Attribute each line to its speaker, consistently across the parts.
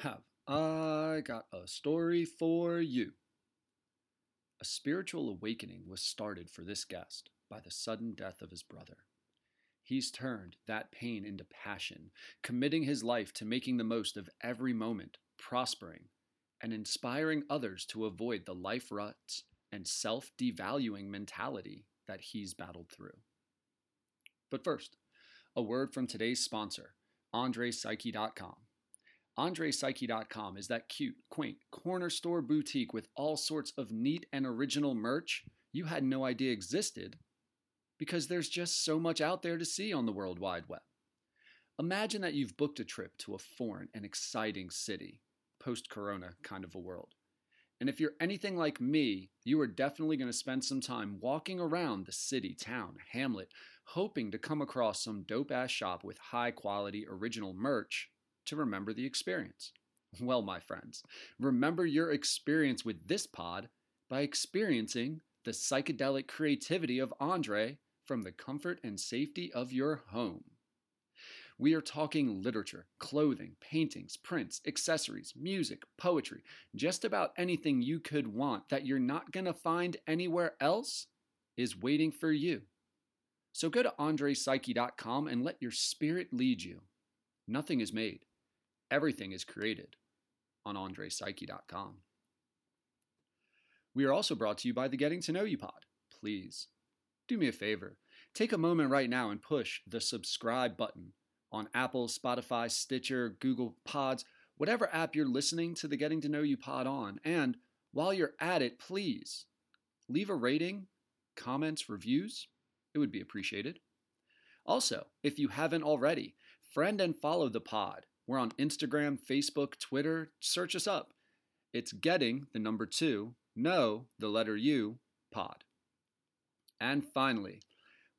Speaker 1: Have I got a story for you? A spiritual awakening was started for this guest by the sudden death of his brother. He's turned that pain into passion, committing his life to making the most of every moment, prospering, and inspiring others to avoid the life ruts and self devaluing mentality that he's battled through. But first, a word from today's sponsor, AndrePsyche.com. AndrePsyche.com is that cute, quaint corner store boutique with all sorts of neat and original merch you had no idea existed because there's just so much out there to see on the World Wide Web. Imagine that you've booked a trip to a foreign and exciting city, post corona kind of a world. And if you're anything like me, you are definitely going to spend some time walking around the city, town, hamlet, hoping to come across some dope ass shop with high quality original merch to remember the experience. Well, my friends, remember your experience with this pod by experiencing the psychedelic creativity of Andre from the comfort and safety of your home. We are talking literature, clothing, paintings, prints, accessories, music, poetry, just about anything you could want that you're not going to find anywhere else is waiting for you. So go to andrepsyche.com and let your spirit lead you. Nothing is made, everything is created on andrepsyche.com. We are also brought to you by the Getting to Know You Pod. Please do me a favor. Take a moment right now and push the subscribe button on Apple, Spotify, Stitcher, Google Pods, whatever app you're listening to the Getting to Know You pod on. And while you're at it, please leave a rating, comments, reviews. It would be appreciated. Also, if you haven't already, friend and follow the pod. We're on Instagram, Facebook, Twitter. Search us up. It's Getting, the number two, no, the letter U, pod. And finally,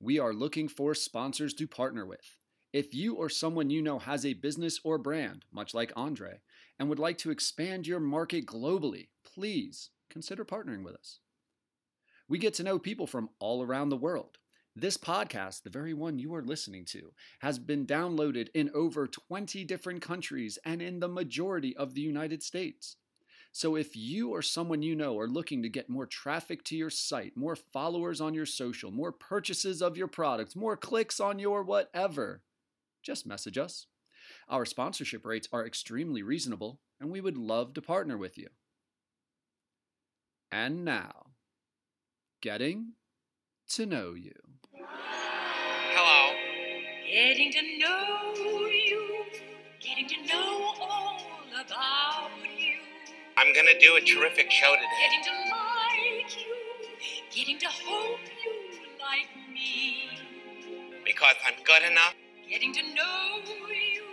Speaker 1: we are looking for sponsors to partner with. If you or someone you know has a business or brand, much like Andre, and would like to expand your market globally, please consider partnering with us. We get to know people from all around the world. This podcast, the very one you are listening to, has been downloaded in over 20 different countries and in the majority of the United States. So if you or someone you know are looking to get more traffic to your site, more followers on your social, more purchases of your products, more clicks on your whatever, just message us. Our sponsorship rates are extremely reasonable, and we would love to partner with you. And now, getting to know you.
Speaker 2: Hello.
Speaker 3: Getting to know you, getting to know all about you.
Speaker 2: I'm gonna do a terrific show today.
Speaker 3: Getting to like you, getting to hope you like me.
Speaker 2: Because I'm good enough.
Speaker 3: Getting to know you,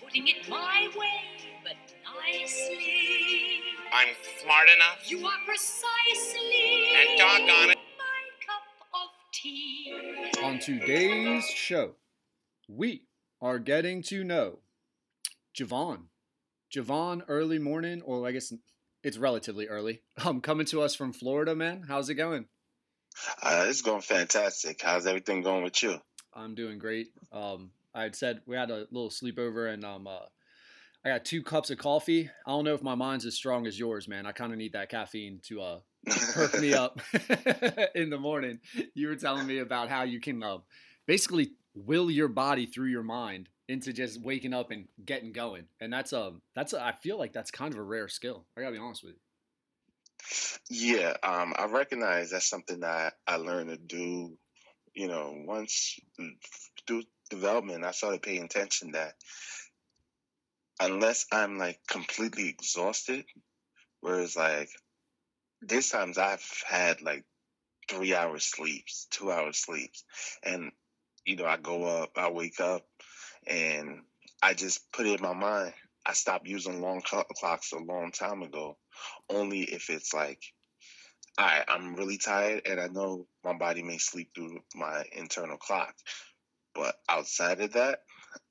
Speaker 3: putting it my way, but nicely.
Speaker 2: I'm smart enough.
Speaker 3: You are precisely
Speaker 2: And doggone it.
Speaker 3: my cup of tea.
Speaker 1: On today's show, we are getting to know Javon. Javon, early morning, or I guess it's relatively early. Um, coming to us from Florida, man. How's it going?
Speaker 4: Uh, it's going fantastic. How's everything going with you?
Speaker 1: I'm doing great. Um, I had said we had a little sleepover, and um, uh, I got two cups of coffee. I don't know if my mind's as strong as yours, man. I kind of need that caffeine to uh, perk me up in the morning. You were telling me about how you can uh, basically will your body through your mind into just waking up and getting going, and that's a that's a, I feel like that's kind of a rare skill. I gotta be honest with you.
Speaker 4: Yeah, um, I recognize that's something that I learned to do. You know, once through development, I started paying attention that unless I'm like completely exhausted, whereas like there's times I've had like three hours sleeps, two hours sleeps, and you know I go up, I wake up, and I just put it in my mind. I stopped using long clocks a long time ago, only if it's like, right, I'm really tired, and I know my body may sleep through my internal clock, but outside of that,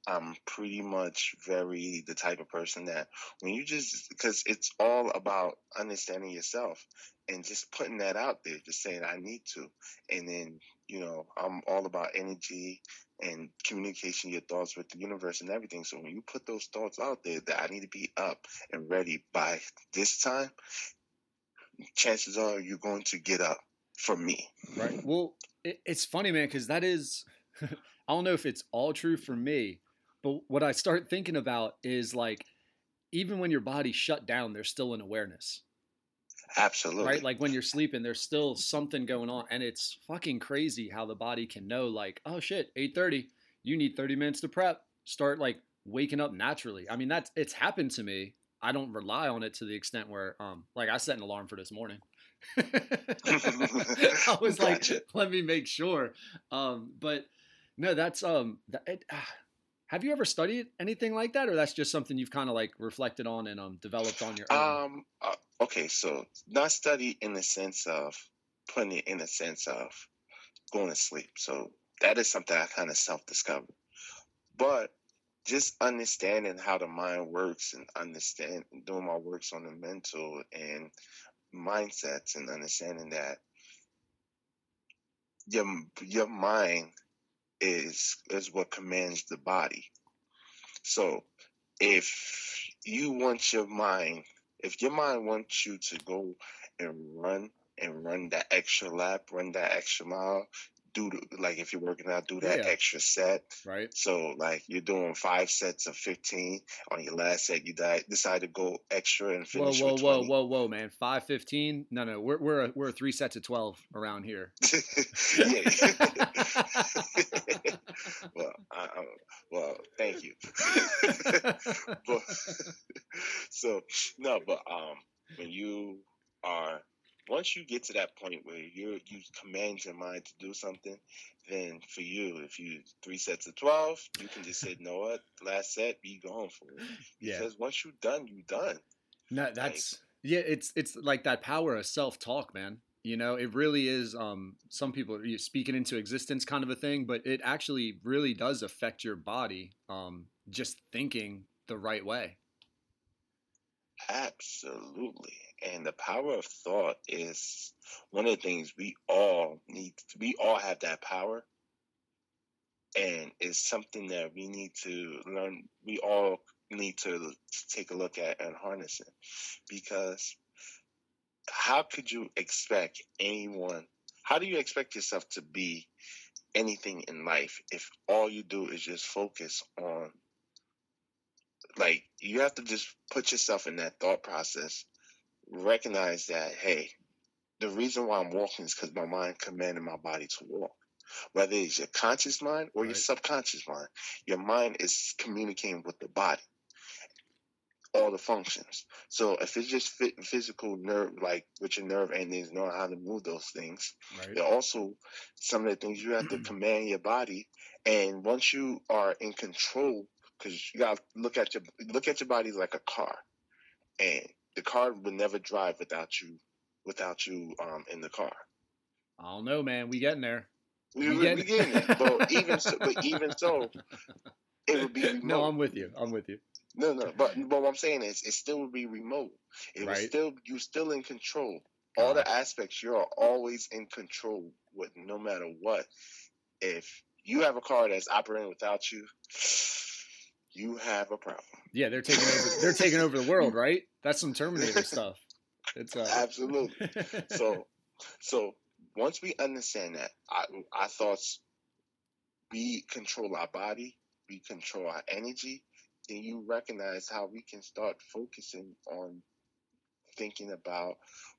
Speaker 4: I'm pretty much very the type of person that when you just because it's all about understanding yourself and just putting that out there, just saying I need to, and then you know I'm all about energy and communication your thoughts with the universe and everything. So when you put those thoughts out there that I need to be up and ready by this time, chances are you're going to get up for me.
Speaker 1: Right. Well, it's funny, man, because that is, I don't know if it's all true for me, but what I start thinking about is like, even when your body's shut down, there's still an awareness,
Speaker 4: Absolutely.
Speaker 1: right? Like when you're sleeping, there's still something going on, and it's fucking crazy how the body can know, like, oh shit, eight thirty, you need thirty minutes to prep. Start like waking up naturally. I mean, that's it's happened to me. I don't rely on it to the extent where, um, like I set an alarm for this morning. I was like, let me make sure. Um, but no, that's um, that, it, ah, have you ever studied anything like that, or that's just something you've kind of like reflected on and um developed on your own?
Speaker 4: Um. uh, okay. So not study in the sense of putting it in the sense of going to sleep. So that is something I kind of self discovered. But just understanding how the mind works and understand doing my works on the mental and mindsets and understanding that your your mind is is what commands the body. So if you want your mind, if your mind wants you to go and run and run that extra lap, run that extra mile, do like if you're working out, do that
Speaker 1: Yeah.
Speaker 4: extra set.
Speaker 1: right?
Speaker 4: So like you're doing five sets of 15. On your last set, you di- decide to go extra and
Speaker 1: Whoa,
Speaker 4: finish
Speaker 1: whoa,
Speaker 4: with
Speaker 1: whoa, whoa, whoa, man! Five fifteen? No, no, we're we're a, we're three sets of twelve around here.
Speaker 4: yeah. well, I, I, well, thank you. but so no, but um, when you are once you get to that point where you you command your mind to do something, then for you, if you three sets of twelve, you can just say, "No, what last set, be going for it."
Speaker 1: yeah,
Speaker 4: Because once you're done, you're done.
Speaker 1: no, that's yeah. It's it's like that power of self talk, man. You know, it really is. Um, some people are speaking into existence, kind of a thing, but it actually really does affect your body. Um, just thinking the right way.
Speaker 4: Absolutely. And the power of thought is one of the things we all need. We all have that power. And it's something that we need to learn. We all need to take a look at and harness it. Because how could you expect anyone, how do you expect yourself to be anything in life if all you do is just focus on like you have to just put yourself in that thought process recognize that hey the reason why i'm walking is because my mind commanded my body to walk. Whether it's your conscious mind or your subconscious mind your mind is communicating with the body. All the functions. So if it's just fit, physical nerve like with your nerve endings knowing how to move those things
Speaker 1: Right.
Speaker 4: there are also some of the things you have to command your body. And once you are in control because you got to look at your look at your body like a car. And the car would never drive without you without you um in the car
Speaker 1: I don't know, man. We getting there.
Speaker 4: we,
Speaker 1: We
Speaker 4: we,
Speaker 1: get-
Speaker 4: we getting there. but even so, but even so it would be remote.
Speaker 1: No, I'm with you. I'm with you.
Speaker 4: no no but but what i'm saying is it still would be remote it was
Speaker 1: Right.
Speaker 4: still you're still in control all the aspects you're always in control with no matter what if you have a car that's operating without you you have a problem
Speaker 1: Yeah, they're taking over. They're taking over the world, right? That's some Terminator stuff. It's uh,
Speaker 4: Absolutely. so so once we understand that our, our thoughts we control our body we control our energy then you recognize how we can start focusing on thinking about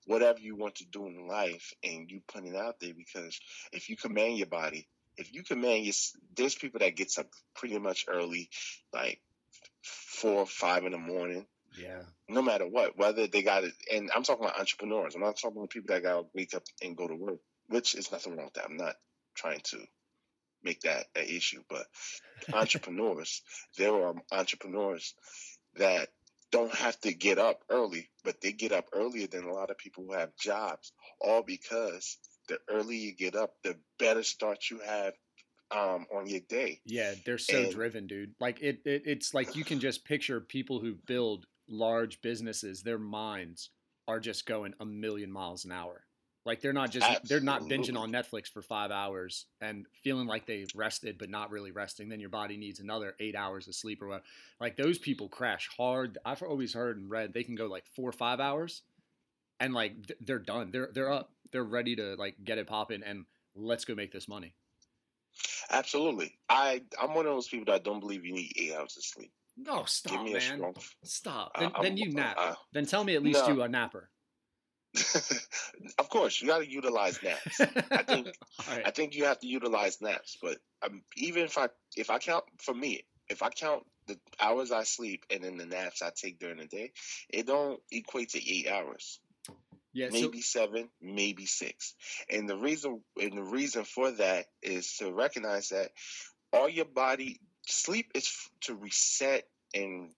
Speaker 4: whatever you want to do in life and you put it out there because if you command your body if you command your there's people that gets up pretty much early like four or five in the morning
Speaker 1: yeah,
Speaker 4: no matter what, whether they got it, and I'm talking about entrepreneurs. I'm not talking about people that got to wake up and go to work, which is nothing wrong with that. I'm not trying to make that an issue, but entrepreneurs, there are entrepreneurs that don't have to get up early, but they get up earlier than a lot of people who have jobs, all because the earlier you get up, the better start you have um, on your day.
Speaker 1: yeah. They're so
Speaker 4: And-
Speaker 1: driven, dude. Like it, it. It's like you can just picture people who build large businesses. Their minds are just going a million miles an hour. Like they're not just they're not binging on Netflix for five hours and feeling like they've rested but not really resting. Then your body needs another eight hours of sleep or what. Like those people crash hard. I've always heard and read they can go like four or five hours, and like th- they're done. They're they're up. They're ready to like get it popping and let's go make this money.
Speaker 4: Absolutely. I I'm one of those people that don't believe you need eight hours of sleep.
Speaker 1: No,
Speaker 4: Give
Speaker 1: stop,
Speaker 4: me a
Speaker 1: man.
Speaker 4: strong.
Speaker 1: Stop. Then, then you nap.
Speaker 4: uh,
Speaker 1: then tell me at least
Speaker 4: no.
Speaker 1: you a napper.
Speaker 4: of course, you got to utilize naps. I think
Speaker 1: right.
Speaker 4: I think you have to utilize naps. But um, even if I if I count for me, if I count the hours I sleep and then the naps I take during the day, it don't equate to eight hours.
Speaker 1: Yeah. So,
Speaker 4: maybe seven, maybe six. And the reason and the reason for that is to recognize that all your body sleep is f- to reset and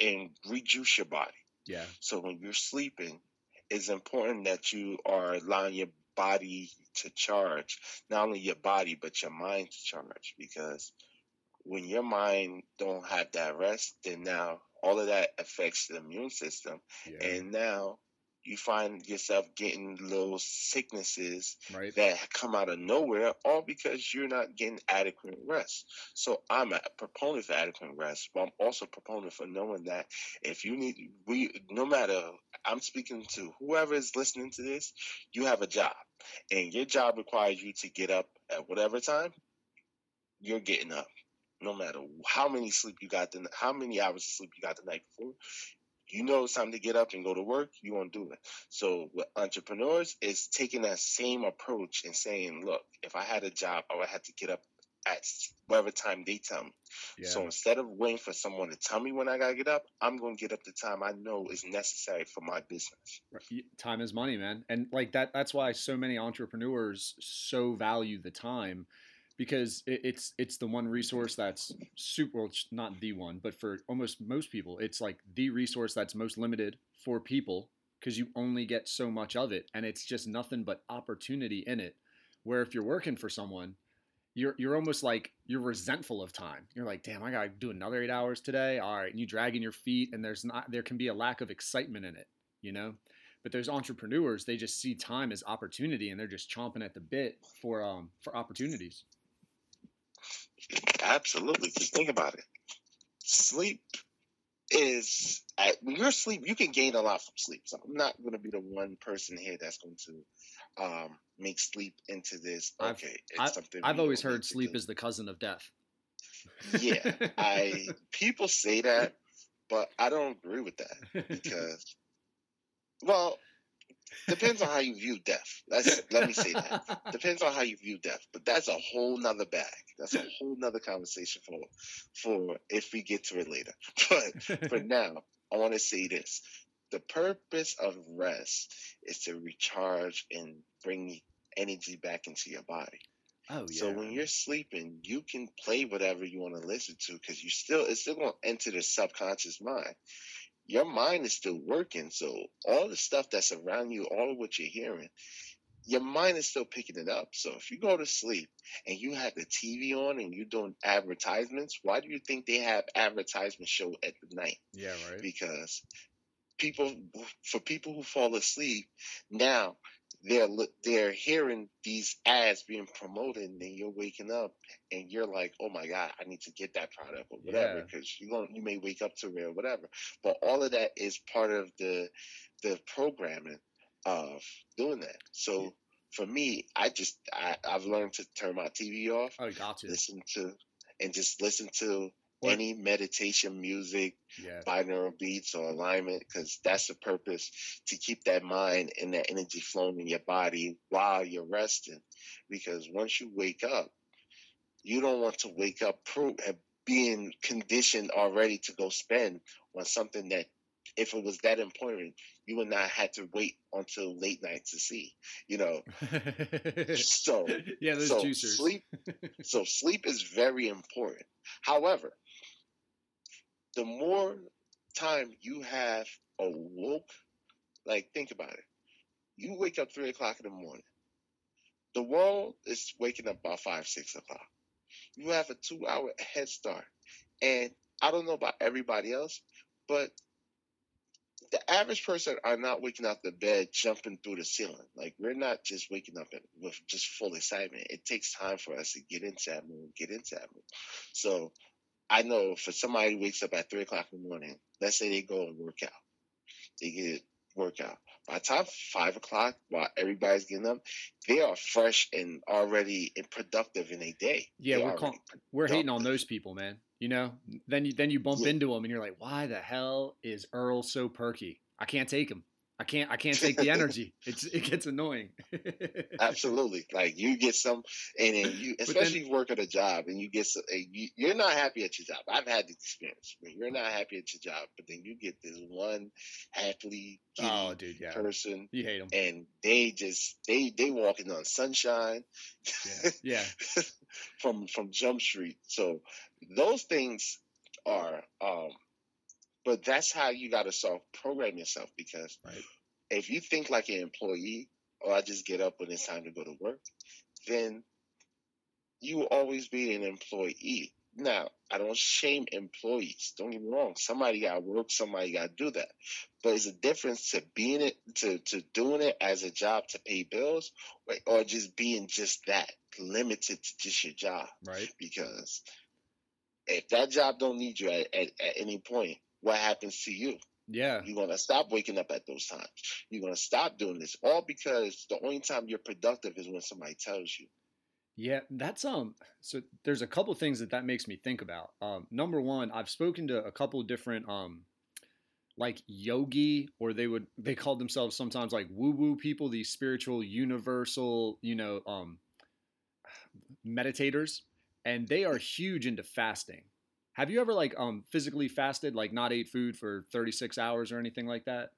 Speaker 4: and rejuice your body.
Speaker 1: yeah.
Speaker 4: So when you're sleeping, it's important that you are allowing your body to charge, not only your body but your mind to charge because when your mind don't have that rest, then now all of that affects the immune system
Speaker 1: Yeah.
Speaker 4: and now you find yourself getting little sicknesses
Speaker 1: right.
Speaker 4: that come out of nowhere all because you're not getting adequate rest so i'm a proponent for adequate rest but i'm also a proponent for knowing that if you need we no matter i'm speaking to whoever is listening to this you have a job and your job requires you to get up at whatever time you're getting up no matter how many sleep you got the how many hours of sleep you got the night before you know it's time to get up and go to work, you won't do it. So with entrepreneurs, it's taking that same approach and saying, look, if I had a job, I would have to get up at whatever time they tell me.
Speaker 1: Yeah.
Speaker 4: So instead of waiting for someone to tell me when I gotta get up, I'm gonna get up the time I know is necessary for my business.
Speaker 1: Right. Time is money man and like that that's why so many entrepreneurs so value the time because it, it's it's the one resource that's super well, it's not the one but for almost most people it's like the resource that's most limited for people because you only get so much of it and it's just nothing but opportunity in it where if you're working for someone you're you're almost like you're resentful of time. You're like, damn, I gotta do another eight hours today. All right, and you dragging your feet, and there's not there can be a lack of excitement in it, you know. But those entrepreneurs, they just see time as opportunity, and they're just chomping at the bit for um for opportunities.
Speaker 4: Absolutely. Just think about it. Sleep is at, when you're asleep, you can gain a lot from sleep. So I'm not going to be the one person here that's going to um, make sleep into this.
Speaker 1: I've-
Speaker 4: Okay, it's
Speaker 1: I've,
Speaker 4: something
Speaker 1: I've always heard sleep is the cousin of death.
Speaker 4: Yeah, I people say that, but I don't agree with that because, well, depends on how you view death. Let's let me say that. Depends on how you view death, but that's a whole nother bag. That's a whole nother conversation for for if we get to it later. But for now, I want to say this: the purpose of rest is to recharge and bring energy back into your body.
Speaker 1: oh yeah.
Speaker 4: So when you're sleeping, you can play whatever you want to listen to because you still it's still going to enter the subconscious mind. Your mind is still working, so all the stuff that's around you, all of what you're hearing, your mind is still picking it up. So if you go to sleep and you have the TV on and you're doing advertisements, why do you think they have advertisement show at the night?
Speaker 1: yeah, right.
Speaker 4: because people for people who fall asleep now they're they're hearing these ads being promoted and then you're waking up and you're like oh my god i need to get that product or whatever
Speaker 1: Yeah.
Speaker 4: because you going you may wake up to it or whatever but all of that is part of the the programming of doing that so for me i just I, i've learned to turn my tv off
Speaker 1: Oh, got to.
Speaker 4: listen to and just listen to Any meditation music
Speaker 1: Yeah.
Speaker 4: binaural beats or alignment because that's the purpose to keep that mind and that energy flowing in your body while you're resting because once you wake up you don't want to wake up pro- uh, being conditioned already to go spend on something that if it was that important you would not have to wait until late night to see you know so
Speaker 1: yeah, those
Speaker 4: so
Speaker 1: juicers.
Speaker 4: sleep so sleep is very important however the more time you have awoke like think about it you wake up three o'clock in the morning the world is waking up about five six o'clock you have a two hour head start and i don't know about everybody else but the average person are not waking out the bed jumping through the ceiling. Like we're not just waking up with just full excitement. It takes time for us to get into that mood, get into that mood. So I know for somebody who wakes up at three o'clock in the morning, let's say they go and work out, they get workout. By the time five o'clock, while everybody's getting up, they are fresh and already and productive in a day.
Speaker 1: Yeah,
Speaker 4: They
Speaker 1: we're call, we're hating on those people, man. You know, then you then you bump
Speaker 4: Yeah.
Speaker 1: into them and you're like, why the hell is Earl so perky? I can't take him. I can't. I can't take the energy. It's it gets annoying.
Speaker 4: Absolutely. Like you get some, and then you, especially
Speaker 1: then-
Speaker 4: you work at a job and you get, some, you, you're not happy at your job. I've had the experience where you're not happy at your job, but then you get this one happily
Speaker 1: oh, dude, yeah,
Speaker 4: person,
Speaker 1: you hate them.
Speaker 4: and they just they they walking on sunshine
Speaker 1: Yeah, yeah,
Speaker 4: from from Jump Street. So those things are, um, but that's how you got to self program yourself because
Speaker 1: Right.
Speaker 4: if you think like an employee, or I just get up when it's time to go to work, then you will always be an employee. Now, I don't shame employees. Don't get me wrong. Somebody got to work. Somebody got to do that. But it's a difference to being it, to to doing it as a job to pay bills, or, or just being just that limited to just your job
Speaker 1: right.
Speaker 4: because if that job don't need you at, at, at any point, what happens to you?
Speaker 1: Yeah,
Speaker 4: You're gonna stop waking up at those times. You're gonna stop doing this, all because the only time you're productive is when somebody tells you.
Speaker 1: Yeah, that's um. So there's a couple things that that makes me think about. Um, number one, I've spoken to a couple of different um, like yogi, or they would they called themselves sometimes like woo woo people, these spiritual universal, you know, um, meditators, and they are huge into fasting. Have you ever like um physically fasted, like not ate food for 36 hours or anything like that?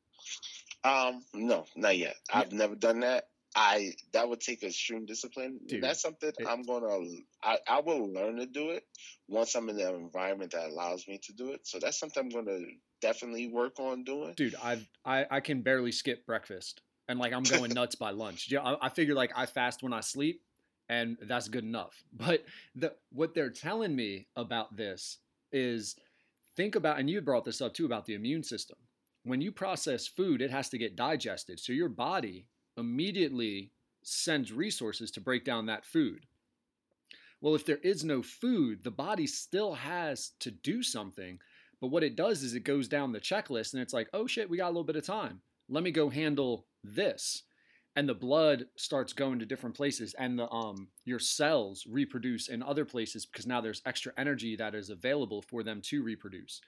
Speaker 4: Um, no, not yet.
Speaker 1: Yeah.
Speaker 4: I've never done that. I that would take extreme discipline.
Speaker 1: Dude,
Speaker 4: That's something
Speaker 1: it-
Speaker 4: I'm gonna. I, I will learn to do it once I'm in an environment that allows me to do it. So that's something I'm gonna definitely work on doing.
Speaker 1: dude i've i, I can barely skip breakfast and like i'm going nuts by lunch yeah I, I figure like i fast when i sleep and that's good enough but the what they're telling me about this is think about and you brought this up too about the immune system when you process food it has to get digested so your body immediately sends resources to break down that food well if there is no food the body still has to do something but what it does is it goes down the checklist and it's like, oh shit, we got a little bit of time. Let me go handle this. And the blood starts going to different places and the um your cells reproduce in other places because now there's extra energy that is available for them to reproduce.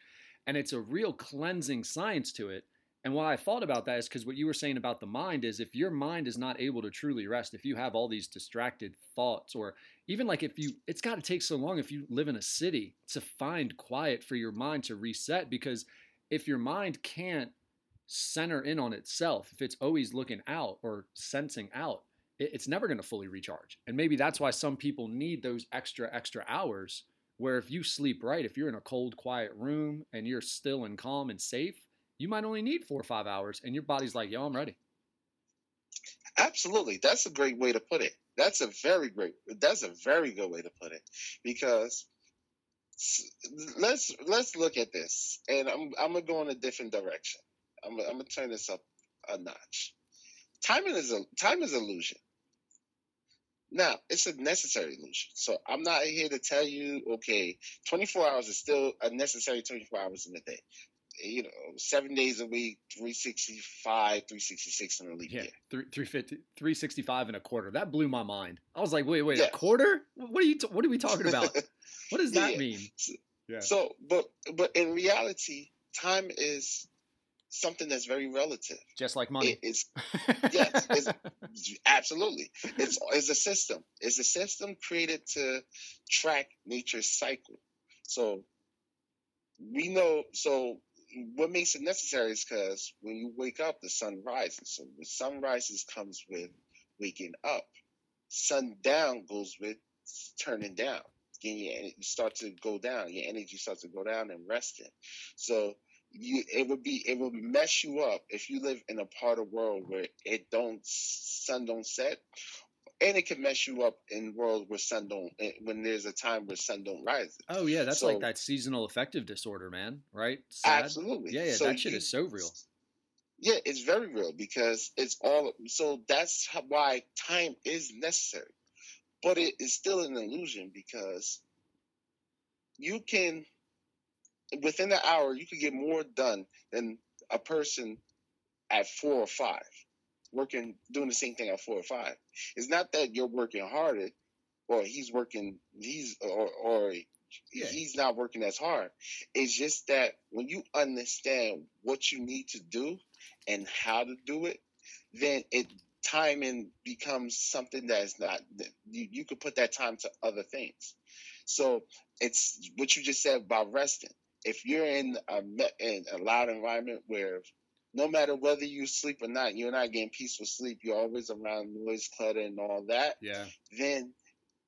Speaker 1: And it's a real cleansing science to it. And why I thought about that is because what you were saying about the mind is if your mind is not able to truly rest, if you have all these distracted thoughts, or even like if you, it's got to take so long if you live in a city to find quiet for your mind to reset. Because if your mind can't center in on itself, if it's always looking out or sensing out, it, it's never going to fully recharge. And maybe that's why some people need those extra, extra hours. Where if you sleep right, if you're in a cold, quiet room and you're still and calm and safe, you might only need four or five hours, and your body's like, yo, I'm ready.
Speaker 4: Absolutely, that's a great way to put it. That's a very great. That's a very good way to put it, because let's let's look at this, and I'm I'm gonna go in a different direction. I'm gonna, I'm gonna turn this up a notch. Time is a time is illusion. Now it's a necessary illusion. So I'm not here to tell you, okay, 24 hours is still a necessary 24 hours in a day. You know, seven days a week, 365, 366 in a leap
Speaker 1: Yeah,
Speaker 4: year.
Speaker 1: three, 350, 365 and a quarter. That blew my mind. I was like, wait, wait,
Speaker 4: Yeah.
Speaker 1: a quarter? What are you? T- what are we talking about? What does that
Speaker 4: Yeah.
Speaker 1: mean? Yeah.
Speaker 4: So, but but in reality, time is something that's very relative.
Speaker 1: Just like money.
Speaker 4: It is yes, it's, absolutely. It's it's a system. It's a system created to track nature's cycle. So we know. So what makes it necessary is because when you wake up, the sun rises. So the sun rises comes with waking up. Sundown goes with turning down. You start to go down. Your energy starts to go down and resting. So you it would be it would mess you up if you live in a part of the world where it don't sun don't set and it can mess you up in world where sun don't eh, when there's a time where sun don't rise
Speaker 1: oh yeah, that's
Speaker 4: So-
Speaker 1: like that seasonal affective disorder, man. Right? Sad.
Speaker 4: absolutely
Speaker 1: Yeah, yeah,
Speaker 4: So
Speaker 1: that shit
Speaker 4: you-
Speaker 1: is so real.
Speaker 4: Yeah, it's very real because it's all. So that's how, why time is necessary, but it is still an illusion because you can within an hour you could get more done than a person at four or five working doing the same thing at four or five. It's not that you're working harder or he's working he's or or
Speaker 1: Yeah.
Speaker 4: he's not working as hard. It's just that when you understand what you need to do and how to do it, then it timing becomes something that is not you, you could put that time to other things. So it's what you just said about resting. If you're in a in a loud environment where no matter whether you sleep or not, you're not getting peaceful sleep. You're always around noise, clutter, and all that.
Speaker 1: Yeah.
Speaker 4: Then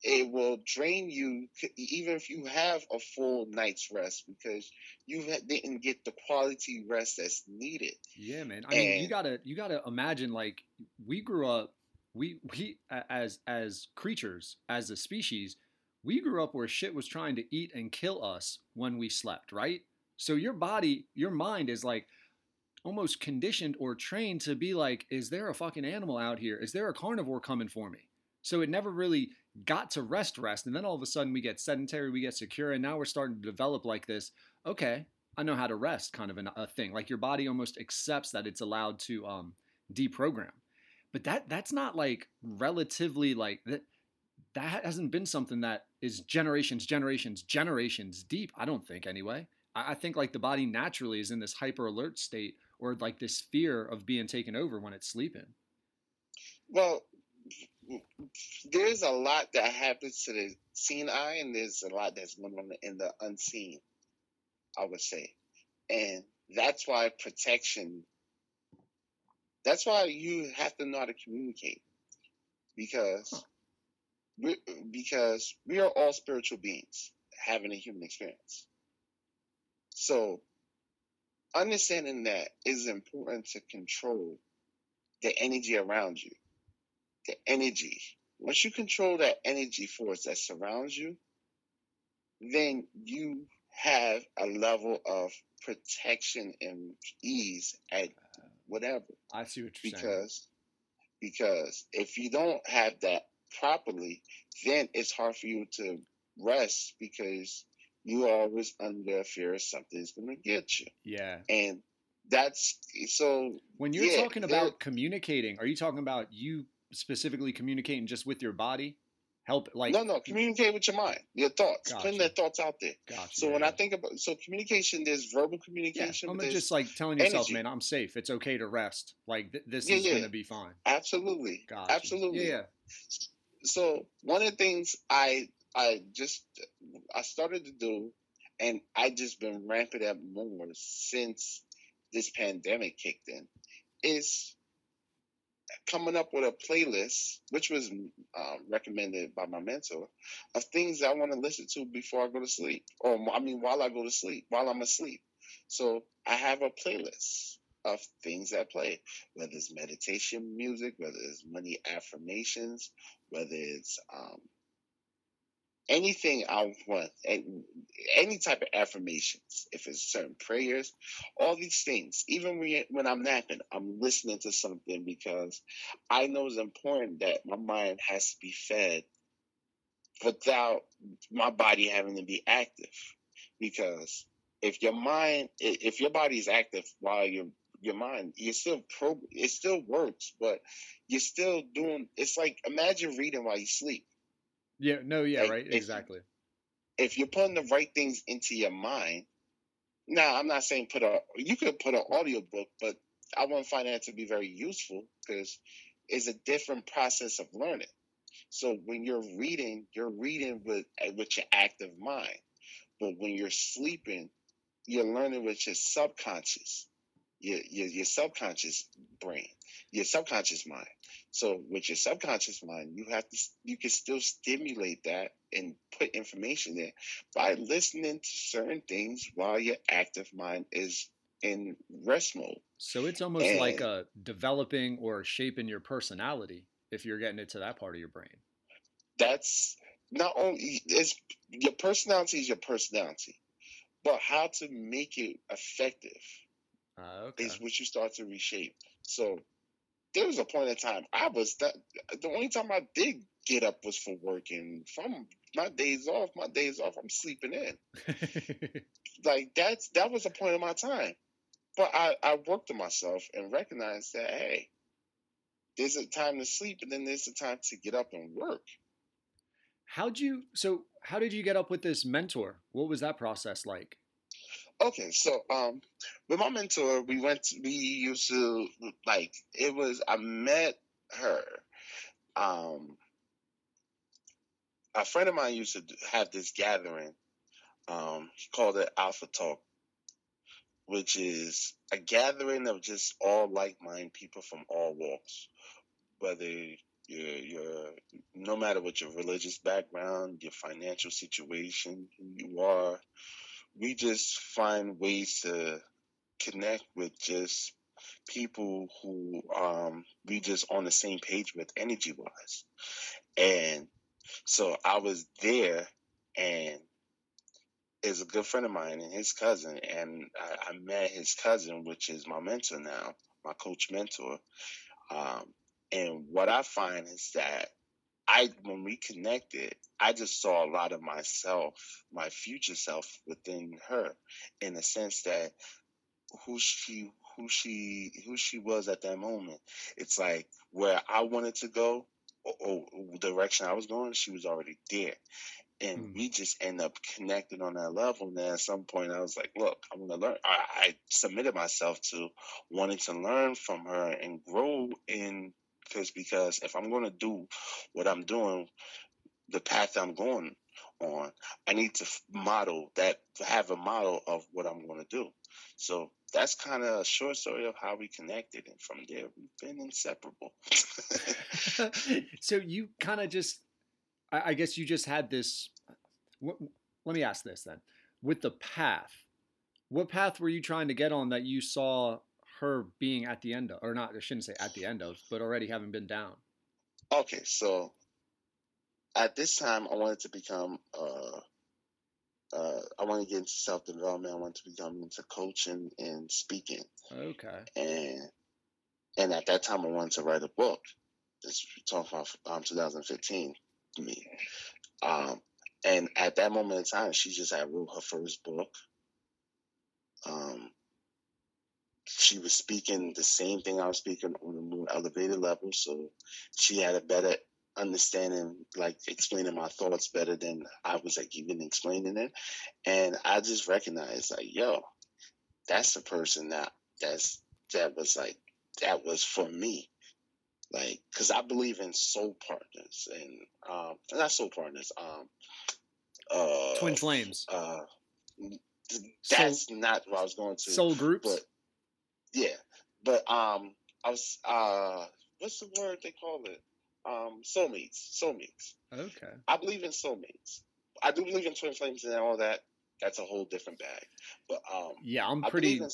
Speaker 4: it will drain you, even if you have a full night's rest, because you didn't get the quality rest that's needed.
Speaker 1: Yeah, man. I mean, you gotta you gotta imagine like we grew up, we we as as creatures, as a species, we grew up where shit was trying to eat and kill us when we slept, right? So your body, your mind is like almost conditioned or trained to be like, is there a fucking animal out here? Is there a carnivore coming for me? So it never really got to rest, rest, and then all of a sudden we get sedentary, we get secure, and now we're starting to develop like this. Okay, I know how to rest, kind of an, a thing. Like your body almost accepts that it's allowed to um, deprogram. But that that's not like relatively like that. That hasn't been something that is generations, generations, generations deep. I don't think anyway. I, I think like the body naturally is in this hyper alert state or like this fear of being taken over when it's sleeping.
Speaker 4: Well, there's a lot that happens to the seen eye, and there's a lot that's going on in the unseen. I would say, and that's why protection. That's why you have to know how to communicate, because we because we are all spiritual beings having a human experience. So, understanding that is important to control the energy around you the energy. Once you control that energy force that surrounds you, then you have a level of protection and ease at whatever.
Speaker 1: I see what you're saying.
Speaker 4: Because because if you don't have that properly, then it's hard for you to rest because you're always under fear of something's gonna get you.
Speaker 1: Yeah.
Speaker 4: And that's so
Speaker 1: When you're
Speaker 4: Yeah,
Speaker 1: talking about communicating, are you talking about you specifically communicating just with your body? Help like
Speaker 4: no, no, communicate with your mind, your thoughts,
Speaker 1: Gotcha.
Speaker 4: putting their thoughts out there.
Speaker 1: Gotcha,
Speaker 4: So
Speaker 1: yeah,
Speaker 4: when
Speaker 1: yeah.
Speaker 4: I think about so communication, there's verbal communication.
Speaker 1: I'm just like telling yourself,
Speaker 4: energy.
Speaker 1: man, I'm safe. It's okay to rest. Like th- this is
Speaker 4: yeah.
Speaker 1: gonna be fine.
Speaker 4: absolutely,
Speaker 1: Gotcha.
Speaker 4: absolutely.
Speaker 1: Yeah,
Speaker 4: So one of the things I I just I started to do, and I just been ramping up more since this pandemic kicked in, is coming up with a playlist, which was um, recommended by my mentor, of things I want to listen to before I go to sleep, or I mean while I go to sleep, while I'm asleep. So I have a playlist of things that play, whether it's meditation music, whether it's money affirmations, whether it's um, anything I want, any type of affirmations, if it's certain prayers, all these things. Even when, I'm napping, I'm listening to something because I know it's important that my mind has to be fed without my body having to be active. Because if your mind, if your body is active while your your mind, you're still pro, it still works, but you're still doing. It's like imagine reading while you sleep.
Speaker 1: yeah, no, yeah,
Speaker 4: Like,
Speaker 1: right,
Speaker 4: if-
Speaker 1: exactly.
Speaker 4: if you're putting the right things into your mind, now I'm not saying put a you could put an audio book, but I won't find that to be very useful because it's a different process of learning. So when you're reading, you're reading with with your active mind, but when you're sleeping, you're learning with your subconscious, your your, your subconscious brain, your subconscious mind. So with your subconscious mind, you have to you can still stimulate that and put information there by listening to certain things while your active mind is in rest mode.
Speaker 1: So it's almost like a developing or shaping your personality if you're getting it to that part of your brain.
Speaker 4: That's not only is your personality is your personality, but how to make it effective.
Speaker 1: Uh, okay.
Speaker 4: is what you start to reshape. So there was a point in time I was that the only time I did get up was for work, and from my days off, my days off, I'm sleeping in. Like that's that was a point of my time, but I I worked on myself and recognized that hey, there's a time to sleep, and then there's a time to get up and work.
Speaker 1: How'd you? So how did you get up with this mentor? What was that process like?
Speaker 4: Okay, so um, with my mentor, we went. To, we used to like it was. I met her. Um, a friend of mine used to have this gathering. Um, he called it Alpha Talk, which is a gathering of just all like-minded people from all walks, whether you're, you're no matter what your religious background, your financial situation, who you are, we just find ways to connect with just people who um, we just on the same page with energy wise. And so I was there and is a good friend of mine and his cousin. And I, I met his cousin, which is my mentor now, my coach mentor. Um, and what I find is that I, when we connected, I just saw a lot of myself, my future self within her, in the sense that who she, who she, who she was at that moment. It's like where I wanted to go, or, or direction I was going, she was already there. And
Speaker 1: Mm.
Speaker 4: we just end up connecting on that level. And then at some point, I was like, "Look, I'm gonna learn." I, I submitted myself to wanting to learn from her and grow in because because if I'm gonna do what I'm doing, the path I'm going on, I need to model that, have a model of what I'm to do. So that's kind of a short story of how we connected, and from there we've been inseparable.
Speaker 1: so you kind of just, I, guess you just had this. let me ask this then: with the path, what path were you trying to get on that you saw her being at the end of, or not? I shouldn't say at the end of, but already having been down.
Speaker 4: okay, so at this time, I wanted to become. Uh, uh, I want to get into self development. I want to become into coaching and speaking.
Speaker 1: Okay.
Speaker 4: and and at that time I wanted to write a book. This talking about um, 2015 to me. Um, and at that moment in time, she just had wrote her first book. Um, she was speaking the same thing I was speaking on a more elevated level, so she had a better understanding, like explaining my thoughts better than I was like even explaining it. And I just recognized, like, yo, that's the person that that's that was like that was for me like because i believe in soul partners and um not soul partners um uh
Speaker 1: Twin flames,
Speaker 4: uh that's not what i was going to
Speaker 1: soul groups.
Speaker 4: but yeah but um i was uh what's the word they call it um soulmates soulmates
Speaker 1: okay.
Speaker 4: i believe in soulmates i do believe in twin flames and all that that's a whole different bag but um
Speaker 1: Yeah, I'm pretty.
Speaker 4: in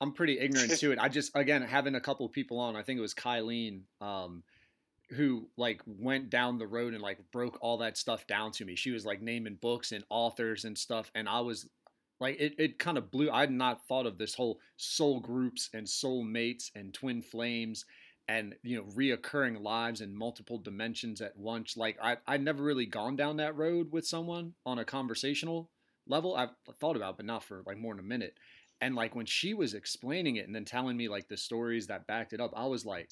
Speaker 1: I'm pretty ignorant to it. I just again having a couple people on. I think it was Kylene, um, who like went down the road and like broke all that stuff down to me. She was like naming books and authors and stuff, and I was like, it, it kind of blew. I had not thought of this whole soul groups and soul mates and twin flames and you know reoccurring lives in multiple dimensions at once. Like I I'd never really gone down that road with someone on a conversational level. I've thought about, it, but not for like more than a minute. And like when she was explaining it and then telling me like the stories that backed it up, I was like,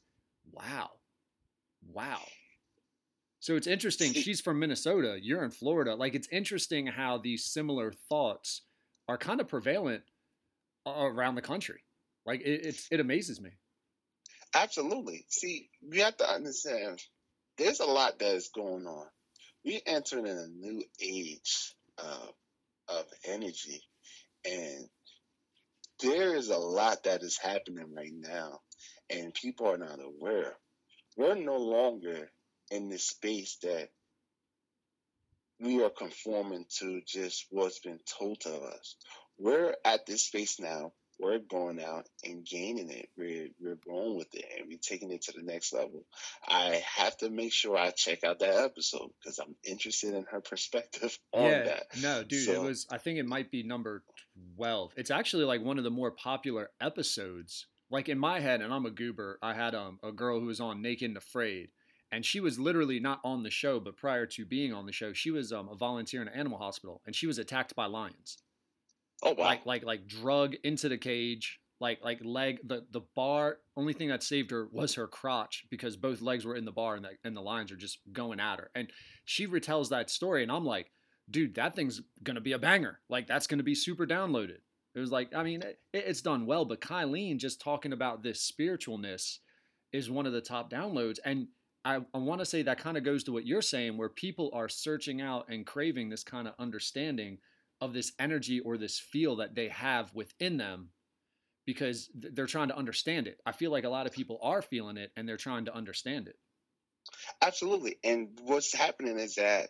Speaker 1: wow, wow. So it's interesting. She's from Minnesota. You're in Florida. Like it's interesting how these similar thoughts are kind of prevalent around the country. Like it, it's it amazes me.
Speaker 4: Absolutely. See, we have to understand there's a lot that is going on. We're entering in a new age of, of energy, and there is a lot that is happening right now, and people are not aware. We're no longer in this space that we are conforming to just what's been told to us. We're at this space now we're going out and gaining it. We're we're going with it and we're taking it to the next level. I have to make sure I check out that episode because I'm interested in her perspective on
Speaker 1: yeah,
Speaker 4: that.
Speaker 1: no, dude, it was. I think it might be number twelve. It's actually like one of the more popular episodes. Like in my head, and I'm a goober. I had um, a girl who was on Naked and Afraid, and she was literally not on the show, but prior to being on the show, she was um, a volunteer in an animal hospital, and she was attacked by lions.
Speaker 4: Oh wow.
Speaker 1: like like like drug into the cage like like leg the the bar only thing that saved her was her crotch because both legs were in the bar and the, and the lions are just going at her and she retells that story and i'm like dude that thing's gonna be a banger like that's gonna be super downloaded it was like i mean it, it's done well but kylene just talking about this spiritualness is one of the top downloads and i, I want to say that kind of goes to what you're saying where people are searching out and craving this kind of understanding of this energy or this feel that they have within them because th- they're trying to understand it. I feel like a lot of people are feeling it and they're trying to understand it.
Speaker 4: Absolutely. And what's happening is that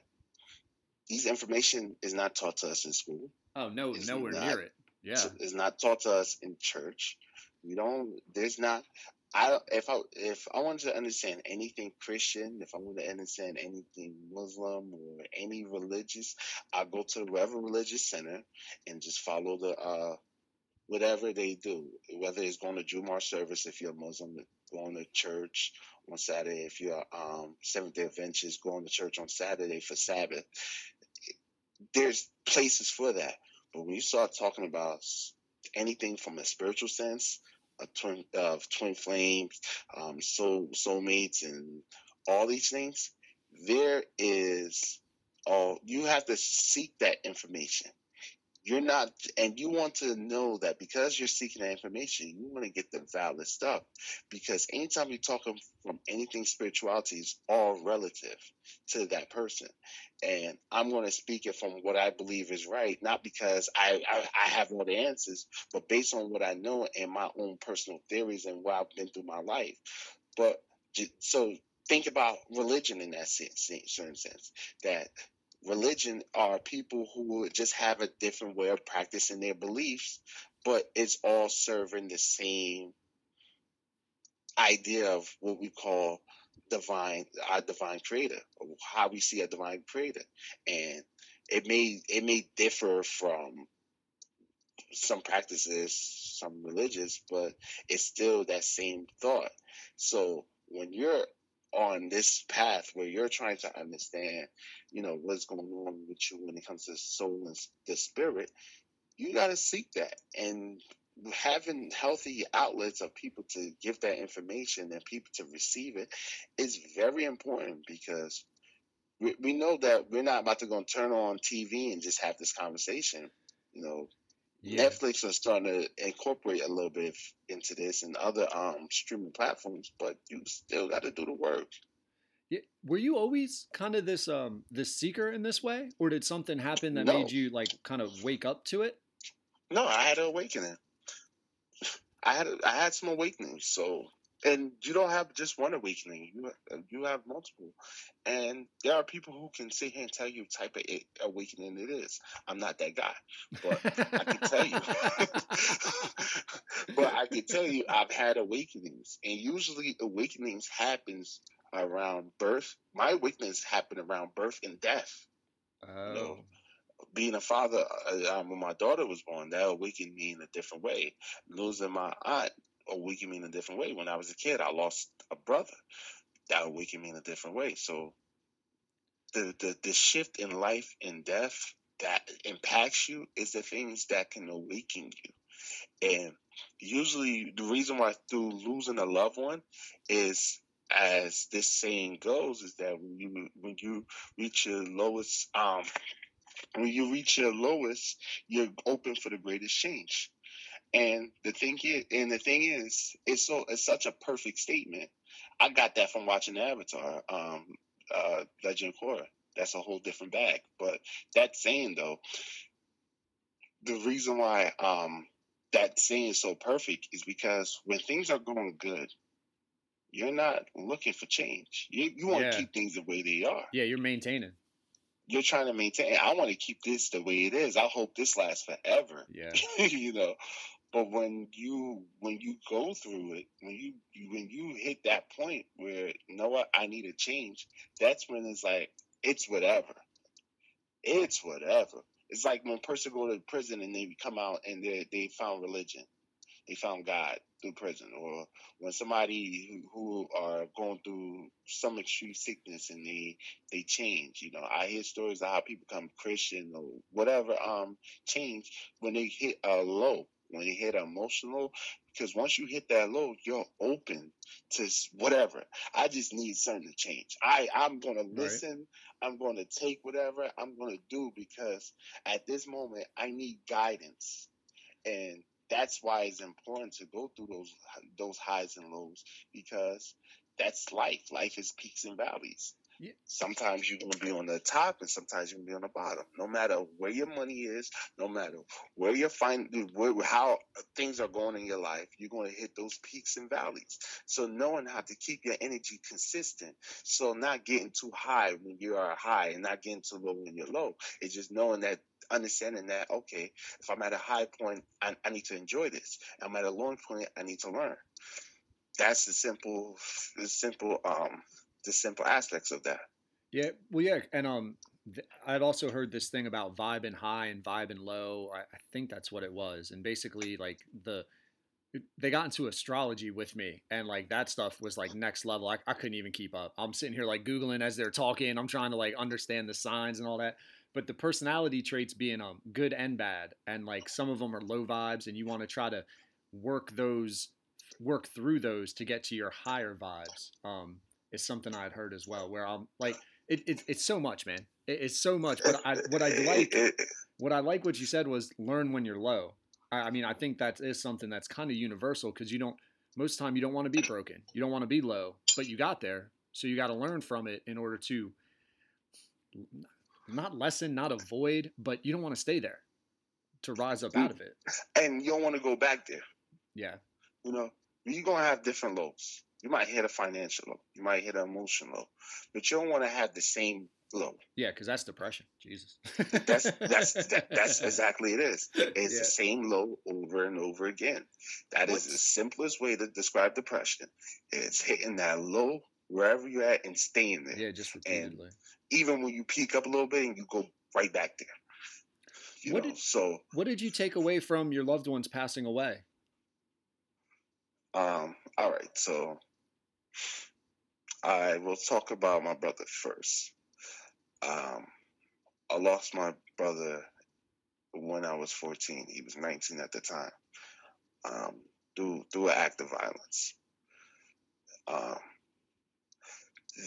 Speaker 4: these information is not taught to us in school.
Speaker 1: Oh no,
Speaker 4: It's
Speaker 1: nowhere
Speaker 4: not-
Speaker 1: near it. Yeah.
Speaker 4: It's, it's not taught to us in church. We don't. There's not. I if I if I wanted to understand anything Christian, if I wanted to understand anything Muslim or any religious, I go to whatever religious center and just follow the uh whatever they do. Whether it's going to Jummah service if you're Muslim, going to church on Saturday if you're um Seventh Day Adventist, going to church on Saturday for Sabbath. There's places for that. But when you start talking about anything from a spiritual sense, twin of twin flames, um, soul soulmates, and all these things, there is all you have to seek that information. You're not, and you want to know that because you're seeking that information, you want to get the valid stuff. Because anytime you're talking from anything spirituality, is all relative to that person and I'm going to speak it from what I believe is right, not because I, I, I have all the answers, but based on what I know and my own personal theories and what I've been through my life. But so think about religion in that sense, certain sense, that religion are people who just have a different way of practicing their beliefs, but it's all serving the same idea of what we call divine our divine creator or how we see a divine creator. And it may it may differ from some practices some religious but it's still that same thought. So when you're on this path where you're trying to understand you know what's going on with you when it comes to soul and the spirit you got to seek that and having healthy outlets of people to give that information and people to receive it is very important because we, we know that we're not about to go and turn on TV and just have this conversation. You know,
Speaker 1: Yeah.
Speaker 4: Netflix is starting to incorporate a little bit into this and other um streaming platforms, but you still got to do the work.
Speaker 1: Were you always kind of this um this seeker in this way, or did something happen that
Speaker 4: No.
Speaker 1: made you like kind of wake up to it?
Speaker 4: No, I had an awakening. I had I had some awakenings. So, and you don't have just one awakening. You you have multiple, and there are people who can sit here and tell you type of awakening it is. I'm not that guy, but I can tell you. but I can tell you, I've had awakenings, and usually awakenings happens around birth. My awakenings happened around birth and death
Speaker 1: oh.
Speaker 4: being a father uh, um, when my daughter was born, that awakened me in a different way. Losing my aunt awakened me in a different way. When I was a kid, I lost a brother. That awakened me in a different way. So the the, the shift in life and death that impacts you is the things that can awaken you. And usually the reason why through losing a loved one is as this saying goes is that when you when you reach your lowest um when you reach your lowest, you're open for the greatest change. And the thing is, and the thing is, it's so it's such a perfect statement. I got that from watching Avatar, um, uh, Legend of Korra. That's a whole different bag. But that saying though, the reason why um, that saying is so perfect is because when things are going good, you're not looking for change. You you want
Speaker 1: Yeah.
Speaker 4: to keep things the way they are
Speaker 1: Yeah, you're maintaining.
Speaker 4: you're trying to maintain. I want to keep this the way it is. I hope this lasts forever.
Speaker 1: Yeah.
Speaker 4: you know, But when you when you go through it, when you, you when you hit that point where you know what I need a change, that's when it's like it's whatever. It's whatever. It's like when a person go to prison and they come out and they they found religion, they found God through prison, or when somebody who, who are going through some extreme sickness and they they change. You know, I hear stories of how people become Christian or whatever um change when they hit a low, when they hit emotional. Because once you hit that low, you're open to whatever. I just need something to change. I I'm gonna listen. I'm going to take whatever I'm going to do because at this moment I need guidance, and that's why it's important to go through those those highs and lows because that's life. Life is peaks and valleys. Sometimes you're going to be on the top, and sometimes you're going to be on the bottom. No matter where your money is, no matter where you find where, how things are going in your life, you're going to hit those peaks and valleys. So knowing how to keep your energy consistent, so not getting too high when you are high and not getting too low when you're low. It's just knowing that, understanding that, okay, if I'm at a high point, I, I need to enjoy this. I'm at a low point, I need to learn. That's the simple, the simple, um, the simple aspects of that.
Speaker 1: Yeah, well, yeah, and um, th- I'd also heard this thing about vibe and high and vibe and low. I, I think that's what it was, and basically, like the they got into astrology with me, and like that stuff was like next level. I, I couldn't even keep up. I'm sitting here like googling as they're talking. I'm trying to like understand the signs and all that. But the personality traits being um good and bad, and like some of them are low vibes, and you want to try to work those, work through those to get to your higher vibes. Um, is something I'd heard as well. Where I'm like, it, it it's so much, man. It, it's so much. But I what I like what I like what you said was learn when you're low. I, I mean, I think that is something that's kind of universal because you don't most of the time you don't want to be broken, you don't want to be low, but you got there, so you got to learn from it in order to not lessen, not avoid, but you don't want to stay there to rise up out of it.
Speaker 4: and you don't want to go back there.
Speaker 1: Yeah,
Speaker 4: You know, you're gonna have different lows. You might hit a financial low. You might hit an emotional low, but you don't want to have the same low.
Speaker 1: yeah, because that's depression. Jesus.
Speaker 4: That's that's that, that's exactly it is. It's
Speaker 1: Yeah.
Speaker 4: the same low over and over again. That is the simplest way to describe depression. It's hitting that low wherever you're at and staying there.
Speaker 1: yeah, just repeatedly.
Speaker 4: Even when you peak up a little bit and you go right back there. You
Speaker 1: What
Speaker 4: know,
Speaker 1: did-
Speaker 4: so
Speaker 1: What did you take away from your loved ones passing away?
Speaker 4: Um, all right, so I will talk about my brother first. Um, I lost my brother when I was 14. He was 19 at the time. Um, through through an act of violence. Um,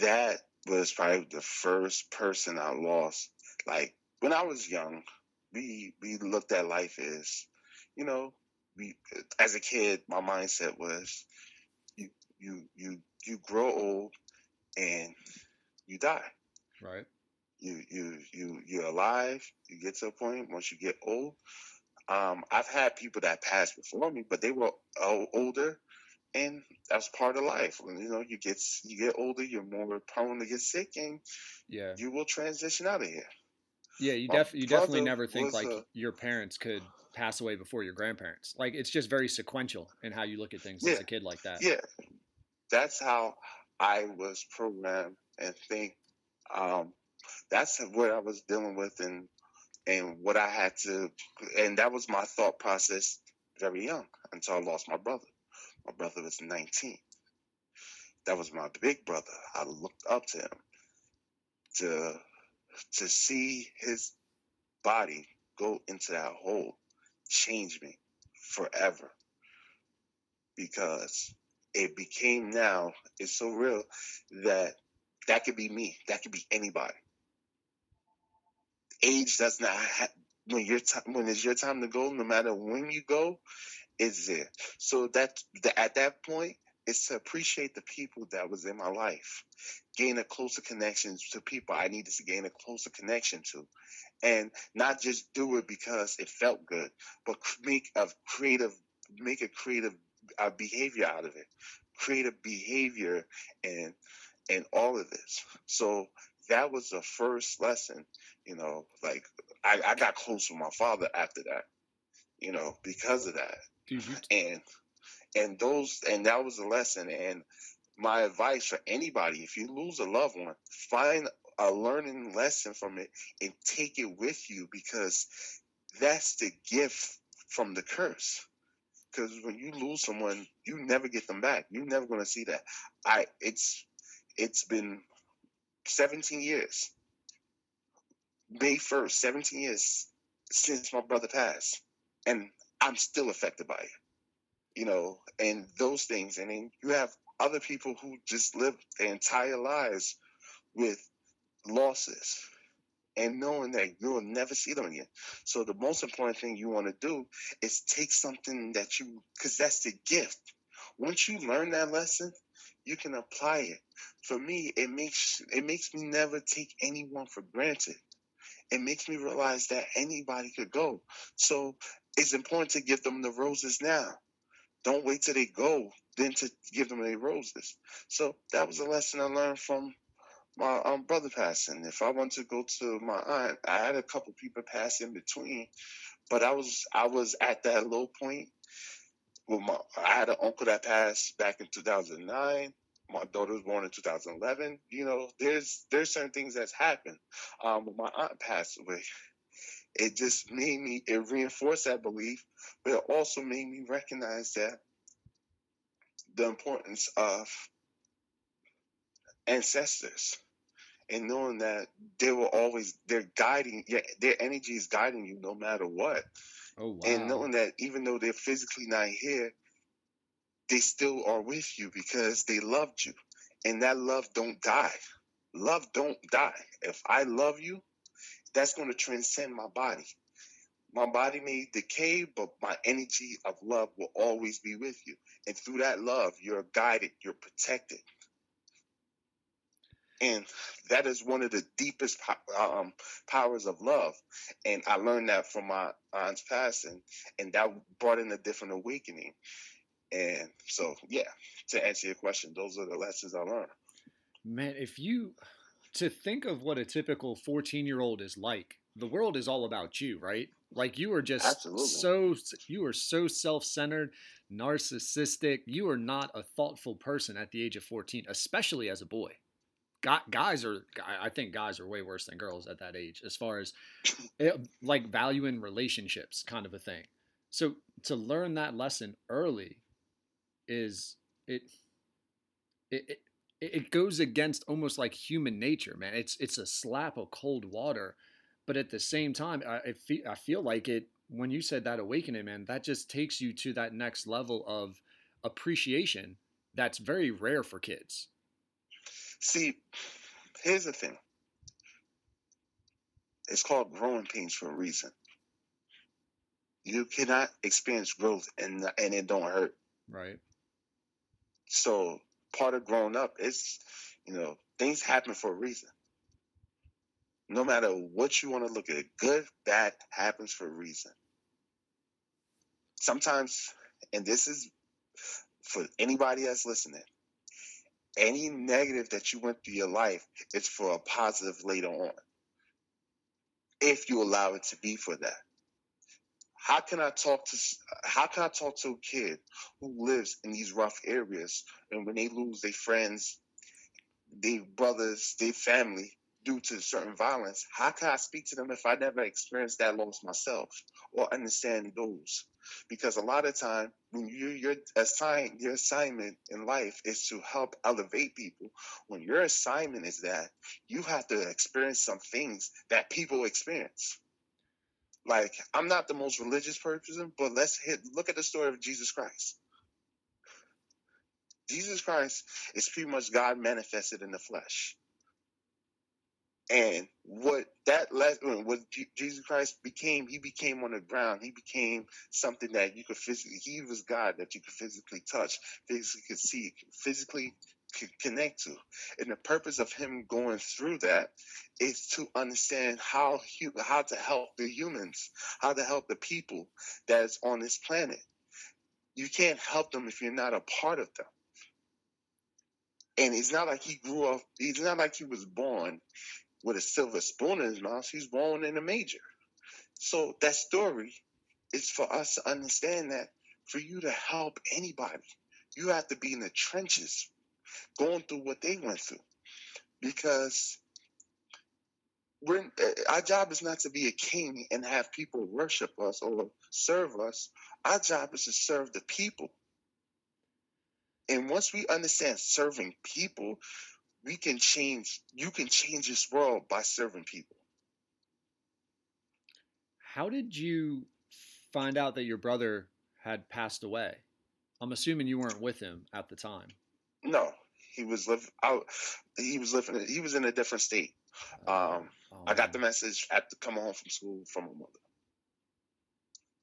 Speaker 4: that was probably the first person I lost. Like when I was young, we we looked at life as, you know, we as a kid, my mindset was you you you you grow old and you die.
Speaker 1: Right.
Speaker 4: You you you you're alive. You get to a point once you get old. Um, I've had people that passed before me, but they were older, and that's part of life. When you know you get you get older, you're more prone to get sick, and
Speaker 1: Yeah.
Speaker 4: you will transition out of here.
Speaker 1: Yeah, you def you definitely never think like
Speaker 4: a-
Speaker 1: your parents could pass away before your grandparents. Like it's just very sequential in how you look at things as a kid like that.
Speaker 4: Yeah, that's how I was programmed and think. Um, that's what I was dealing with, and and what I had to, and that was my thought process very young until I lost my brother. My brother was 19. That was my big brother. I looked up to him to to see his body go into that hole changed me forever because it became now it's so real that that could be me that could be anybody. Age does not ha- when your time when it's your time to go no matter when you go is there. So that, that at that point it's to appreciate the people that was in my life gain a closer connection to people i needed to gain a closer connection to. And not just do it because it felt good but make a creative make a creative uh, behavior out of it Create a behavior and and all of this. So that was the first lesson you know like i, I got close with my father after that you know because of that.
Speaker 1: You
Speaker 4: and and those and that was a lesson. And my advice for anybody if you lose a loved one find a learning lesson from it and take it with you because that's the gift from the curse because when you lose someone you never get them back. You're never going to see that. I it's it's been 17 years. May 1st 17 years since my brother passed and i'm still affected by it you know and those things. And then you have other people who just live their entire lives with losses and knowing that you'll never see them again. So the most important thing you want to do is take something that you because that's the gift. Once you learn that lesson, you can apply it. For me, it makes it makes me never take anyone for granted. It makes me realize that anybody could go. So it's important to give them the roses now. Don't wait till they go, then to give them the roses. So that was a lesson I learned from my um, brother passing. If I wanted to go to my aunt, I had a couple people pass in between, but I was I was at that low point. With my, I had an uncle that passed back in 2009. My daughter was born in 2011. You know, there's there's certain things that's happened. Um, when my aunt passed away, it just made me it reinforced that belief, but it also made me recognize that the importance of ancestors and knowing that they will always they're guiding yeah their energy is guiding you no matter what.
Speaker 1: Oh wow.
Speaker 4: and knowing that even though they're physically not here they still are with you because they loved you. And that love don't die. Love don't die. If i love you that's going to transcend my body. My body may decay but my energy of love will always be with you. And through that love you're guided you're protected and that is one of the deepest um, powers of love. And I learned that from my aunt's passing, and that brought in a different awakening. And so, yeah, to answer your question, those are the lessons I learned.
Speaker 1: Man, if you to think of what a typical 14 year old is like, the world is all about you, right? Like you are just
Speaker 4: Absolutely.
Speaker 1: so you are so self-centered, narcissistic. You are not a thoughtful person at the age of 14, especially as a boy guys are i think guys are way worse than girls at that age as far as eh, like valuing relationships kind of a thing. So to learn that lesson early is it it, it goes against almost like human nature man. It's it's a slap of cold water but at the same time i, I feel like it when you said that awakening man that just takes you to that next level of appreciation that's very rare for kids
Speaker 4: See, here's the thing. It's called growing pains for a reason. You cannot experience growth and and it don't hurt.
Speaker 1: Right.
Speaker 4: So part of growing up is, you know, things happen for a reason. No matter what you want to look at, good, bad happens for a reason. Sometimes, and this is for anybody that's listening, any negative that you went through your life is for a positive later on. If you allow it to be for that. How can I talk to how can I talk to a kid who lives in these rough areas and when they lose their friends, their brothers, their family due to certain violence, how can I speak to them if I never experienced that loss myself or understand those? Because a lot of time when you your assign your assignment in life is to help elevate people. When your assignment is that you have to experience some things that people experience. Like i'm not the most religious person but let's hit look at the story of jesus christ. Jesus christ is pretty much god manifested in the flesh and what that lesson, what Jesus Christ became, he became on the ground. He became something that you could physically, he was God that you could physically touch, physically could see, physically could connect to. And the purpose of him going through that is to understand how how to help the humans, how to help the people that's on this planet. You can't help them if you're not a part of them. And it's not like he grew up, it's not like he was born with a silver spoon in his mouth. he's born in a major. So that story is for us to understand that for you to help anybody, you have to be in the trenches, going through what they went through, because we're eh, our job is not to be a king and have people worship us or serve us. Our job is to serve the people. And once we understand serving people, we can change. You can change this world by serving people.
Speaker 1: How did you find out that your brother had passed away? I'm assuming you weren't with him at the time.
Speaker 4: No, he was living out. He was living. He was in a different state. Um,
Speaker 1: Oh,
Speaker 4: I got the message after coming home from school from my mother.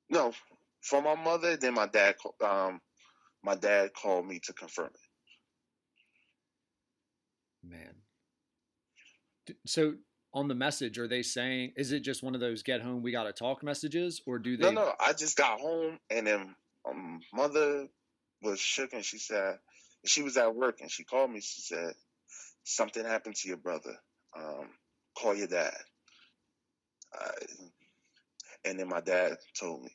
Speaker 4: No, from my mother. Then my dad. Um, my dad called me to confirm it.
Speaker 1: Man. So on the message, are they saying, is it just one of those get home, we got to talk messages? Or do they?
Speaker 4: No, no. I just got home and then um, mother was shook and she said she was at work and she called me. She said something happened to your brother. Um, call your dad. Uh, and then my dad told me.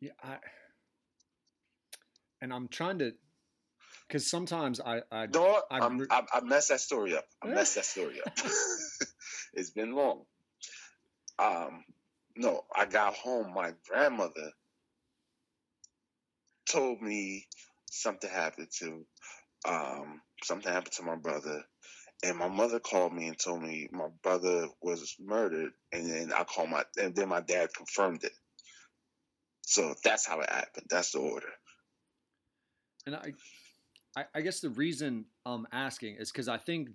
Speaker 1: Yeah, I, and I'm trying to, because sometimes I, I,
Speaker 4: You know?
Speaker 1: I
Speaker 4: I'm-
Speaker 1: re-
Speaker 4: I, I messed that story up. I messed that story up. it's been long. Um, no, I got home. My grandmother told me something happened to um, something happened to my brother, and my mother called me and told me my brother was murdered, and then I called my and then my dad confirmed it. So that's how it happened. That's the order.
Speaker 1: and I, I, I guess the reason I'm asking is because I think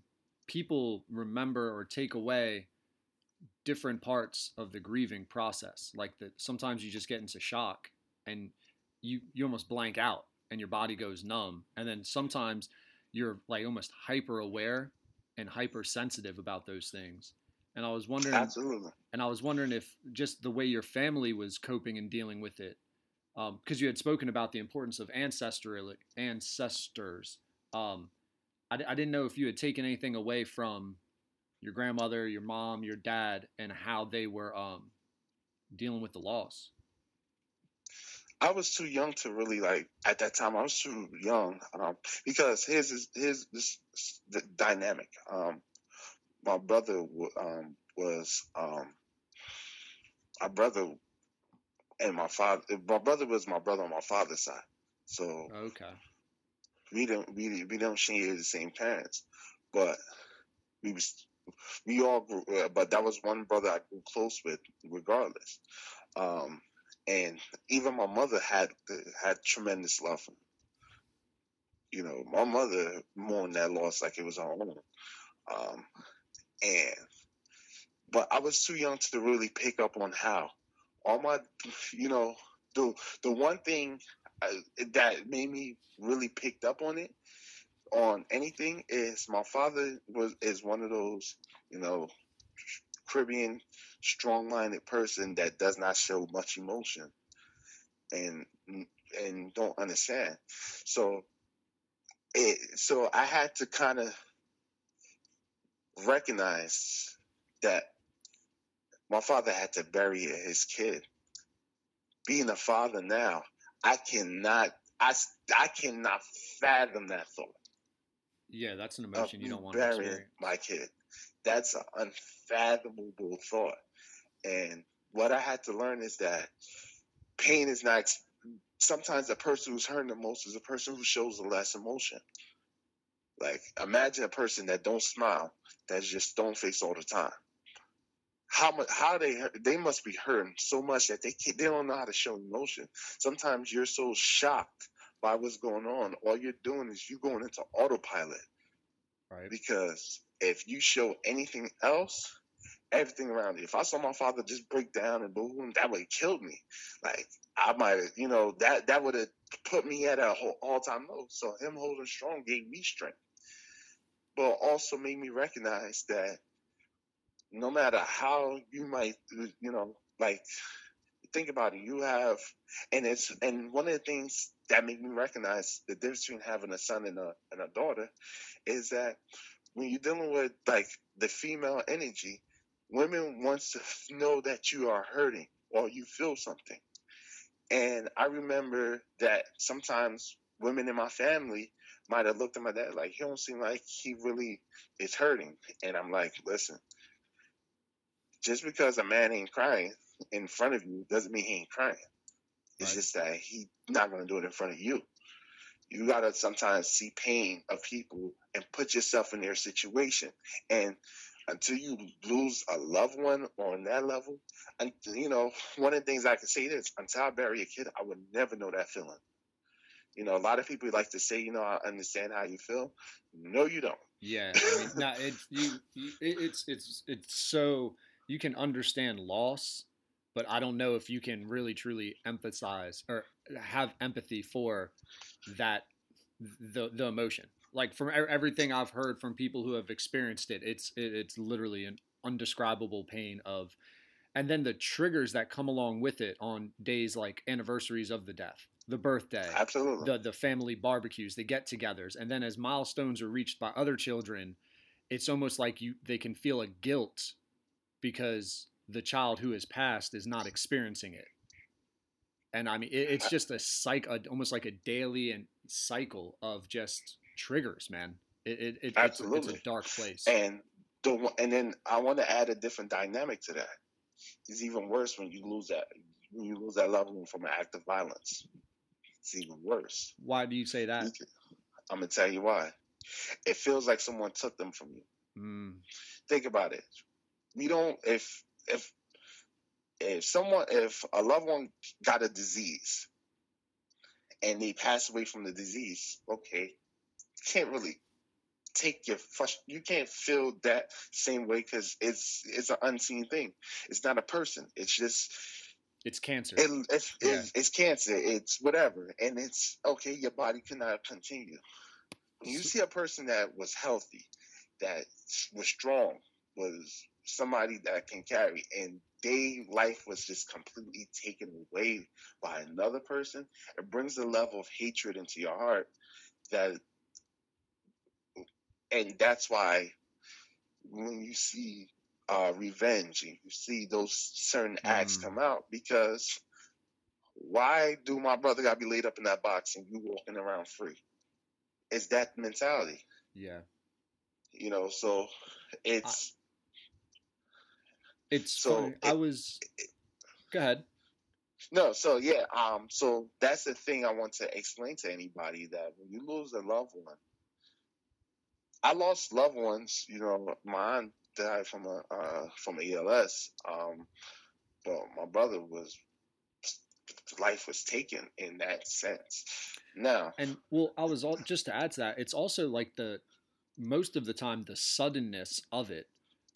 Speaker 1: people remember or take away different parts of the grieving process. Like that, sometimes you just get into shock and you you almost blank out and your body goes numb, and then sometimes you're like almost hyper aware and hypersensitive about those things. And I was wondering,
Speaker 4: Absolutely.
Speaker 1: and I was wondering if just the way your family was coping and dealing with it, because you had spoken about the importance of ancestral ancestors. Um, I, I didn't know if you had taken anything away from your grandmother, your mom, your dad, and how they were um, dealing with the loss.
Speaker 4: I was too young to really like at that time. I was too young um, because his his, this the dynamic. Um, my brother w- um, was um, my brother and my father. My brother was my brother on my father's side, so
Speaker 1: Okay.
Speaker 4: we don't we we don't share the same parents, but we was we all grew. Uh, but that was one brother I grew close with, regardless. Um, and even my mother had had tremendous love for him. You know, my mother mourned that loss like it was her own. Um, and but I was too young to really pick up on how. All my, you know, the the one thing uh, that made me really picked up on it on anything is my father was is one of those you know Caribbean strong-minded person that does not show much emotion and and don't understand. So it so I had to kind of recognize that my father had to bury his kid being a father now I cannot I I cannot fathom that thought
Speaker 1: Yeah, that's an emotion you don't want to experience.
Speaker 4: my kid. That's an unfathomable thought. And what I had to learn is that pain is not. Sometimes the person who's hurting the most is the person who shows the less emotion. Like imagine a person that don't smile, that's just stone face all the time. How much? How they they must be hurting so much that they can't, they don't know how to show emotion. Sometimes you're so shocked by what's going on. All you're doing is you going into autopilot
Speaker 1: Right.
Speaker 4: because if you show anything else, everything around you. If I saw my father just break down and boom, that would have killed me. Like I might, have, you know, that that would have put me at a whole all time low. So him holding strong gave me strength, but also made me recognize that no matter how you might, you know, like think about it, you have, and it's and one of the things that made me recognize the difference between having a son and a and a daughter is that when you're dealing with like the female energy, women wants to know that you are hurting or you feel something. And I remember that sometimes women in my family might have looked at my dad like, he don't seem like he really is hurting. And I'm like, listen, just because a man ain't crying in front of you doesn't mean he ain't crying. It's
Speaker 1: Right.
Speaker 4: just that he's not going to do it in front of you. You got to sometimes see pain of people and put yourself in their situation. And until you lose a loved one on that level, and you know, one of the things I can say is until I bury a kid, I would never know that feeling. You know, a lot of people like to say, you know, I understand how you feel. No, you don't.
Speaker 1: Yeah, I mean, no, it's you, you it, it's it's it's so you can understand loss, but I don't know if you can really truly emphasize or have empathy for that the the emotion. Like from everything I've heard from people who have experienced it, it's it, it's literally an undescribable pain of, and then the triggers that come along with it on days like anniversaries of the death, the birthday,
Speaker 4: Absolutely.
Speaker 1: the the family barbecues, the get-togethers, and then as milestones are reached by other children, it's almost like you they can feel a guilt because the child who has passed is not experiencing it. And I mean, it, it's just a psych, a, almost like a daily and cycle of just triggers, man. It, it, it it's, a- it's a dark place.
Speaker 4: And the and then I want to add a different dynamic to that. It's even worse when you lose that when you lose that loved one from an act of violence. It's even worse.
Speaker 1: Why do you say that?
Speaker 4: I'm gonna tell you why. It feels like someone took them from you.
Speaker 1: Mm,
Speaker 4: Think about it. We don't if if if someone if a loved one got a disease and they pass away from the disease, okay, can't really take your frust- you can't feel that same way because it's it's an unseen thing. It's not a person. It's just
Speaker 1: it's cancer.
Speaker 4: it, it's,
Speaker 1: Yeah.
Speaker 4: it's it's cancer. It's whatever, and it's okay. Your body cannot continue. When you see a person that was healthy, that was strong, was somebody that can carry, and they life was just completely taken away by another person, it brings a level of hatred into your heart that, and that's why when you see uh, revenge and you see those certain acts
Speaker 1: Mm.
Speaker 4: come out, because why do my brother got to be laid up in that box and you walking around free? It's that mentality,
Speaker 1: yeah.
Speaker 4: you know. So it's
Speaker 1: It's
Speaker 4: So,
Speaker 1: funny. I
Speaker 4: it-
Speaker 1: was. Go ahead.
Speaker 4: no. So yeah, um. So that's the thing I want to explain to anybody that when you lose a loved one, I lost loved ones. You know, my aunt died from a uh, from ALS. Um, but my brother was life was taken in that sense. Now,
Speaker 1: And well, I was all just to add to that. It's also like the most of the time the suddenness of it,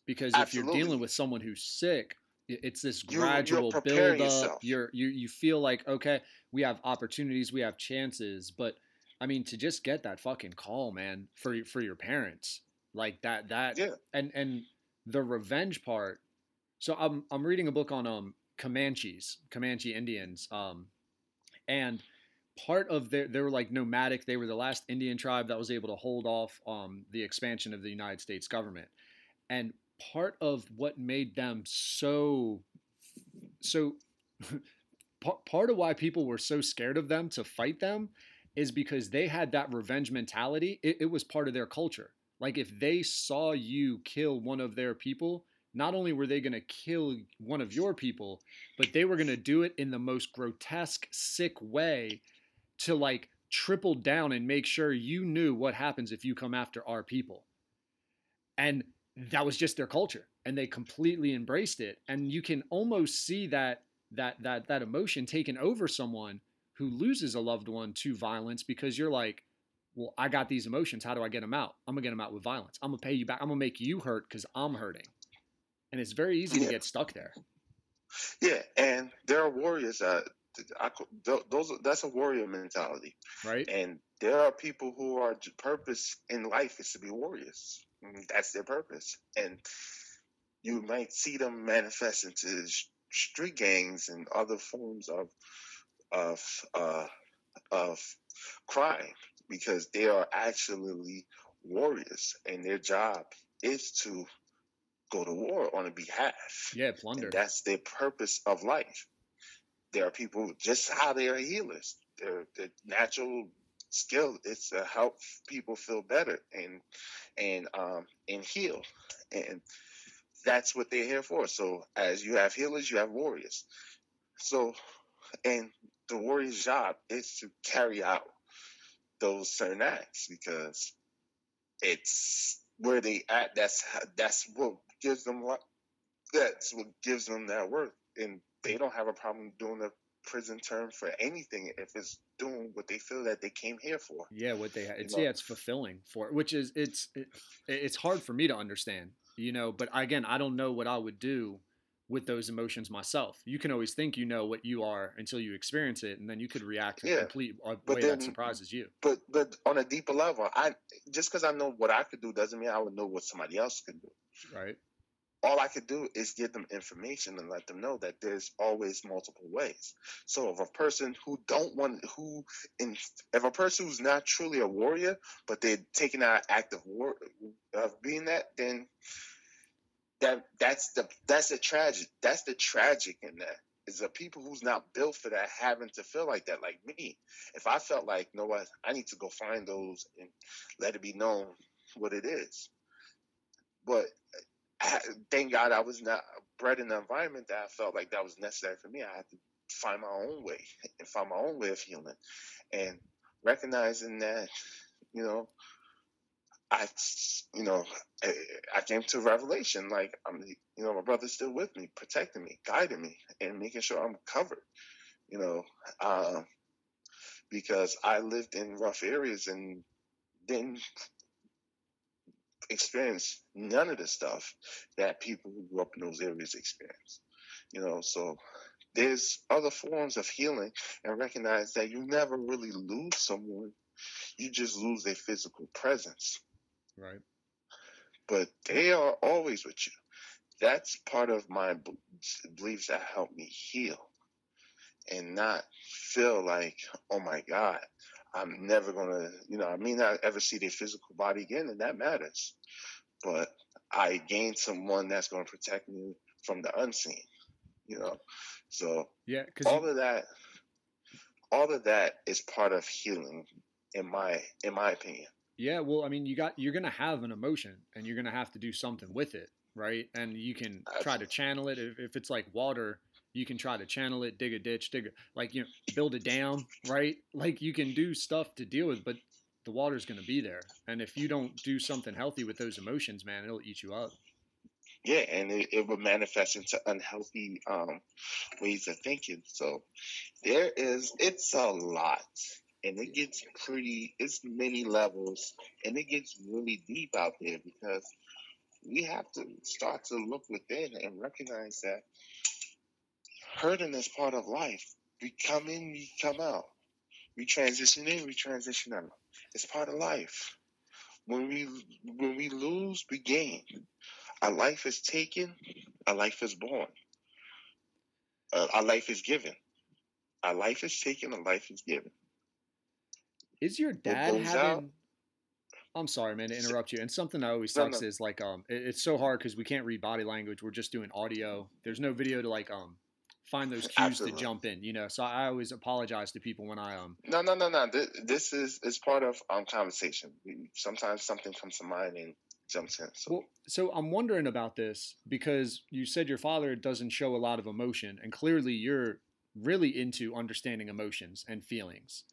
Speaker 1: because if you're dealing with someone who's sick, it's this
Speaker 4: You- you're
Speaker 1: gradual
Speaker 4: preparing
Speaker 1: build up. You're you you feel like okay, we have opportunities, we have chances, but I mean to just get that fucking call, man, for for your parents, like that that
Speaker 4: yeah,
Speaker 1: and and the revenge part. So I'm I'm reading a book on um Comanches, Comanche Indians, um, and part of their they were like nomadic. They were the last Indian tribe that was able to hold off um the expansion of the United States government, and part of what made them so so pa- part of why people were so scared of them to fight them is because they had that revenge mentality. It, it was part of their culture. Like if they saw you kill one of their people, not only were they going to kill one of your people, but they were going to do it in the most grotesque, sick way to like triple down and make sure you knew what happens if you come after our people. And that was just their culture and they completely embraced it. And you can almost see that that that that emotion taken over someone who loses a loved one to violence because you're like well i got these emotions. How do i get them out? I'm gonna get them out with violence. I'm gonna pay you back. I'm gonna make you hurt because i'm hurting. And it's very easy
Speaker 4: Yeah.
Speaker 1: to get stuck there.
Speaker 4: Yeah, and there are warriors uh, that I, those that's a warrior mentality.
Speaker 1: right.
Speaker 4: And there are people who are purpose in life is to be warriors. Mm, That's their purpose. And you might see them manifest into street gangs and other forms of of uh, of crime because they are actually warriors, and their job is to go to war on a behalf.
Speaker 1: yeah plunder
Speaker 4: And that's their purpose of life. there are people just how they are healers. Their their natural skill it's to help people feel better and and um and heal. And that's what they're here for. So as you have healers, you have warriors. So and the warrior's job is to carry out those certain acts because it's where they at. That's that's what gives them what that's what gives them that worth, and they don't have a problem doing a prison term for anything if it's doing what they feel that they came here for.
Speaker 1: Yeah, what they it's
Speaker 4: know?
Speaker 1: yeah, it's fulfilling for which is it's it, it's hard for me to understand, you know. But again, I don't know what I would do with those emotions myself. You can always think you know what you are until you experience it, and then you could react in a
Speaker 4: Yeah,
Speaker 1: complete a
Speaker 4: but
Speaker 1: way
Speaker 4: then-
Speaker 1: that surprises you.
Speaker 4: But but on a deeper level, I just because I know what I could do doesn't mean I would know what somebody else could do.
Speaker 1: Right?
Speaker 4: All I could do is give them information and let them know that there's always multiple ways. So if a person who don't want who in if a person who's not truly a warrior, but they're taking out active war of being that, then that that's the that's the tragic that's the tragic in that is the people who's not built for that having to feel like that like me if i felt like you know what i need to go find those and let it be known what it is but thank God I was not bred in an environment that I felt like that was necessary for me. I had to find my own way and find my own way of healing, and recognizing that, you know, I, you know, I, I came to revelation like I'm, you know, my brother's still with me, protecting me, guiding me, and making sure I'm covered. You know, uh, because I lived in rough areas and didn't experience none of the stuff that people who grew up in those areas experience. You know, so there's other forms of healing and recognize that you never really lose someone. You just lose their physical presence.
Speaker 1: Right.
Speaker 4: But they are always with you. That's part of my beliefs that help me heal and not feel like, oh my God, I'm never gonna, you know, I may not ever see their physical body again, and that matters. But I gained someone that's gonna protect me from the unseen, you know. So
Speaker 1: Yeah, because
Speaker 4: all of that, all of that is part of healing, in my in my opinion.
Speaker 1: Yeah, well, I mean, you got you're gonna have an emotion, and you're gonna have to do something with it, right? And you can try to channel it. If, if it's like water, you can try to channel it, dig a ditch, dig a, like you know, build a dam, right? Like you can do stuff to deal with, but the water's gonna be there, and if you don't do something healthy with those emotions, man, it'll eat you up.
Speaker 4: Yeah, and it, it would manifest into unhealthy um, ways of thinking. So there is, it's a lot, and it gets pretty, it's many levels, and it gets really deep out there because we have to start to look within and recognize that hurting is part of life. We come in, we come out. We transition in, we transition out. It's part of life. When we when we lose, we gain. A life is taken, a life is born. Uh, a life is given. A life is taken, a life is given.
Speaker 1: Is your dad
Speaker 4: goes out-
Speaker 1: having? I'm sorry, man, to interrupt you. And something that always
Speaker 4: No,
Speaker 1: sucks
Speaker 4: no.
Speaker 1: is like, um, it- it's so hard because we can't read body language. We're just doing audio. There's no video to like, um, find those cues
Speaker 4: Absolutely.
Speaker 1: to jump in. You know, so I always apologize to people when I um.
Speaker 4: No, no, no, no. This, this is is part of um conversation. Sometimes something comes to mind and jumps in. So
Speaker 1: Well, so I'm wondering about this because you said your father doesn't show a lot of emotion, and clearly you're really into understanding emotions and feelings.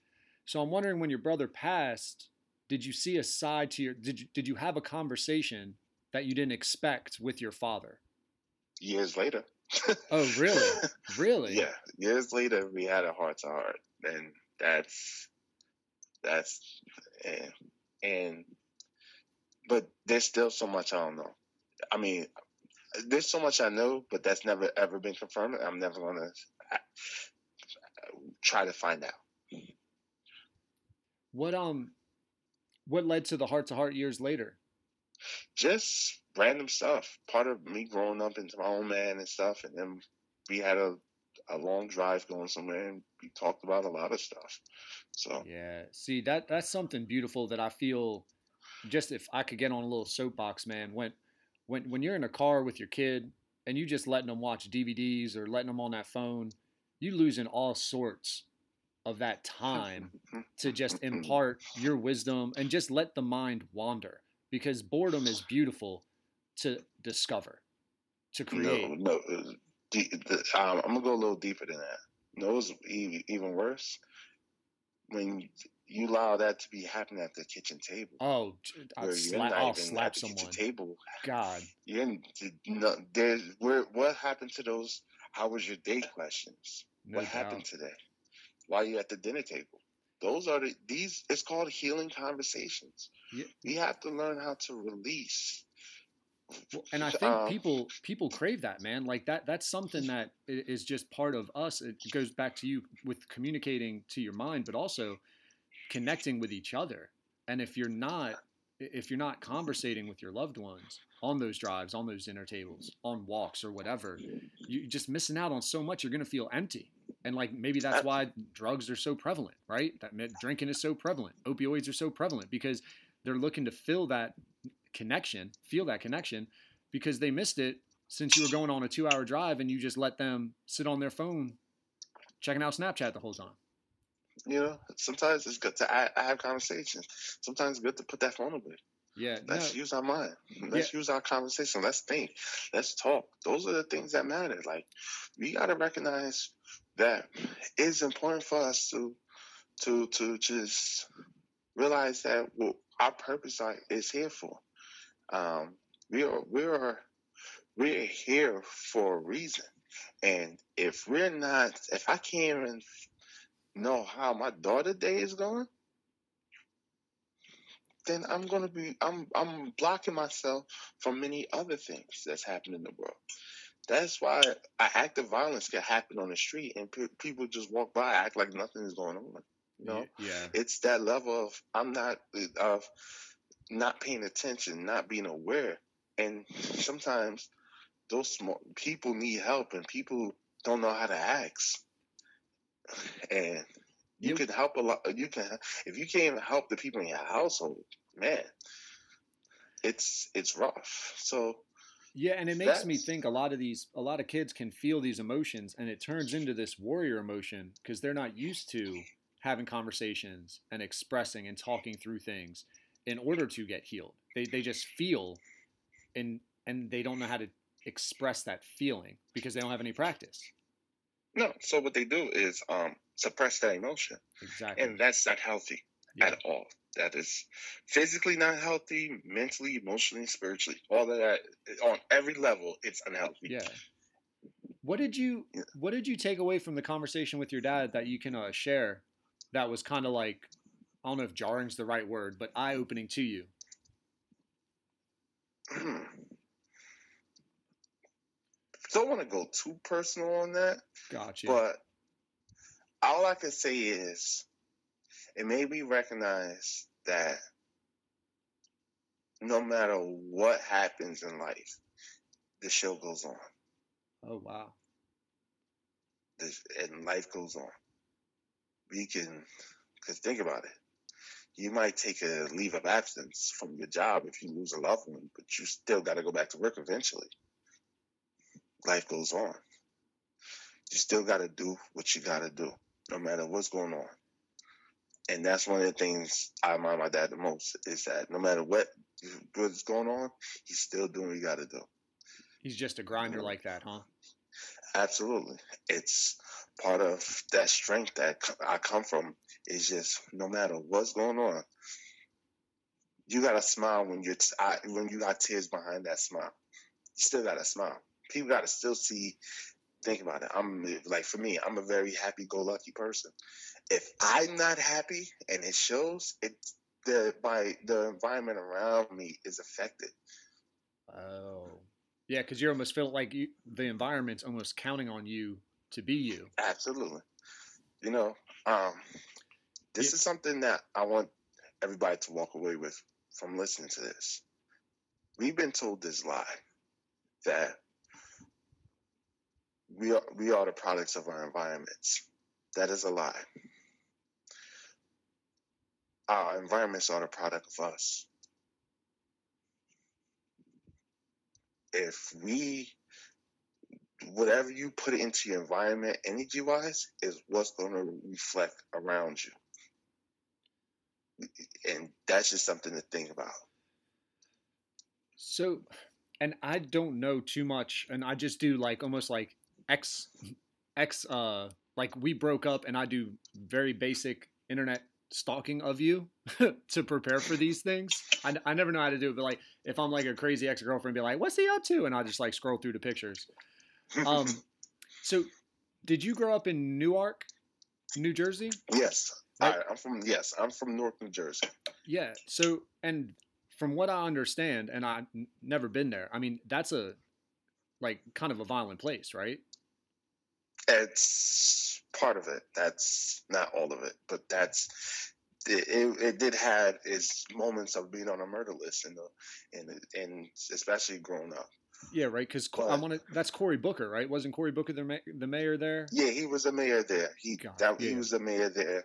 Speaker 1: So I'm wondering when your brother passed, did you see a side to your did you did you have a conversation that you didn't expect with your father?
Speaker 4: years later.
Speaker 1: Oh, really? Really?
Speaker 4: Yeah, years later we had a heart to heart, and that's that's and, and but there's still so much I don't know. I mean, there's so much I know, but that's never ever been confirmed. I'm never gonna try to find out.
Speaker 1: What um what led to the heart to heart years later?
Speaker 4: Just random stuff. Part of me growing up into my own man and stuff, and then we had a a long drive going somewhere, and we talked about a lot of stuff. So
Speaker 1: Yeah. See, that that's something beautiful that I feel just if I could get on a little soapbox, man, when when when you're in a car with your kid and you just letting them watch DVDs or letting them on that phone, you losing all sorts of that time to just impart your wisdom and just let the mind wander because boredom is beautiful to discover to create
Speaker 4: No, no. the- um, I'm gonna go a little deeper than that. No, it's even worse when you allow that to be happening at the kitchen table.
Speaker 1: oh I'll
Speaker 4: where you're
Speaker 1: slap,
Speaker 4: not
Speaker 1: I'll slap
Speaker 4: at the
Speaker 1: someone
Speaker 4: kitchen table.
Speaker 1: god
Speaker 4: You're in, no, there's where what happened to those? How was your day questions?
Speaker 1: no
Speaker 4: what
Speaker 1: doubt.
Speaker 4: happened today? Why are you at the dinner table? Those are the these. It's called healing conversations.
Speaker 1: Yeah.
Speaker 4: We have to learn how to release.
Speaker 1: Well, and I think
Speaker 4: Um,
Speaker 1: people people crave that, man. Like that that's something that i- just part of us. It goes back to you with communicating to your mind, but also connecting with each other. And if you're not if you're not conversating with your loved ones on those drives, on those dinner tables, on walks or whatever, you're just missing out on so much. You're going to feel empty. And like maybe that's why drugs are so prevalent, right? That drinking is so prevalent. Opioids are so prevalent because they're looking to fill that connection, feel that connection, because they missed it since you were going on a two hour drive and you just let them sit on their phone checking out Snapchat the whole time.
Speaker 4: You know, sometimes it's good to I, I have conversations. Sometimes it's good to put that phone away.
Speaker 1: Yeah. No,
Speaker 4: Let's use our mind. Let's use our conversation. Let's think. Let's talk. Those are the things that matter. Like we gotta recognize that it's important for us to to to just realize that what our purpose are, is here for. Um, we are we are we're here for a reason, and if we're not, if I can't even know how my daughter day is going, then I'm gonna be I'm I'm blocking myself from many other things that's happening in the world. That's why an act of violence can happen on the street and pe- people just walk by, act like nothing is going on. You know,
Speaker 1: yeah.
Speaker 4: it's that level of I'm not of not paying attention, not being aware, and sometimes those small people need help and people don't know how to ask. And you
Speaker 1: Yeah.
Speaker 4: can help a lot. You can if you can't even help the people in your household, man. It's it's rough. So
Speaker 1: Yeah, and it makes me think a lot of these, a lot of kids can feel these emotions, and it turns into this warrior emotion because they're not used to having conversations and expressing and talking through things in order to get healed. They they just feel, and and they don't know how to express that feeling because they don't have any practice.
Speaker 4: no. So what they do is um suppress that emotion,
Speaker 1: Exactly.
Speaker 4: and that's not healthy
Speaker 1: Yeah.
Speaker 4: at all. That is physically not healthy, mentally, emotionally, spiritually, all of that on every level. It's unhealthy.
Speaker 1: Yeah. What did you
Speaker 4: Yeah.
Speaker 1: What did you take away from the conversation with your dad that you can uh, share? That was kind of like I don't know if jarring's the right word, but eye opening to you.
Speaker 4: Don't want to go too personal on that,
Speaker 1: Gotcha.
Speaker 4: but all I can say is it made me recognize that no matter what happens in life, the show goes on.
Speaker 1: oh wow.
Speaker 4: This, and life goes on. We can, because think about it. You might take a leave of absence from your job if you lose a loved one, but you still got to go back to work eventually. Life goes on. You still got to do what you got to do, no matter what's going on. And that's one of the things I remind my dad the most is that no matter what what's going on, he's still doing what he got to do.
Speaker 1: He's just a grinder mm-hmm. like that, huh?
Speaker 4: Absolutely. It's part of that strength that I come from is just no matter what's going on, you got to smile when you're when you got tears behind that smile. You still got to smile. People got to still see. Think about it. I'm like for me, I'm a very happy-go-lucky person. If I'm not happy and it shows, it the by the environment around me is affected.
Speaker 1: Oh. Yeah, because you almost feel like you, the environment's almost counting on you to be you.
Speaker 4: Absolutely. You know, um, this
Speaker 1: Yeah.
Speaker 4: is something that I want everybody to walk away with from listening to this. We've been told this lie that we are we are the products of our environments. That is a lie. Our environments are the product of us. If we whatever you put into your environment, energy wise, is what's going to reflect around you. And that's just something to think about.
Speaker 1: So, and I don't know too much, and I just do like almost like X, X, uh, like we broke up, and I do very basic internet stalking of you to prepare for these things. I, I never know how to do it, but like if I'm like a crazy ex girlfriend, be like, "What's he up to?" and I just like scroll through the pictures. Um, so did you grow up in Newark, New Jersey?
Speaker 4: yes. All right, I'm from yes, I'm from North New Jersey.
Speaker 1: Yeah. So, and from what I understand, and I've n- never been there, I mean, that's a like kind of a violent place, right?
Speaker 4: It's part of it. That's not all of it, but that's it. It, it did have its moments of being on a murder list, and and and especially growing up.
Speaker 1: Yeah, right. Because I want to. That's Cory Booker, right? Wasn't Cory Booker the ma- the mayor there?
Speaker 4: Yeah, he was a mayor there. He
Speaker 1: God,
Speaker 4: that
Speaker 1: yeah.
Speaker 4: he was a mayor there.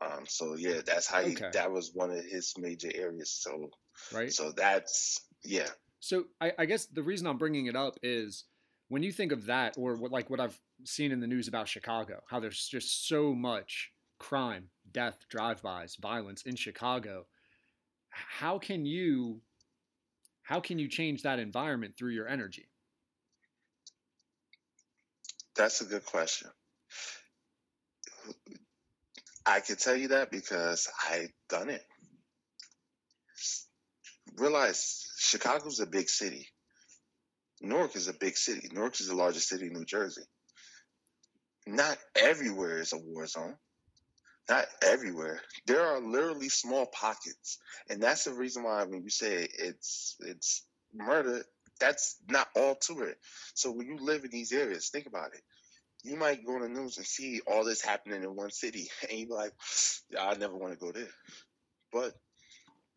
Speaker 4: Um, so yeah, that's how he.
Speaker 1: Okay.
Speaker 4: That was one of his major areas. So
Speaker 1: Right.
Speaker 4: so that's yeah.
Speaker 1: So I, I guess the reason I'm bringing it up is when you think of that, or what like what I've seen in the news about Chicago, how there's just so much crime, death, drive-bys, violence in Chicago. How can you how can you change that environment through your energy?
Speaker 4: That's a good question. I can tell you that because I done it. Realize Chicago's a big city. Newark is a big city. Newark is the largest city in New Jersey. Not everywhere is a war zone. Not everywhere. There are literally small pockets, and that's the reason why when you say it's it's murder, that's not all to it. So when you live in these areas, think about it. You might go on the news and see all this happening in one city, and you be like, I never want to go there. But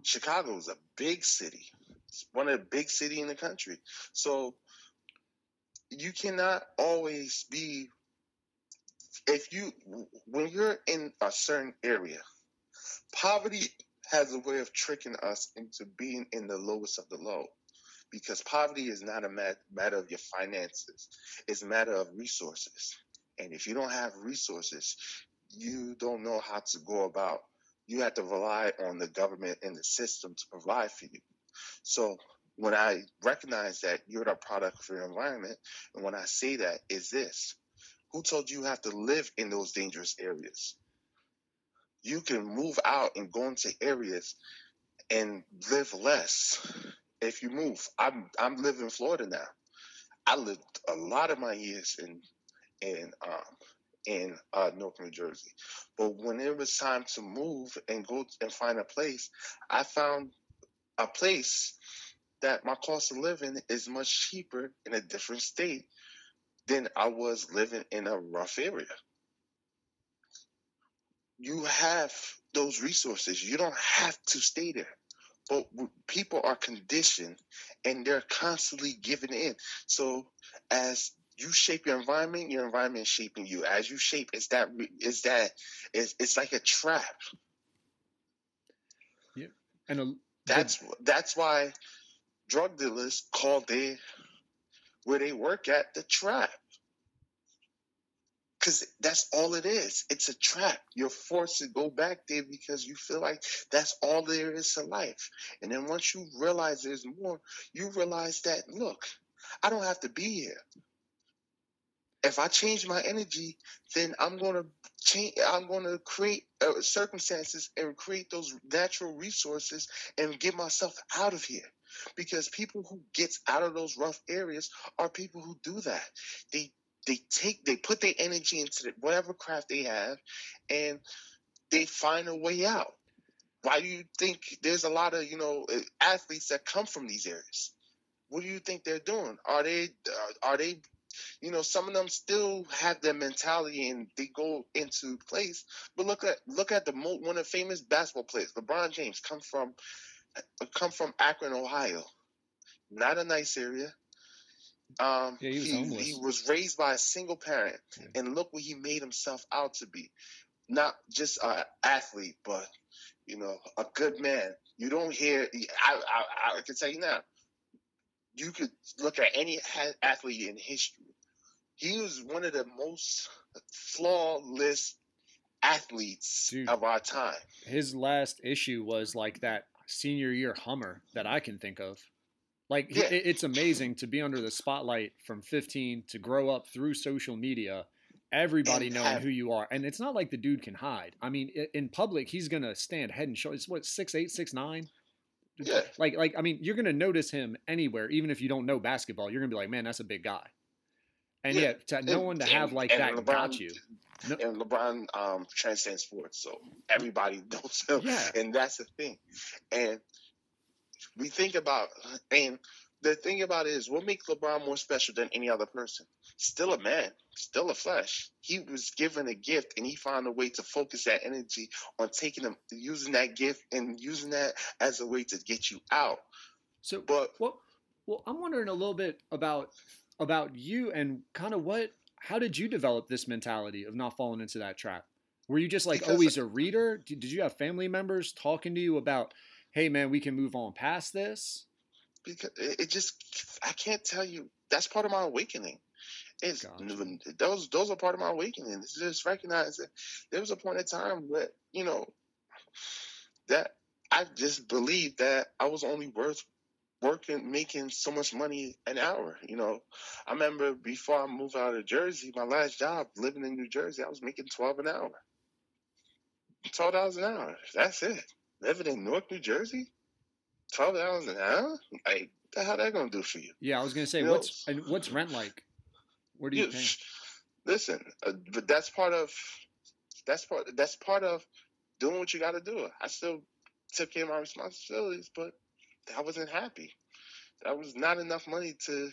Speaker 4: Chicago is a big city. It's one of the big city in the country. So you cannot always be if you when you're in a certain area, poverty has a way of tricking us into being in the lowest of the low. Because poverty is not a mat- matter of your finances, it's a matter of resources. And if you don't have resources, you don't know how to go about. You have to rely on the government and the system to provide for you. So when I recognize that you're the product of your environment, and when I say that, is this who told you you have to live in those dangerous areas? You can move out and go into areas and live less if you move. I'm I'm living in Florida now. I lived a lot of my years in in um in uh, North New Jersey, but when it was time to move and go and find a place, I found a place that my cost of living is much cheaper in a different state than I was living in a rough area. You have those resources. You don't have to stay there. But people are conditioned and they're constantly giving in. So as you shape your environment, your environment is shaping you. As you shape, it's that it's that it's, it's like a trap. Yeah.
Speaker 1: And a,
Speaker 4: That's that's why drug dealers call their where they work at the trap. Cause that's all it is. It's a trap. You're forced to go back there because you feel like that's all there is to life. And then once you realize there's more, you realize that look, I don't have to be here. If I change my energy, then I'm gonna change. I'm gonna create uh, circumstances and create those natural resources and get myself out of here. Because people who gets out of those rough areas are people who do that. They they take they put their energy into whatever craft they have, and they find a way out. Why do you think there's a lot of you know uh, athletes that come from these areas? What do you think they're doing? Are they uh, are they you know some of them still have their mentality and they go into place but look at look at the mo- one of the famous basketball players lebron james come from come from akron ohio not a nice area um
Speaker 1: Yeah, he was
Speaker 4: he, he was raised by a single parent
Speaker 1: Yeah.
Speaker 4: and look what he made himself out to be not just an athlete but you know a good man you don't hear i i, I can tell you now you could look at any ha- athlete in history he was one of the most flawless athletes
Speaker 1: Dude.
Speaker 4: of our time.
Speaker 1: His last issue was like that senior year Hummer that I can think of. Like
Speaker 4: Yeah.
Speaker 1: it- it's amazing to be under the spotlight from 15 to grow up through social media, everybody
Speaker 4: And
Speaker 1: knowing
Speaker 4: have-
Speaker 1: who you are, and it's not like the dude can hide. I mean, in public, he's gonna stand head and shoulders. What six eight, six nine?
Speaker 4: Yeah.
Speaker 1: Like like I mean, you're gonna notice him anywhere, even if you don't know basketball. You're gonna be like, man, that's a big guy. And
Speaker 4: Yeah.
Speaker 1: yet, to, no one to
Speaker 4: and-
Speaker 1: have like that
Speaker 4: LeBron-
Speaker 1: got you. No-
Speaker 4: And LeBron um, transcends sports, so everybody knows him.
Speaker 1: Yeah.
Speaker 4: And that's the thing. And we think about, and the thing about it is, what makes LeBron more special than any other person? Still a man, still a flesh. He was given a gift, and he found a way to focus that energy on taking them, using that gift, and using that as a way to get you out.
Speaker 1: So,
Speaker 4: But
Speaker 1: Well, well, I'm wondering a little bit about about you and kind of what. How did you develop this mentality of not falling into that trap? Were you just like
Speaker 4: Because-
Speaker 1: always a reader? Did, did you have family members talking to you about, hey man, we can move on past this?
Speaker 4: because it, just I can't tell you that's part of my awakening. It's
Speaker 1: Gotcha.
Speaker 4: those those are part of my awakening. It's just recognize that there was a point in time where you know that I just believed that I was only worth working making so much money an hour. You know, I remember before I moved out of Jersey, my last job living in New Jersey, I was making twelve an hour. Twelve dollars an hour. That's it. Living in Newark, New Jersey, twelve dollars an hour. Like, the hell that gonna do for you?
Speaker 1: Yeah, I was gonna say
Speaker 4: You know,
Speaker 1: what's and what's rent like? Where do you
Speaker 4: You-
Speaker 1: pay?
Speaker 4: listen, uh, but that's part of that's part that's part of doing what you got to do. I still took care of my responsibilities, but I wasn't happy. That was not enough money to.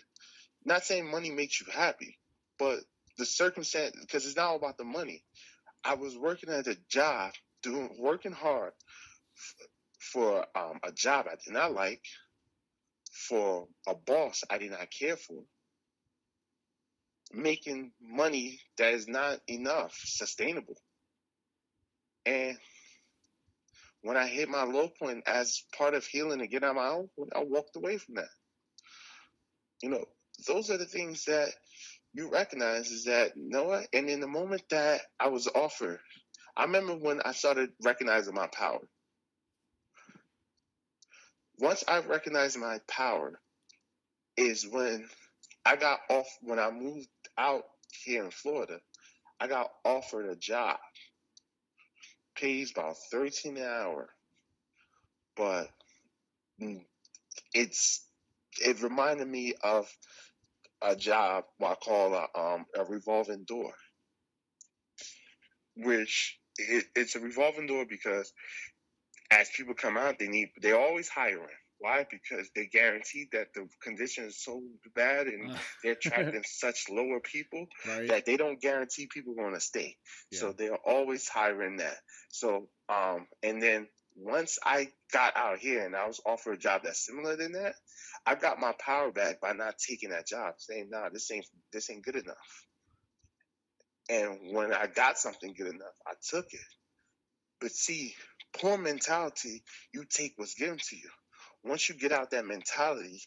Speaker 4: Not saying money makes you happy, but the circumstance because it's not all about the money. I was working at a job, doing working hard f- for um, a job I did not like, for a boss I did not care for making money that is not enough, sustainable. And when I hit my low point as part of healing and getting out my own, I walked away from that. You know, those are the things that you recognize is that, know? And in the moment that I was offered, I remember when I started recognizing my power. Once I recognized my power, is when I got off when I moved out here in Florida, I got offered a job. Pays about thirteen an hour, but it's it reminded me of a job I call a um a revolving door, which it, it's a revolving door because as people come out, they need they're always hiring. Why? Because they guarantee that the condition is so bad and
Speaker 1: Uh,
Speaker 4: they're attracting such lower people
Speaker 1: right?
Speaker 4: that they don't guarantee people going to stay. So they're always hiring that. So um, and then once I got out here and I was offered a job that's similar than that, I got my power back by not taking that job, saying, "Nah, this ain't this ain't good enough." And when I got something good enough, I took it. But see, poor mentality, you take what's given to you. Once you get out that mentality,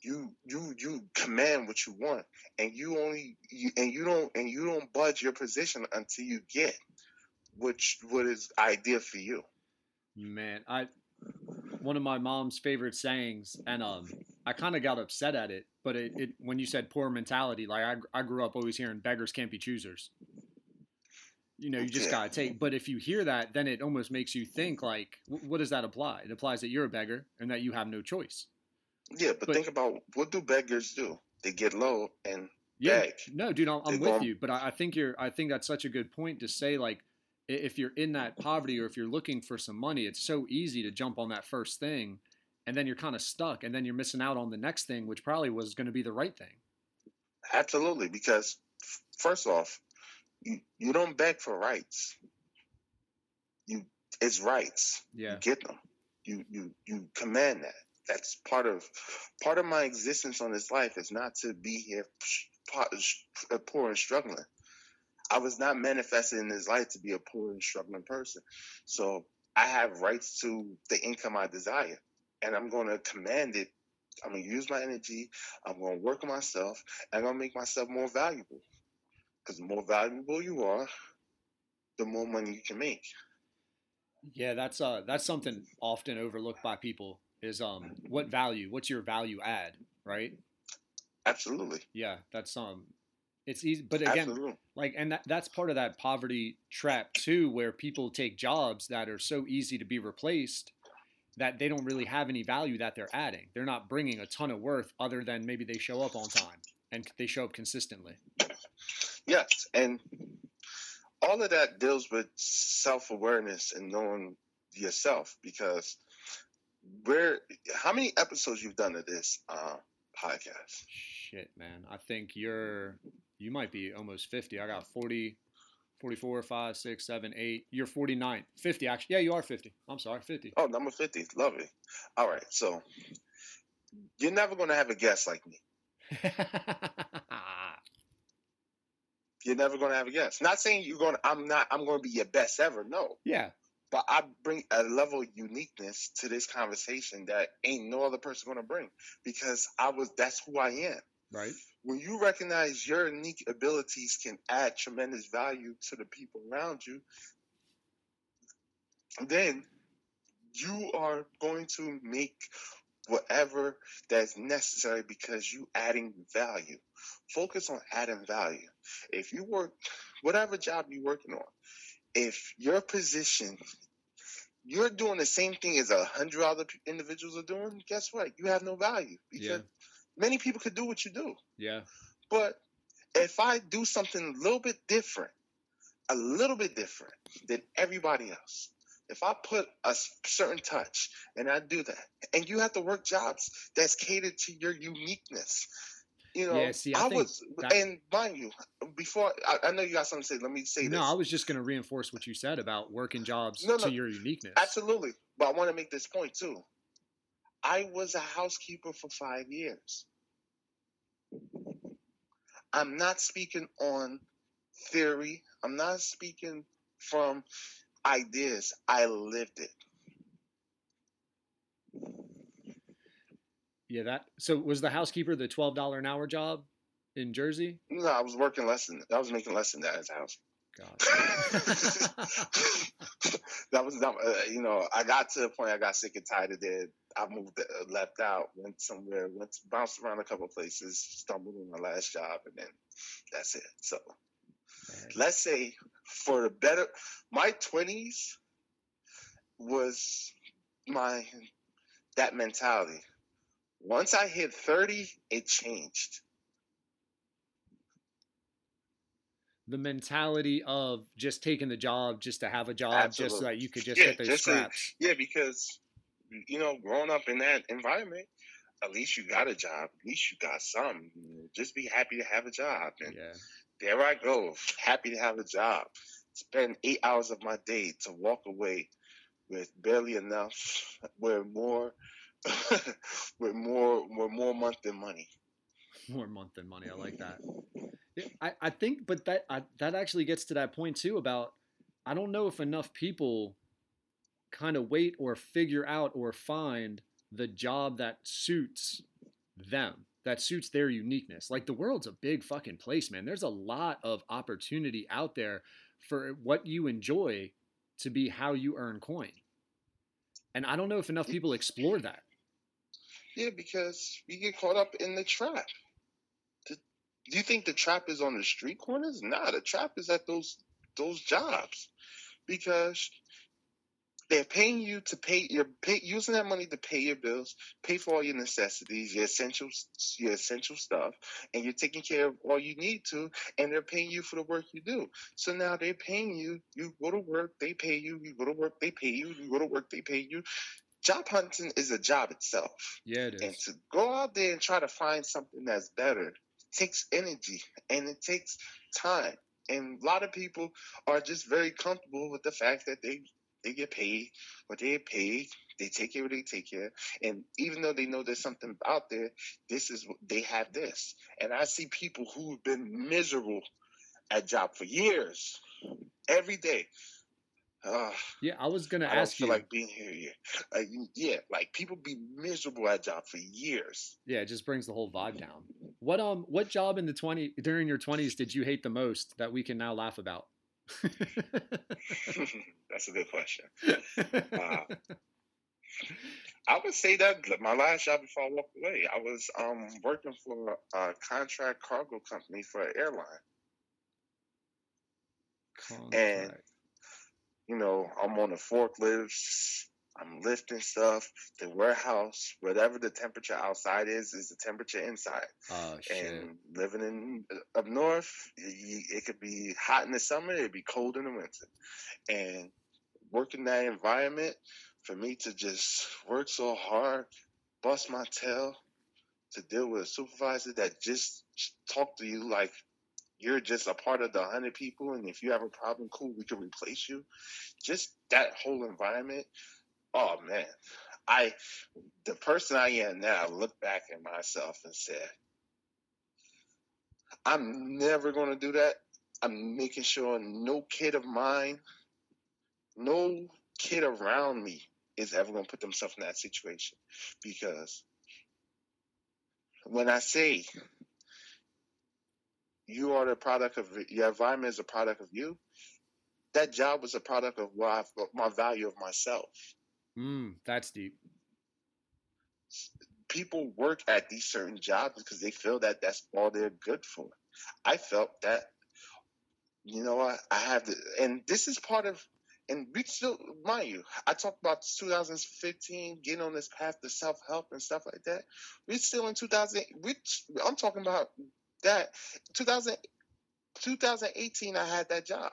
Speaker 4: you you you command what you want and you only you, and you don't and you don't budge your position until you get which what is ideal for you
Speaker 1: Man, I one of my mom's favorite sayings, and um, I kind of got upset at it. But it, it when you said poor mentality, like I, I grew up always hearing beggars can't be choosers. You know, you just
Speaker 4: Yeah.
Speaker 1: gotta take. But if you hear that, then it almost makes you think like, wh- what does that apply? It applies that you're a beggar and that you have no choice.
Speaker 4: yeah but,
Speaker 1: But-
Speaker 4: think about what do beggars do they get low and
Speaker 1: Yeah,
Speaker 4: beg.
Speaker 1: no, dude, I'm, I'm with you, but I, I think you're. I think that's such a good point to say. Like, if you're in that poverty or if you're looking for some money, it's so easy to jump on that first thing, and then you're kind of stuck, and then you're missing out on the next thing, which probably was going to be the right thing.
Speaker 4: absolutely because first off you, you don't beg for rights. You it's rights.
Speaker 1: Yeah,
Speaker 4: you get them. You you you command that. That's part of part of my existence on this life is not to be here sh- po- sh- poor and struggling. I was not manifested in this life to be a poor and struggling person. So i have rights to the income i desire and i'm going to command it. I'm going to use my energy. I'm going to work on myself. And i'm going to make myself more valuable Because the more valuable you are, the more money you can make.
Speaker 1: Yeah, that's uh that's something often overlooked by people is um what value, what's your value add, right?
Speaker 4: Absolutely.
Speaker 1: Yeah, that's um it's easy but again
Speaker 4: Absolutely.
Speaker 1: like and that, that's part of that poverty trap too where people take jobs that are so easy to be replaced that they don't really have any value that they're adding. They're not bringing a ton of worth other than maybe they show up on time and they show up consistently.
Speaker 4: Yes, and all of that deals with self awareness and knowing yourself because where how many episodes you've done of this uh, podcast?
Speaker 1: Shit, man. I think you're you might be almost 50. I got 40 44, 5, 6, 7, 8. You're 49. 50 actually. Yeah, you are 50. I'm sorry, 50.
Speaker 4: Oh, number fifty, lovely. All right, so you're never gonna have a guest like me. You're never gonna have a guest. Not saying you're gonna. I'm not. I'm gonna be your best ever. No,
Speaker 1: yeah.
Speaker 4: but I bring a level of uniqueness to this conversation that ain't no other person gonna bring because I was. That's who I am.
Speaker 1: Right.
Speaker 4: when you recognize your unique abilities can add tremendous value to the people around you, then you are going to make whatever that's necessary because you adding value. Focus on adding value. If you work whatever job you're working on, if your position you're doing the same thing as a hundred other individuals are doing, guess what? You have no value because
Speaker 1: Yeah.
Speaker 4: many people could do what you do.
Speaker 1: Yeah.
Speaker 4: But if I do something a little bit different, a little bit different than everybody else, if I put a certain touch and I do that, and you have to work jobs that's catered to your uniqueness, you know,
Speaker 1: Yeah, see, I think
Speaker 4: was,
Speaker 1: that-
Speaker 4: and mind you, before I, I know you got something to say. Let me say this.
Speaker 1: No, I was just going to reinforce what you said about working jobs
Speaker 4: No, no.
Speaker 1: to your uniqueness.
Speaker 4: Absolutely. But I want to make this point too. I was a housekeeper for five years. I'm not speaking on theory. I'm not speaking from ideas. I lived it.
Speaker 1: Yeah, that. So was the housekeeper the twelve dollar an hour job in Jersey?
Speaker 4: No, I was working less than I was making less than that as a house.
Speaker 1: God.
Speaker 4: that was not, uh, you know, I got to the point I got sick and tired of it. I moved, uh, left out, went somewhere, went bounced around a couple of places, stumbled on my last job, and then that's it. So let's say for the better, my twenties was my that mentality. Once I hit thirty, it changed.
Speaker 1: the mentality of just taking the job just to have a job, just so that you could just
Speaker 4: Yeah,
Speaker 1: get those
Speaker 4: to-
Speaker 1: scraps.
Speaker 4: Yeah, because you know, growing up in that environment, at least you got a job. At least you got some. Just be happy to have a job. And
Speaker 1: yeah.
Speaker 4: There I go, happy to have a job. Spend eight hours of my day to walk away with barely enough, with more, with more, with more month than money.
Speaker 1: more month than money. I like that. I, I think, but that I, that actually gets to that point too about I don't know if enough people kind of wait or figure out or find the job that suits them, that suits their uniqueness. Like the world's a big fucking place, man. There's a lot of opportunity out there for what you enjoy to be how you earn coin. And I don't know if enough people explore that.
Speaker 4: Yeah, because we get caught up in the trap. Do you think the trap is on the street corners? Nah, the trap is at those those jobs because they're paying you to pay. You're pay, using that money to pay your bills, pay for all your necessities, your essential your essential stuff, and you're taking care of all you need to. And they're paying you for the work you do. So now they're paying you. You go to work, they pay you. You go to work, they pay you. You go to work, they pay you. Job hunting is a job itself.
Speaker 1: Yeah, it
Speaker 4: And to go out there and try to find something that's better takes energy and it takes time. And a lot of people are just very comfortable with the fact that they they get paid what they get paid. They take care what they take care. And even though they know there's something out there, this is they have this. And I see people who've been miserable at job for years, every day. uh,
Speaker 1: Yeah, I was gonna
Speaker 4: I
Speaker 1: ask
Speaker 4: feel
Speaker 1: you.
Speaker 4: like being here yet. Like, yeah, like people be miserable at job for years.
Speaker 1: yeah, it just brings the whole vibe down. What um, what job in the twenty during your twenties did you hate the most that we can now laugh about?
Speaker 4: That's a good question. Uh, I would say that my last job before I walked away, I was um working for a contract cargo company for an airline.
Speaker 1: Contract.
Speaker 4: You know, I'm on the forklifts, I'm lifting stuff. The warehouse, whatever the temperature outside is, is the temperature inside.
Speaker 1: Oh shit.
Speaker 4: And living in uh, up north, y- it could be hot in the summer, it'd be cold in the winter. And working that environment, for me to just work so hard, bust my tail, to deal with a supervisor that just talk to you like you're just a part of the hundred people, and if you have a problem, cool, we can replace you. Just that whole environment. Oh man, I the person I am now, I look back at myself and said, I'm never to do that. I'm making sure no kid of mine, no kid around me is ever to put themselves in that situation. Because when I say you are the product of your environment is a product of you, that job was a product of what I've, my value of myself.
Speaker 1: Mm, that's deep.
Speaker 4: people work at these certain jobs because they feel that that's all they're good for. I felt that, you know what, I have to, and this is part of, and we still, mind you, I talked about 2015, getting on this path to self help and stuff like that. We're still in 2000, we, I'm talking about that. 2000, 2018, I had that job.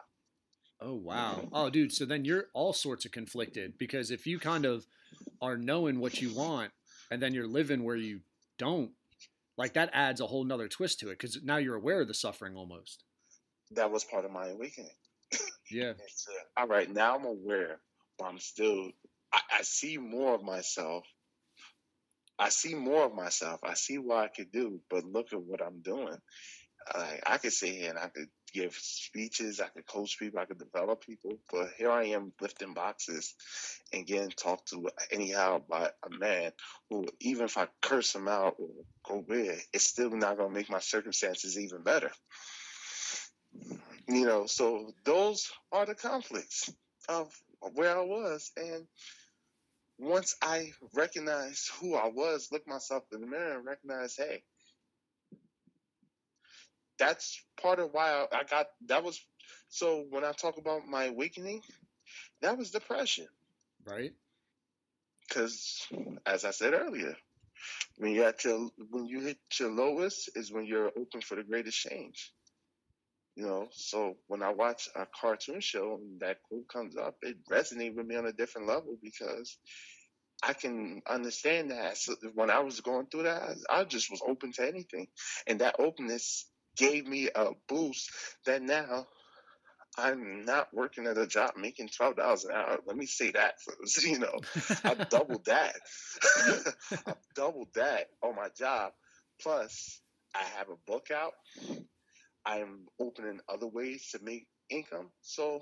Speaker 1: Oh wow. Oh dude, so then you're all sorts of conflicted because if you kind of are knowing what you want and then you're living where you don't, like that adds a whole nother twist to it because now you're aware of the suffering almost.
Speaker 4: That was part of my awakening.
Speaker 1: Yeah.
Speaker 4: Uh, all right, now I'm aware, but I'm still, I, I see more of myself. I see more of myself. I see what I could do, but look at what I'm doing. I, I could sit here and I could give speeches, I could coach people, I could develop people, but here I am lifting boxes and getting talked to anyhow by a man who, even if I curse him out or go weird, it's still not going to make my circumstances even better. You know, so those are the conflicts of where I was. And once I recognized who I was, look myself in the mirror and recognize, hey, that's part of why I, I got that was so when I talk about my awakening, that was depression.
Speaker 1: Right?
Speaker 4: Because as I said earlier, when you're at your when you hit your lowest is when you're open for the greatest change. You know, so when I watch a cartoon show and that quote comes up, it resonates with me on a different level because I can understand that. So when I was going through that, I just was open to anything, and that openness gave me a boost. That now I'm not working at a job making twelve dollars an hour. Let me say that, first. you know, I doubled that. I doubled that on my job. Plus, I have a book out. I'm opening other ways to make income. So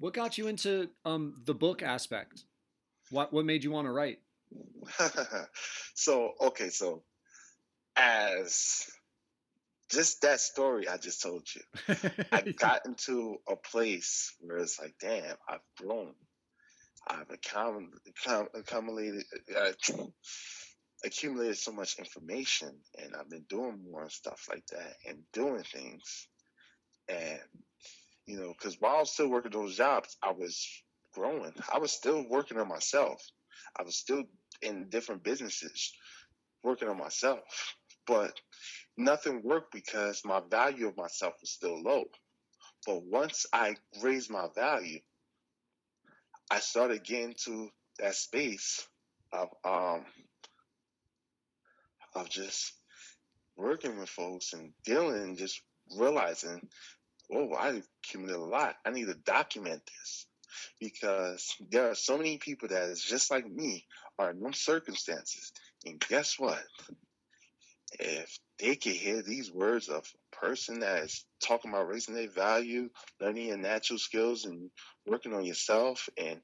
Speaker 1: What got you into um the book aspect? What what made you want to write?
Speaker 4: so okay, so as just that story I just told you, I got into a place where it's like, damn, I've grown. I've accum- accum- accumulated, uh, accumulated so much information, and I've been doing more and stuff like that, and doing things, and you know, because while I was still working those jobs, I was growing. I was still working on myself. I was still in different businesses, working on myself, but nothing worked because my value of myself was still low. But once I raised my value, I started getting to that space of um of just working with folks and dealing and just realizing, oh, I accumulated a lot. I need to document this because there are so many people that is just like me are in those circumstances. And guess what? If they could hear these words of a person that is talking about raising their value, learning your natural skills, and working on yourself, and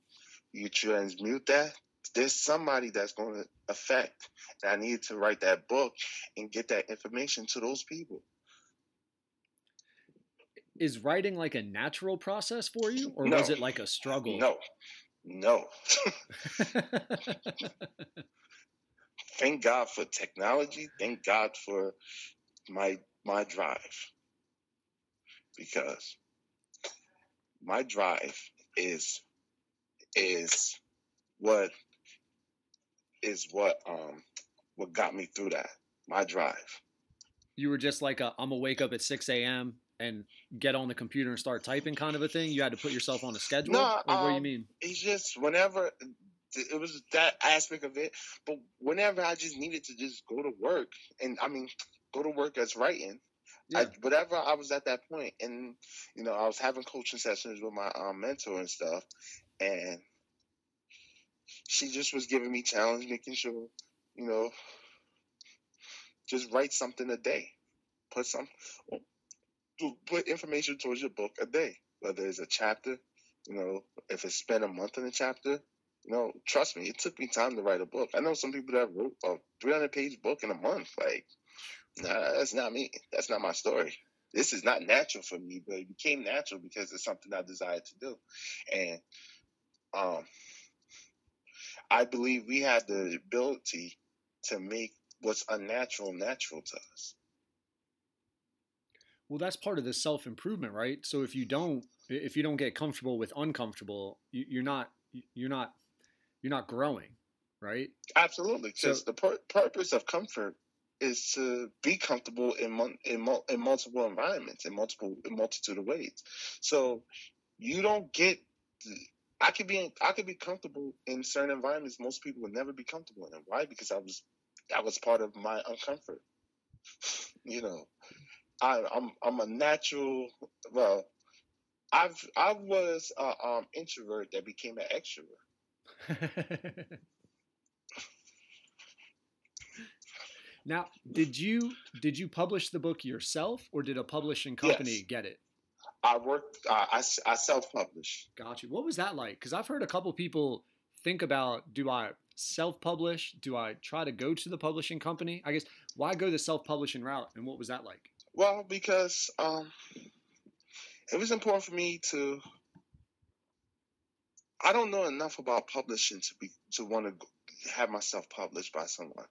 Speaker 4: you transmute that, there's somebody that's going to affect. And I needed to write that book and get that information to those people.
Speaker 1: Is writing like a natural process for you, or
Speaker 4: No.
Speaker 1: was it like a struggle?
Speaker 4: No, no. Thank God for technology. Thank God for my my drive because my drive is is what is what um what got me through that. My drive.
Speaker 1: you were just like a, I'm gonna wake up at 6 a.m. and get on the computer and start typing kind of a thing. You had to put yourself on a schedule.
Speaker 4: No,
Speaker 1: or what do you
Speaker 4: um,
Speaker 1: mean?
Speaker 4: It's just whenever it was that aspect of it, but whenever I just needed to just go to work and I mean go to work as writing.
Speaker 1: Yeah.
Speaker 4: I, whatever I was at that point, and you know, I was having coaching sessions with my um, mentor and stuff, and she just was giving me challenge, making sure, you know, just write something a day, put some, put information towards your book a day, whether it's a chapter, you know, if it's spent a month in a chapter, you know, trust me, it took me time to write a book. I know some people that wrote a 300 page book in a month, like. Nah, that's not me. That's not my story. This is not natural for me, but it became natural because it's something I desired to do. And um I believe we have the ability to make what's unnatural natural to us.
Speaker 1: Well, that's part of the self improvement, right? So if you don't, if you don't get comfortable with uncomfortable, you, you're not, you're not, you're not growing, right?
Speaker 4: Absolutely, because
Speaker 1: So-
Speaker 4: the pur- purpose of comfort is to be comfortable in mon- in, mul- in multiple environments, in multiple in multitude of ways. So you don't get. I could be I could be comfortable in certain environments most people would never be comfortable in. Them. Why? Because I was that was part of my uncomfort. You know, I, I'm I'm a natural. Well, I've I was a um, introvert that became an extrovert.
Speaker 1: now, did you did you publish the book yourself, or did a publishing company
Speaker 4: Yes.
Speaker 1: get it?
Speaker 4: I worked. Uh, I I self published.
Speaker 1: Got you. What was that like? Because I've heard a couple people think about: Do I self-publish? Do I try to go to the publishing company? I guess why go the self-publishing route? And what was that like?
Speaker 4: Well, because um, it was important for me to. I don't know enough about publishing to be to want to have myself published by someone,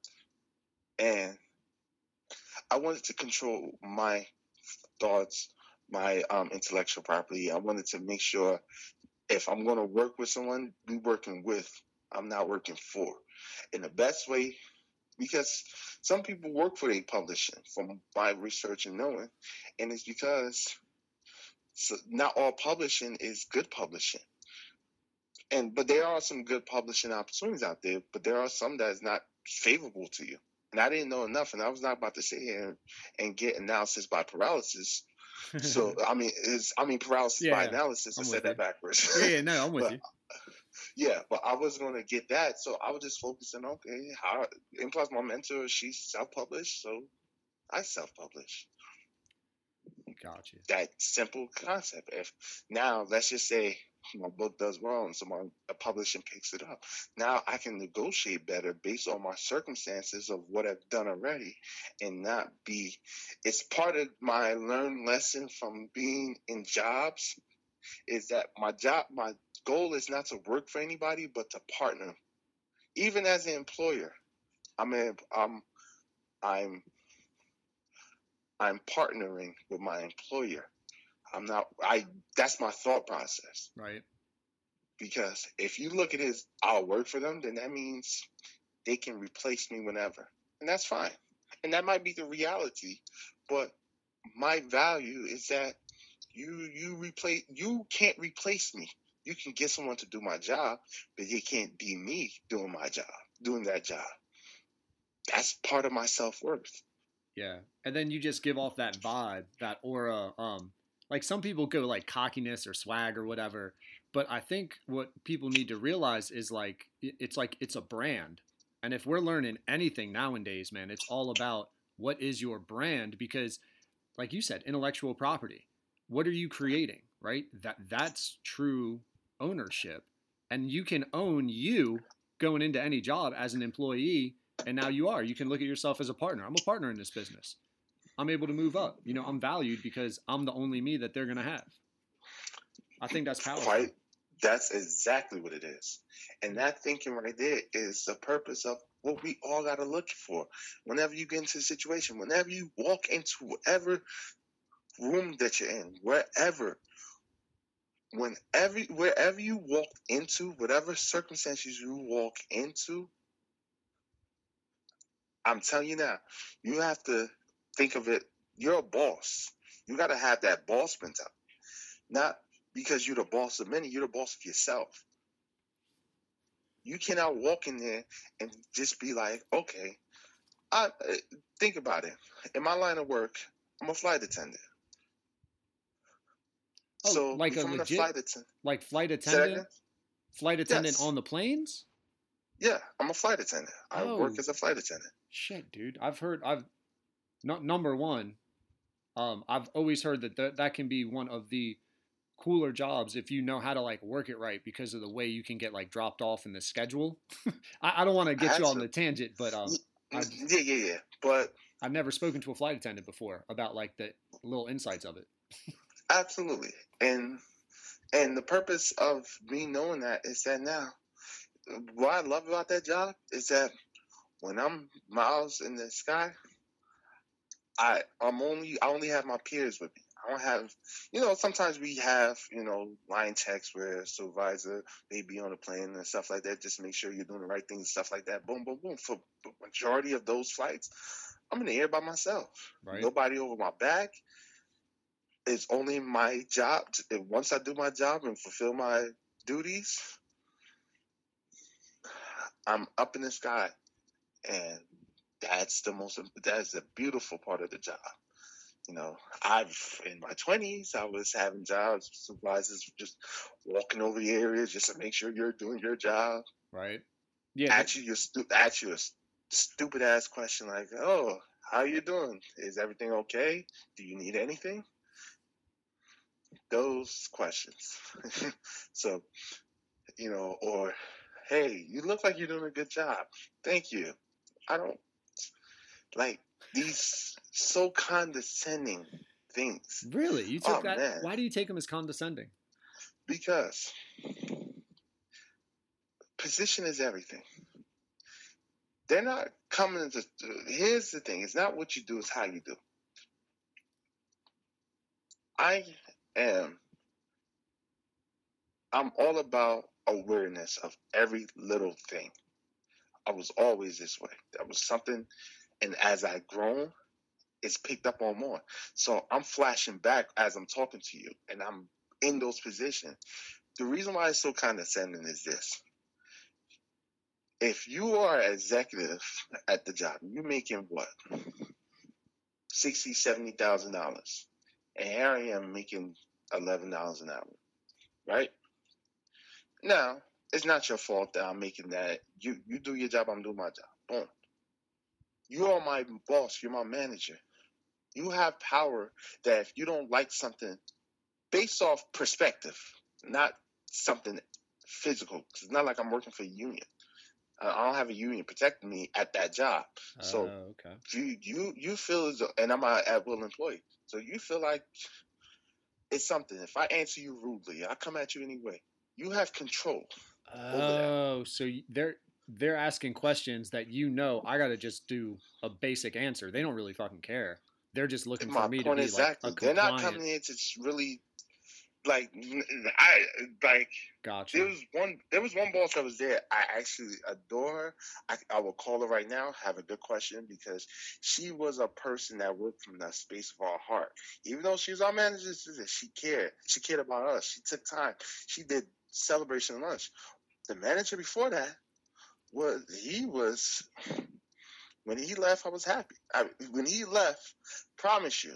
Speaker 4: and I wanted to control my thoughts, my um, intellectual property. I wanted to make sure if I'm going to work with someone, be working with. I'm not working for, in the best way, because some people work for their publishing, from my research and knowing and it's because so not all publishing is good publishing and but there are some good publishing opportunities out there but there are some that is not favorable to you and i didn't know enough and i was not about to sit here and get analysis by paralysis so i mean is i mean paralysis by
Speaker 1: Yeah,
Speaker 4: analysis i said that
Speaker 1: you.
Speaker 4: backwards
Speaker 1: yeah, yeah, no, I'm with
Speaker 4: But-
Speaker 1: you.
Speaker 4: yeah, but I was gonna get that, so I was just focusing. On okay, how? And plus, my mentor, she's self-published, so I self-publish.
Speaker 1: Gotcha.
Speaker 4: That simple concept. If now, let's just say my book does well, and someone a publishing picks it up, now I can negotiate better based on my circumstances of what I've done already, and not be. It's part of my learned lesson from being in jobs, is that my job, my goal is not to work for anybody, but to partner. Even as an employer, I'm a, I'm, I'm, I'm partnering with my employer. I'm not. I. That's my thought process.
Speaker 1: Right.
Speaker 4: Because if you look at his, I'll work for them, then that means they can replace me whenever, and that's fine. And that might be the reality, but my value is that you you replace you can't replace me. You can get someone to do my job, but it can't be me doing my job, doing that job. That's part of my self worth.
Speaker 1: Yeah. And then you just give off that vibe, that aura. Um, like some people go like cockiness or swag or whatever. But I think what people need to realize is like it's like it's a brand. And if we're learning anything nowadays, man, it's all about what is your brand because like you said intellectual property. What are you creating right? That that's true ownership. And you can own you going into any job as an employee and now you are. You can look at yourself as a partner. I'm a partner in this business i'm able to move up you know i'm valued because i'm the only me that they're going to have i think that's powerful
Speaker 4: Quite. That's exactly what it is. And that thinking right there is the purpose of what we all got to look for. Whenever you get into a situation, whenever you walk into whatever room that you're in, wherever, whenever, wherever you walk into, whatever circumstances you walk into, I'm telling you now, you have to think of it. You're a boss. You got to have that boss mentality. Not because you're the boss of many, you're the boss of yourself. You cannot walk in there and just be like, okay, I uh, think about it. In my line of work, I'm a flight attendant.
Speaker 1: Oh,
Speaker 4: so
Speaker 1: like a legit-
Speaker 4: flight attendant.
Speaker 1: like flight attendant flight attendant
Speaker 4: Yes.
Speaker 1: on the planes
Speaker 4: Yeah, I'm a flight attendant. I work
Speaker 1: Oh.
Speaker 4: as a flight attendant.
Speaker 1: Shit, dude. I've heard I've not number one. Um, I've always heard that th- that can be one of the cooler jobs if you know how to like work it right because of the way you can get like dropped off in the schedule. I, I don't want to get you on the tangent, but um, I-
Speaker 4: yeah, yeah, yeah. But
Speaker 1: I've never spoken to a flight attendant before about like the little insights of it.
Speaker 4: Absolutely. And and the purpose of me knowing that is that now what I love about that job is that when I'm miles in the sky, I I'm only I only have my peers with me. I don't have you know, sometimes we have, you know, line checks where a supervisor may be on the plane and stuff like that, just make sure you're doing the right things, stuff like that. Boom, boom, boom. For the majority of those flights, I'm in the air by myself.
Speaker 1: Right.
Speaker 4: Nobody over my back. It's only my job. To, once I do my job and fulfill my duties, I'm up in the sky, and that's the most. That's the beautiful part of the job. You know, I've in my twenties, I was having jobs, supervisors just walking over the area just to make sure you're doing your job.
Speaker 1: Right. Yeah.
Speaker 4: Ask you your stu- ask you a stupid ass question like, "Oh, how you doing? Is everything okay? Do you need anything?" Those questions. so, you know, or, "Hey, you look like you're doing a good job. Thank you." I don't like these so condescending things
Speaker 1: Really? You took
Speaker 4: Oh,
Speaker 1: that?
Speaker 4: man.
Speaker 1: Why do you take them as condescending?
Speaker 4: because position is everything. They're not coming to. Here's the thing: it's not what you do; it's how you do. I am. I'm all about awareness of every little thing. I was always this way. That was something, and as I grown, it's picked up on more. So I'm flashing back as I'm talking to you, and I'm in those positions. The reason why it's so condescending is this. If you are executive at the job, you're making what? Sixty, seventy thousand dollars. And here I am making eleven dollars an hour. Right? Now, it's not your fault that I'm making that. You you do your job, I'm doing my job. Boom. You are my boss, you're my manager. You have power that if you don't like something based off perspective, not something physical. 'cause it's not like I'm working for a union. I don't have a union protecting me at that job. So
Speaker 1: Oh, okay.
Speaker 4: you you you feel as and I'm a at will employee. So you feel like it's something. If I answer you rudely, I come at you anyway. You have control.
Speaker 1: Oh, so y- they're asking questions that you know I got to just do a basic answer. They don't really fucking care. They're just looking for me to be
Speaker 4: exactly.
Speaker 1: like a
Speaker 4: They're not coming in to really like I like
Speaker 1: Gotcha.
Speaker 4: There was one. There was one boss that was there. I actually adore her. I, I will call her right now. Have a good question because she was a person that worked from the space of our heart. Even though she was our manager, she cared. She cared about us. She took time. She did celebration lunch. The manager before that was he was. When he left, I was happy. I, when he left, promise you,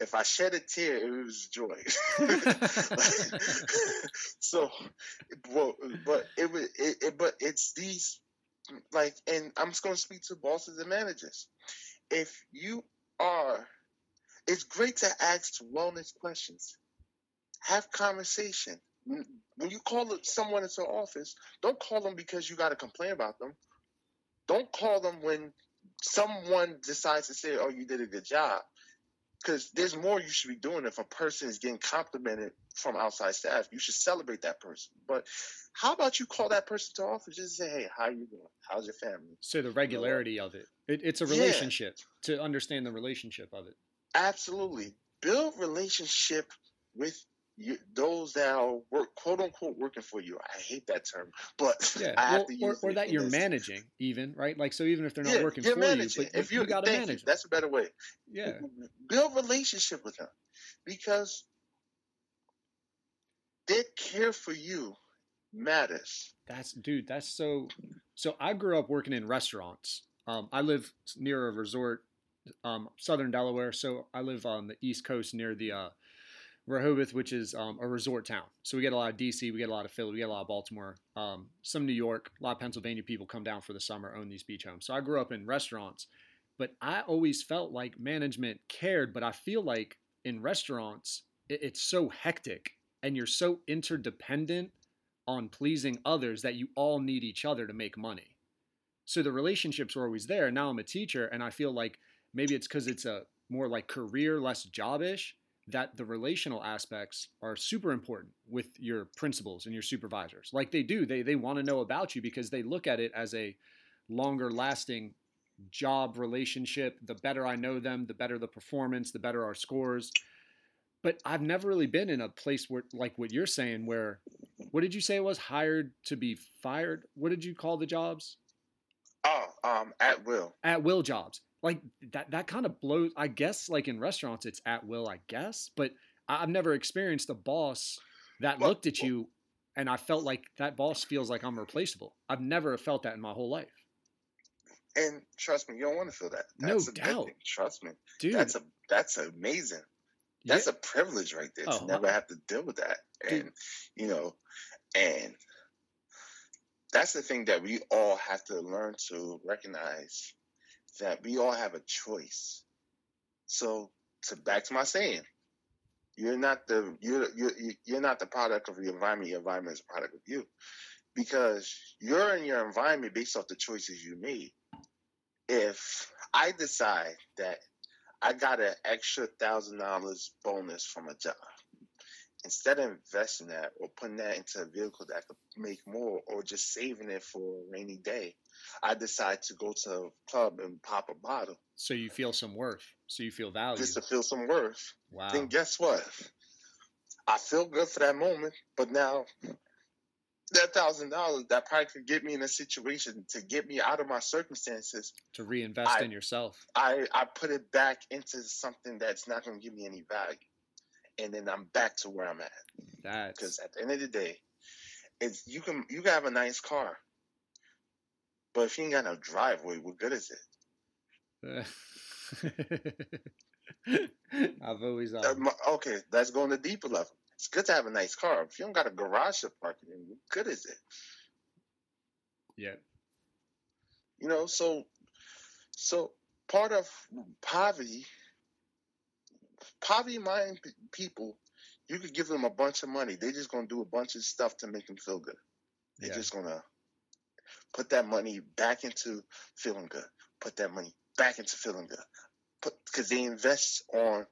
Speaker 4: if I shed a tear, it was joy. so, but it was, it, it, but it's these, like, and I'm just going to speak to bosses and managers. if you are, it's great to ask wellness questions. Have conversation. When you call someone into office, don't call them because you got to complain about them. Don't call them when someone decides to say, "Oh, you did a good job," because there's more you should be doing. If a person is getting complimented from outside staff, you should celebrate that person. But how about you call that person to office just say, "Hey, how you doing? How's your family?"
Speaker 1: So the regularity of it. it it's a
Speaker 4: Yeah.
Speaker 1: relationship to understand the relationship of it.
Speaker 4: Absolutely. Build relationship with you, those that are work, quote unquote working for you. I hate that term, but
Speaker 1: Yeah,
Speaker 4: I have
Speaker 1: well,
Speaker 4: to
Speaker 1: or, or that you're
Speaker 4: this.
Speaker 1: managing, even right? Like so, even if they're not
Speaker 4: Yeah,
Speaker 1: working for
Speaker 4: managing.
Speaker 1: you,
Speaker 4: if
Speaker 1: you,
Speaker 4: you,
Speaker 1: got to manage
Speaker 4: you. That's a better way.
Speaker 1: Yeah,
Speaker 4: Build relationship with them because their care for you matters.
Speaker 1: that's dude. That's so. So I grew up working in restaurants. Um, I live near a resort, um, southern Delaware. So I live on the east coast near the uh, Rehoboth, which is um, a resort town. So we get a lot of DC, we get a lot of Philly, we get a lot of Baltimore, um, some New York, a lot of Pennsylvania people come down for the summer, own these beach homes. So I grew up in restaurants, but I always felt like management cared. But I feel like in restaurants, it, it's so hectic and you're so interdependent on pleasing others that you all need each other to make money. So the relationships were always there. Now I'm a teacher, and I feel like maybe it's because it's a more like career, less jobish, that the relational aspects are super important with your principals and your supervisors. Like they do, they they want to know about you because they look at it as a longer lasting job relationship. The better I know them, the better the performance, the better our scores. But I've never really been in a place where like what you're saying where what did you say it was hired to be fired? What did you call the jobs?
Speaker 4: Oh, um, at will.
Speaker 1: At will jobs. Like that that kind of blows I guess like in restaurants it's at will, I guess, but I've never experienced a boss that
Speaker 4: Well-
Speaker 1: looked at you and I felt like that boss feels like I'm replaceable. I've never felt that in my whole life.
Speaker 4: And trust me, you don't want to feel that.
Speaker 1: No
Speaker 4: That's a good
Speaker 1: doubt.
Speaker 4: thing. Trust me.
Speaker 1: Dude,
Speaker 4: That's a that's amazing.
Speaker 1: yeah,
Speaker 4: That's a privilege right there
Speaker 1: Oh,
Speaker 4: to never have to deal with that.
Speaker 1: Dude.
Speaker 4: And you know, and that's the thing that we all have to learn to recognize that we all have a choice. So to back to my saying, you're not the you're you're you're not the product of your environment. Your environment is a product of you, because you're in your environment based off the choices you made. If I decide that I got an extra thousand dollars bonus from a job. Instead of investing that or putting that into a vehicle that could make more or just saving it for a rainy day, I decide to go to a club and pop a bottle
Speaker 1: so you feel some worth. So you feel valued.
Speaker 4: just to feel some worth.
Speaker 1: Wow.
Speaker 4: Then guess what? I feel good for that moment, but now that thousand dollars that probably could get me in a situation to get me out of my circumstances
Speaker 1: to reinvest
Speaker 4: I-
Speaker 1: in yourself.
Speaker 4: I, I put it back into something that's not going to give me any value. And then I'm back to where I'm at. Because at the end of the day, it's you can you can have a nice car, but if you ain't got no driveway, what good is it?
Speaker 1: I've always
Speaker 4: Uh,
Speaker 1: um,
Speaker 4: okay, let's go on the deeper level. It's good to have a nice car. If you don't got a garage to park it in, what good is it?
Speaker 1: yeah.
Speaker 4: You know, so so part of poverty, poverty mind people, you could give them a bunch of money. They're just gonna do a bunch of stuff to make them feel good. They're
Speaker 1: Yeah.
Speaker 4: just gonna put that money back into feeling good. Put that money back into feeling good. Because they invest on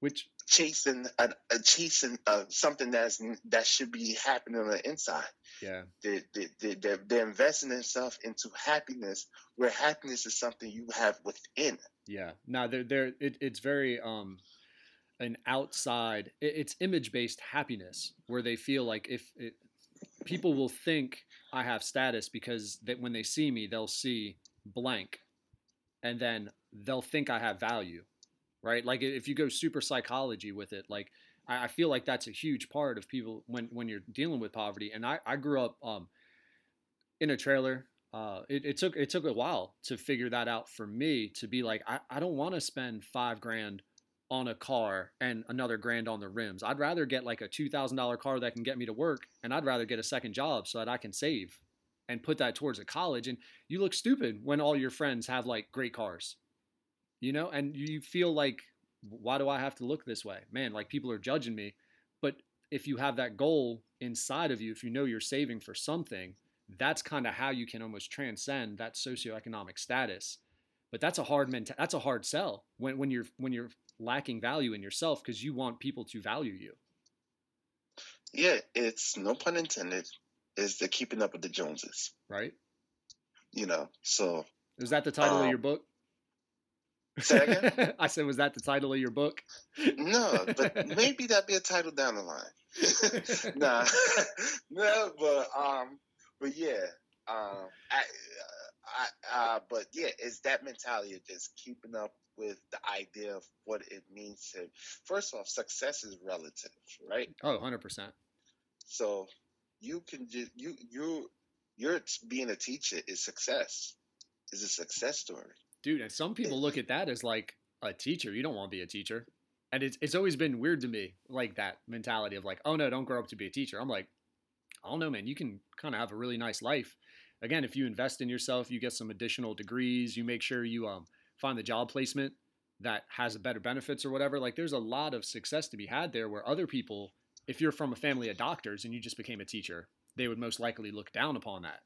Speaker 1: Which
Speaker 4: chasing a, a chasing uh, something that's that should be happening on the inside.
Speaker 1: yeah.
Speaker 4: They, they, they, they're, they're investing themselves into happiness, where happiness is something you have within.
Speaker 1: Yeah, no, they're they're it, it's very um an outside. It, it's image based happiness where they feel like if it, people will think I have status because that when they see me they'll see blank, and then they'll think I have value, right? Like if you go super psychology with it, like I, I feel like that's a huge part of people when when you're dealing with poverty. And I I grew up um in a trailer uh, it, it took it took a while to figure that out for me to be like I, I don't want to spend five grand on a car and another grand on the rims. I'd rather get like a two thousand dollar car that can get me to work, and I'd rather get a second job so that I can save and put that towards a college and you look stupid when all your friends have like great cars you know and you feel like why do i have to look this way man like people are judging me but if you have that goal inside of you if you know you're saving for something that's kind of how you can almost transcend that socioeconomic status but that's a hard menta- that's a hard sell when, when you're when you're lacking value in yourself because you want people to value you
Speaker 4: Yeah, it's no pun intended. Is the keeping up with the Joneses,
Speaker 1: right
Speaker 4: you know? So
Speaker 1: is that the title of
Speaker 4: Um,
Speaker 1: your book
Speaker 4: say again?
Speaker 1: i said was that the title of your book
Speaker 4: no, but maybe that'd be a title down the line. nah, no, but um, but yeah, um, I, I, uh, but yeah, it's that mentality of just keeping up with the idea of what it means to. First off, success is relative, right?
Speaker 1: oh 100%
Speaker 4: So you can just you you you're being a teacher is success, is a success story.
Speaker 1: dude and some people look at that as like a teacher you don't want to be a teacher and it's, it's always been weird to me like that mentality of like oh no don't grow up to be a teacher i'm like i don't know man you can kind of have a really nice life again if you invest in yourself you get some additional degrees you make sure you um, find the job placement that has better benefits or whatever like there's a lot of success to be had there where other people if you're from a family of doctors and you just became a teacher they would most likely look down upon that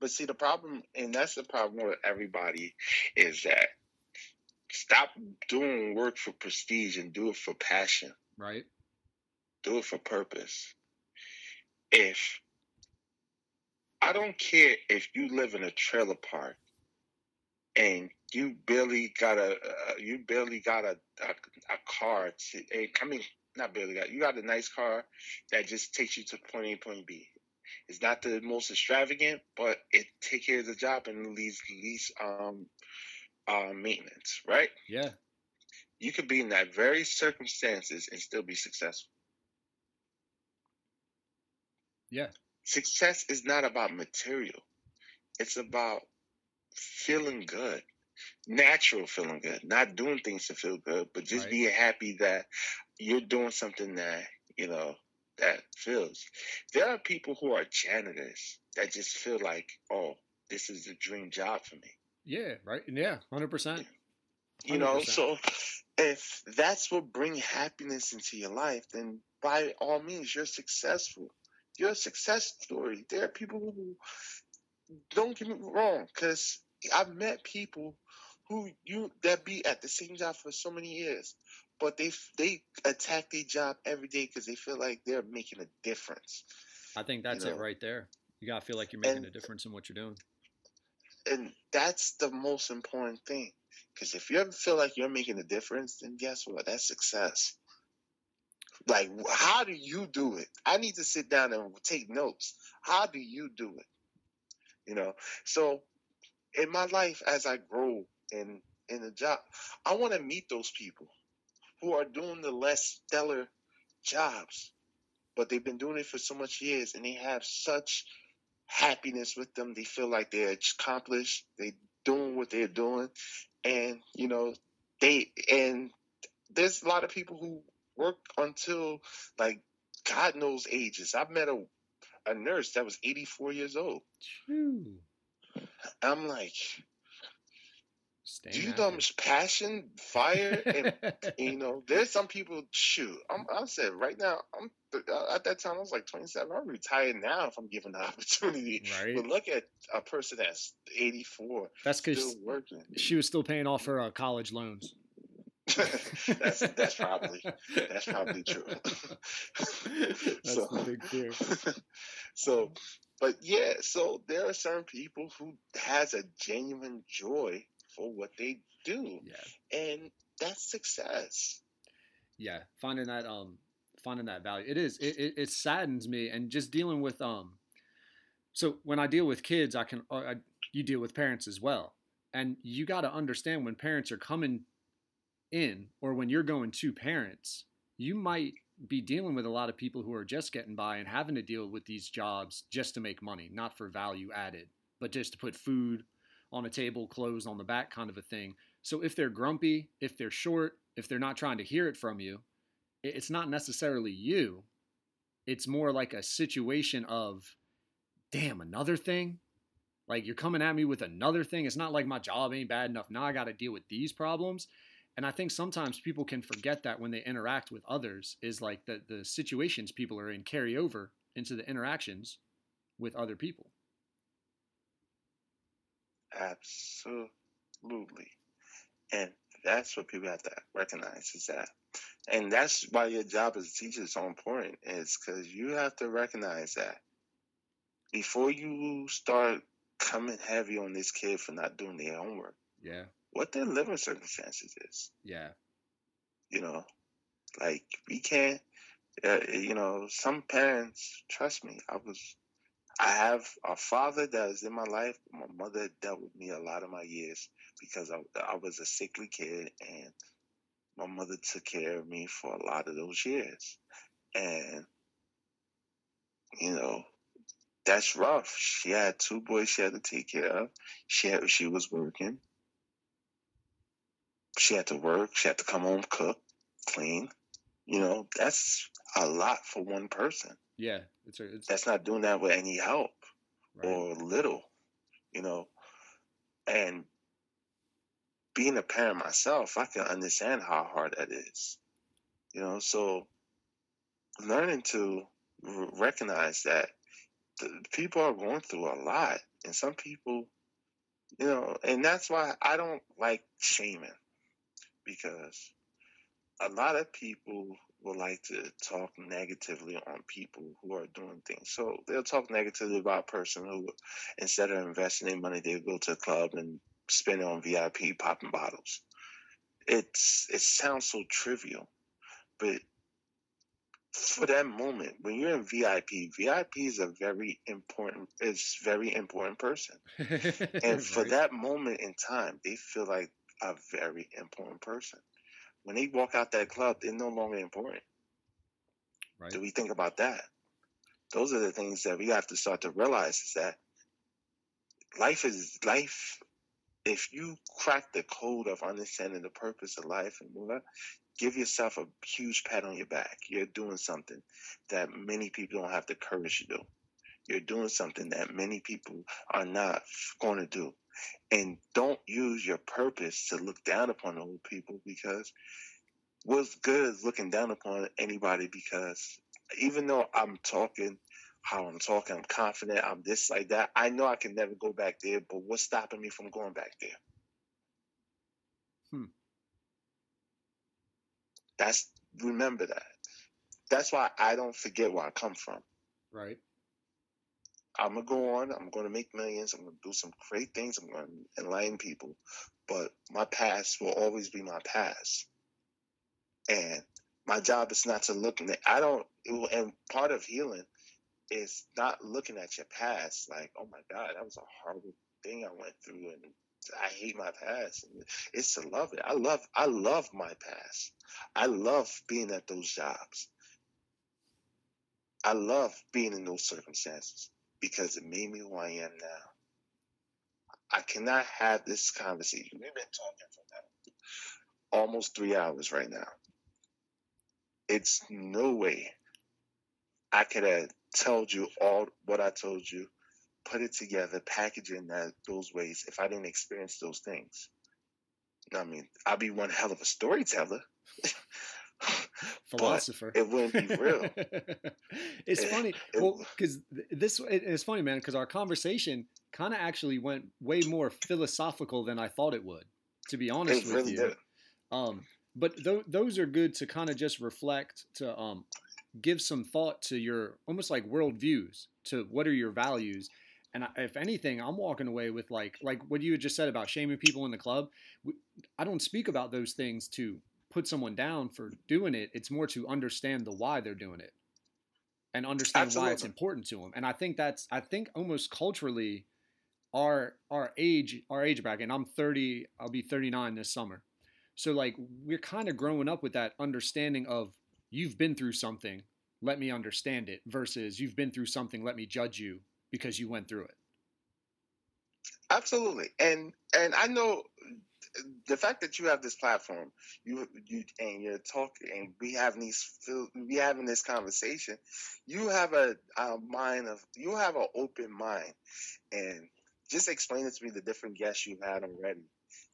Speaker 4: But see, the problem, and that's the problem with everybody, is that stop doing work for prestige and do it for passion.
Speaker 1: right
Speaker 4: Do it for purpose. If I don't care if you live in a trailer park and you barely got a uh, you barely got a a, a car to eh, I mean not barely got you got a nice car that just takes you to point A point B. It's not the most extravagant, but it take care of the job and leaves least um uh maintenance, right?
Speaker 1: yeah
Speaker 4: You could be in that very circumstances and still be successful.
Speaker 1: Yeah
Speaker 4: Success is not about material. It's about feeling good. Natural feeling good. Not doing things to feel good, but just
Speaker 1: Right.
Speaker 4: being happy that you're doing something that, you know, that feels. There are people who are janitors that just feel like, oh, this is the dream job for me.
Speaker 1: yeah right yeah 100%
Speaker 4: You know, so if that's what brings happiness into your life, then by all means, you're successful. You're a success story. There are people who don't get me wrong, because I've met people who you that be at the same job for so many years, but they they attack their job every day because they feel like they're making a difference.
Speaker 1: I think that's
Speaker 4: know.
Speaker 1: it right there. You gotta feel like you're making
Speaker 4: And-
Speaker 1: a difference in what you're doing.
Speaker 4: and that's the most important thing. Because if you ever feel like you're making a difference, then guess what? That's success. Like, how do you do it? I need to sit down and take notes. How do you do it? You know. So, in my life, as I grow in in the job, I want to meet those people who are doing the less stellar jobs, but they've been doing it for so much years, and they have such happiness with them. They feel like they're accomplished. They doing what they're doing, and you know they and there's a lot of people who work until like God knows ages. I've met a a nurse that was 84 years old.
Speaker 1: Phew.
Speaker 4: I'm like,
Speaker 1: Staying
Speaker 4: do you know how much passion, fire, and you know, there's some people. Shoot, I'm, I said right now, I'm uh, at that time I was like 27. I'm retired now if I'm given the opportunity.
Speaker 1: right?
Speaker 4: But look at a person that's 84
Speaker 1: That's because
Speaker 4: working.
Speaker 1: she was still paying off her uh, college loans.
Speaker 4: That's that's probably that's probably true.
Speaker 1: That's
Speaker 4: So-
Speaker 1: the big fear.
Speaker 4: so, but yeah, so there are certain people who has a genuine joy for what they do,
Speaker 1: Yeah,
Speaker 4: and that's success.
Speaker 1: yeah. Finding that um, finding that value. It is. It, it, it saddens me, and just dealing with um. So when I deal with kids, I can. Uh, I, you deal with parents as well, and you got to understand when parents are coming in, or when you're going to parents, you might be dealing with a lot of people who are just getting by and having to deal with these jobs just to make money, not for value added, but just to put food on a table, clothes on the back, kind of a thing. So if they're grumpy, if they're short, if they're not trying to hear it from you, it's not necessarily you. It's more like a situation of damn, another thing? Like you're coming at me with another thing. It's not like my job ain't bad enough. Now I got to deal with these problems. And I think sometimes people can forget that when they interact with others is like that the situations people are in carry over into the interactions with other people.
Speaker 4: Absolutely. And that's what people have to recognize is that. And that's why your job as a teacher is so important, is because you have to recognize that before you start coming heavy on this kid for not doing their homework,
Speaker 1: Yeah.
Speaker 4: What their living circumstances is.
Speaker 1: Yeah.
Speaker 4: You know, like we can't, uh, you know, some parents, trust me, I was, I have a father that is in my life. My mother dealt with me a lot of my years because I, I was a sickly kid and my mother took care of me for a lot of those years. And, you know, that's rough. She had two boys she had to take care of. She had, she was working. She had to work. She had to come home, cook, clean. You know, that's a lot for one person.
Speaker 1: Yeah. It's a, it's
Speaker 4: That's not doing that with any help
Speaker 1: right.
Speaker 4: or little, you know. And being a parent myself, I can understand how hard that is, you know. So learning to recognize that the people are going through a lot, and some people, you know, and that's why I don't like shaming because a lot of people will like to talk negatively on people who are doing things. So they'll talk negatively about a person who, instead of investing their money, they'll go to a club and spend it on VIP popping bottles. It's it sounds so trivial, but for that moment, when you're in VIP, VIP is a very important is very important person. And for that moment in time, they feel like a very important person. When they walk out that club, they're no longer important.
Speaker 1: right.
Speaker 4: Do we think about that? Those are the things that we have to start to realize is that life is life. If you crack the code of understanding the purpose of life and move give yourself a huge pat on your back. You're doing something that many people don't have the courage to do. You're doing something that many people are not going to do. And don't use your purpose to look down upon old people because what's good is looking down upon anybody because even though I'm talking how I'm talking, I'm confident, I'm this like that, I know I can never go back there, but what's stopping me from going back there?
Speaker 1: Hmm.
Speaker 4: That's remember that. That's why I don't forget where I come from.
Speaker 1: Right.
Speaker 4: I'm gonna go on. I'm gonna make millions. I'm gonna do some great things. I'm gonna enlighten people, but my past will always be my past, and my job is not to look. at I don't. And part of healing is not looking at your past like, oh my God, that was a horrible thing I went through, and I hate my past. It's to love it. I love. I love my past. I love being at those jobs. I love being in those circumstances because it made me who I am now. I cannot have this conversation. We've been talking for now almost three hours right now. It's no way I could have told you all what I told you, put it together, package it in that those ways if I didn't experience those things. I mean, I'd be one hell of a storyteller.
Speaker 1: Philosopher.
Speaker 4: it wouldn't be real.
Speaker 1: it's
Speaker 4: It-
Speaker 1: funny.
Speaker 4: it-
Speaker 1: well, because this it- it's funny, man. Because our conversation kind of actually went way more philosophical than I thought it would. To be honest
Speaker 4: It
Speaker 1: with
Speaker 4: really
Speaker 1: you.
Speaker 4: did.
Speaker 1: Um, but th- those are good to kind of just reflect to um, give some thought to your almost like worldviews to what are your values. And if anything, I'm walking away with like like what you had just said about shaming people in the club. I don't speak about those things to put someone down for doing it. It's more to understand the why they're doing it and understand why it's important to them. And I think that's I think almost culturally our our age our age bracket. And I'm 30. I'll be 39 this summer. So like we're kind of growing up with that understanding of you've been through something, let me understand it versus you've been through something, let me judge you because you went through it.
Speaker 4: Absolutely. And and I know the fact that you have this platform, you you and you're talking, and we having these we having this conversation, you have a, a mind of you have an open mind, and just explain it to me the different guests you've had already.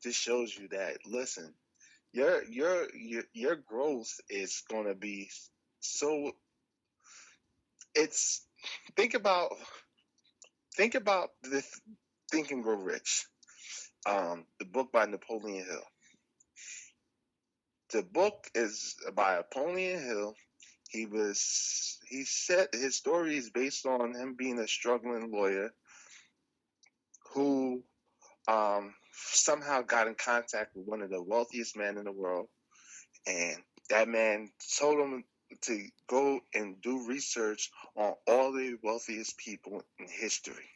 Speaker 4: Just shows you that listen, your your your your growth is going to be so. It's think about think about the Think and Grow Rich um, the book by Napoleon Hill. The book is by Napoleon Hill. He was he said his story is based on him being a struggling lawyer who um, somehow got in contact with one of the wealthiest men in the world, and that man told him to go and do research on all the wealthiest people in history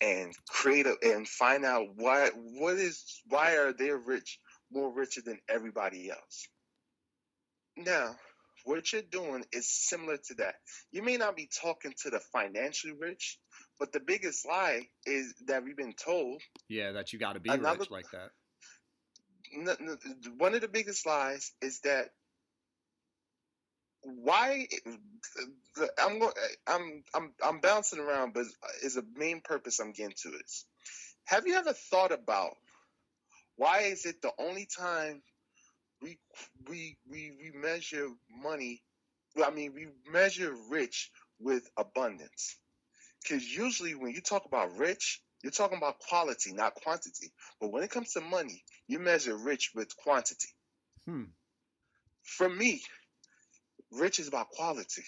Speaker 4: and create a, and find out why what is why are they rich more richer than everybody else. Now, what you're doing is similar to that. You may not be talking to the financially rich, but the biggest lie is that we've been told.
Speaker 1: Yeah, that you got to be another, rich like that.
Speaker 4: One of the biggest lies is that why I'm I'm I'm I'm bouncing around, but is a main purpose I'm getting to is have you ever thought about why is it the only time we we we, we measure money I mean we measure rich with abundance. Cause usually when you talk about rich, you're talking about quality, not quantity. But when it comes to money, you measure rich with quantity.
Speaker 1: Hmm.
Speaker 4: For me, rich is about quality.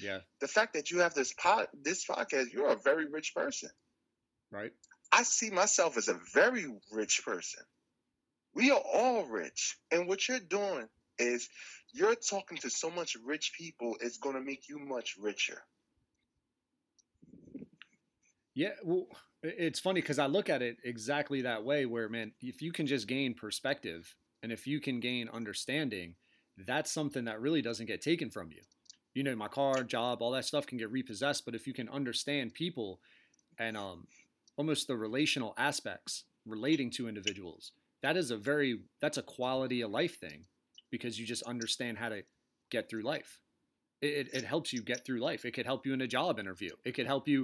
Speaker 1: Yeah.
Speaker 4: The fact that you have this pod, this podcast, you're a very rich person.
Speaker 1: Right.
Speaker 4: I see myself as a very rich person. We are all rich. And what you're doing is you're talking to so much rich people, it's going to make you much richer.
Speaker 1: Yeah, well, it's funny because I look at it exactly that way. Where man, if you can just gain perspective and if you can gain understanding, that's something that really doesn't get taken from you. You know, my car, job, all that stuff can get repossessed, but if you can understand people and um, almost the relational aspects relating to individuals, that is a very that's a quality of life thing because you just understand how to get through life. It, it, helps you get through life. It could help you in a job interview. It could help you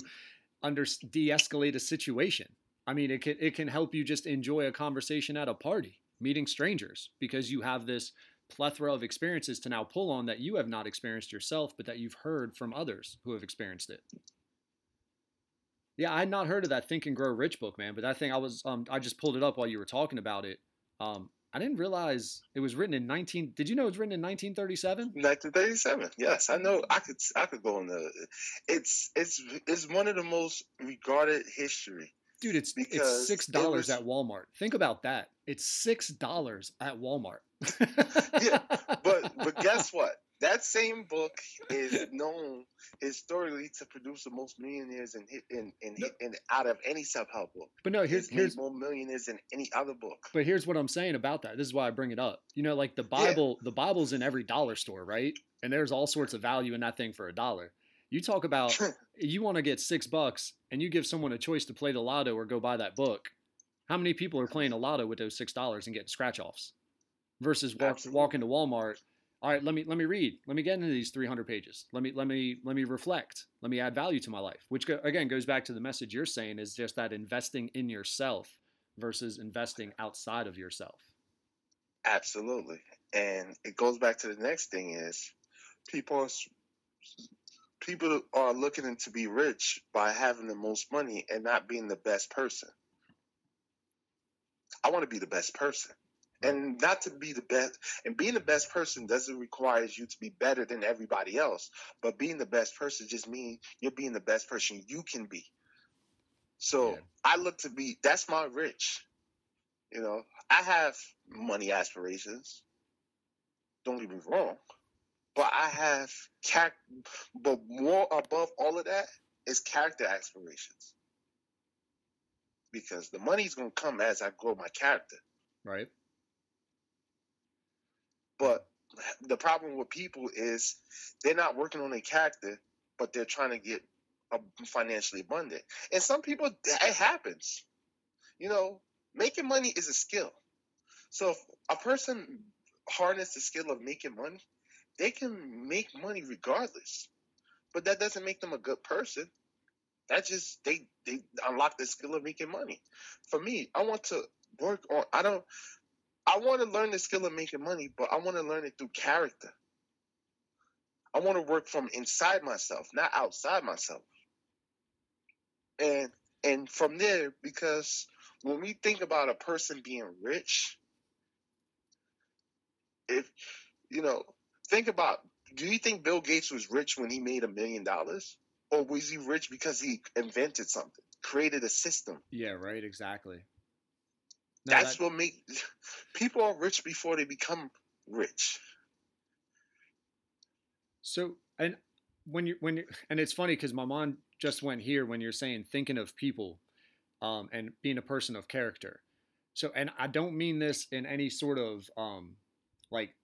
Speaker 1: under de-escalate a situation. I mean, it can it can help you just enjoy a conversation at a party, meeting strangers, because you have this plethora of experiences to now pull on that you have not experienced yourself, but that you've heard from others who have experienced it. Yeah, I had not heard of that Think and Grow Rich book, man. But that thing I was, um, I just pulled it up while you were talking about it. Um, I didn't realize it was written in 19. Did you know it was written in 1937?
Speaker 4: 1937. Yes, I know. I could, I could go on the. It's, it's, it's one of the most regarded history.
Speaker 1: Dude, it's it's six dollars at Walmart. Think about that. It's six dollars at Walmart
Speaker 4: yeah, but but guess what? That same book is known historically to produce the most millionaires in in in, no. in out of any self help book.
Speaker 1: But no, here's here's
Speaker 4: more millionaires than any other book.
Speaker 1: But here's what I'm saying about that. This is why I bring it up. You know, like the Bible, yeah. the Bible's in every dollar store, right? And there's all sorts of value in that thing for a dollar. You talk about you want to get six bucks, and you give someone a choice to play the lotto or go buy that book. How many people are playing a lotto with those six dollars and getting scratch offs? versus walk, walk into Walmart. All right, let me let me read. Let me get into these 300 pages. Let me let me let me reflect. Let me add value to my life. Which go, again goes back to the message you're saying is just that investing in yourself versus investing outside of yourself.
Speaker 4: Absolutely, and it goes back to the next thing is people people are looking to be rich by having the most money and not being the best person. I want to be the best person. And not to be the best and being the best person doesn't require you to be better than everybody else but being the best person just means you're being the best person you can be. So yeah. i look to be that's my rich. You know i have money aspirations. Don't get me wrong but i have character but more above all of that is character aspirations because the money's going to come as i grow my character
Speaker 1: right
Speaker 4: but the problem with people is they're not working on their character, but they're trying to get uh, financially abundant. And some people, it happens. You know, making money is a skill. So if a person harness the skill of making money, they can make money regardless. But that doesn't make them a good person. That just they they unlock the skill of making money. For me, I want to work on I don't I want to learn the skill of making money, but I want to learn it through character. I want to work from inside myself, not outside myself. And and from there, because when we think about a person being rich, if you know, think about do you think Bill Gates was rich when he made a million dollars? Or was he rich because he invented something, created a system?
Speaker 1: Yeah, right, exactly. No,
Speaker 4: That's
Speaker 1: that-
Speaker 4: what make people are rich before they become rich.
Speaker 1: So and when you when you and it's funny because my mom just went here when you're saying thinking of people, um, and being a person of character. So and I don't mean this in any sort of um, like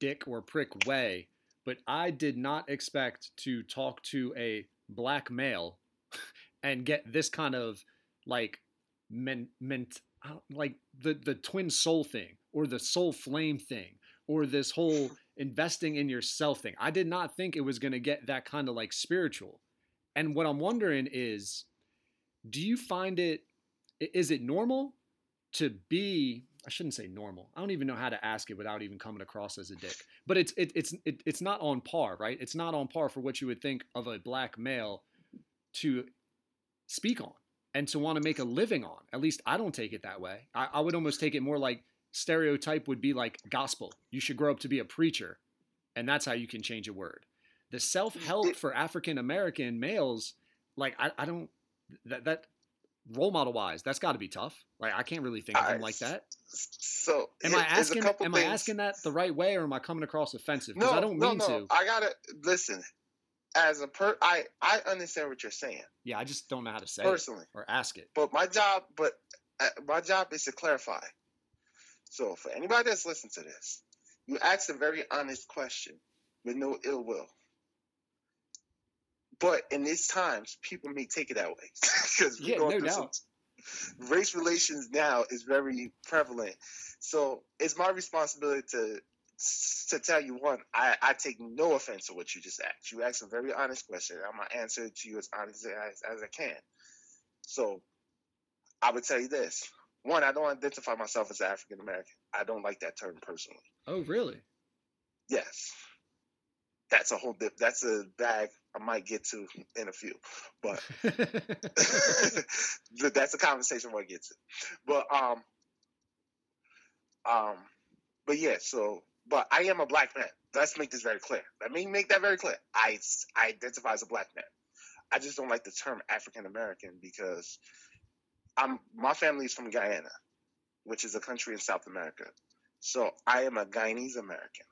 Speaker 1: dick or prick way, but I did not expect to talk to a black male and get this kind of like men, ment, like the the twin soul thing or the soul flame thing or this whole investing in yourself thing. I did not think it was going to get that kind of like spiritual. And what I'm wondering is do you find it is it normal to be I shouldn't say normal. I don't even know how to ask it without even coming across as a dick. But it's it, it's it, it's not on par, right? It's not on par for what you would think of a black male to speak on and to want to make a living on. At least I don't take it that way. I, I would almost take it more like stereotype would be like gospel. You should grow up to be a preacher, and that's how you can change a word. The self help for African American males, like I, I don't that that role model wise, that's got to be tough. Like I can't really think of him
Speaker 4: I-
Speaker 1: like that.
Speaker 4: So
Speaker 1: Am
Speaker 4: here-
Speaker 1: I asking? Am I asking that the right way, or am I coming across offensive? Because
Speaker 4: No,
Speaker 1: I don't
Speaker 4: no,
Speaker 1: mean
Speaker 4: no.
Speaker 1: to.
Speaker 4: I gotta listen. As a per, I I understand what you're saying
Speaker 1: Yeah, I just don't know how to say
Speaker 4: personally.
Speaker 1: it or ask it.
Speaker 4: But my job, but uh, my job is to clarify. So for anybody that's listening to this, you ask a very honest question with no ill will. But in these times, people may take it that way because
Speaker 1: Yeah,
Speaker 4: going
Speaker 1: no
Speaker 4: through
Speaker 1: doubt.
Speaker 4: some race relations now is very prevalent. So it's my responsibility to to tell you one, I, I take no offense to what you just asked. You asked a very honest question. I'm gonna answer it to you as honest as, as I can. So I would tell you this. One, I don't identify myself as African American. I don't like that term personally.
Speaker 1: Oh, really?
Speaker 4: Yes. That's a whole dip. That's a bag I might get to in a few. But that's a conversation we'll get to. But um um but yeah, so but I am a black man. Let's make this very clear. Let me make that very clear. I, I identify as a black man. I just don't like the term African American because I'm my family is from Guyana, which is a country in South America. So I am a Guyanese American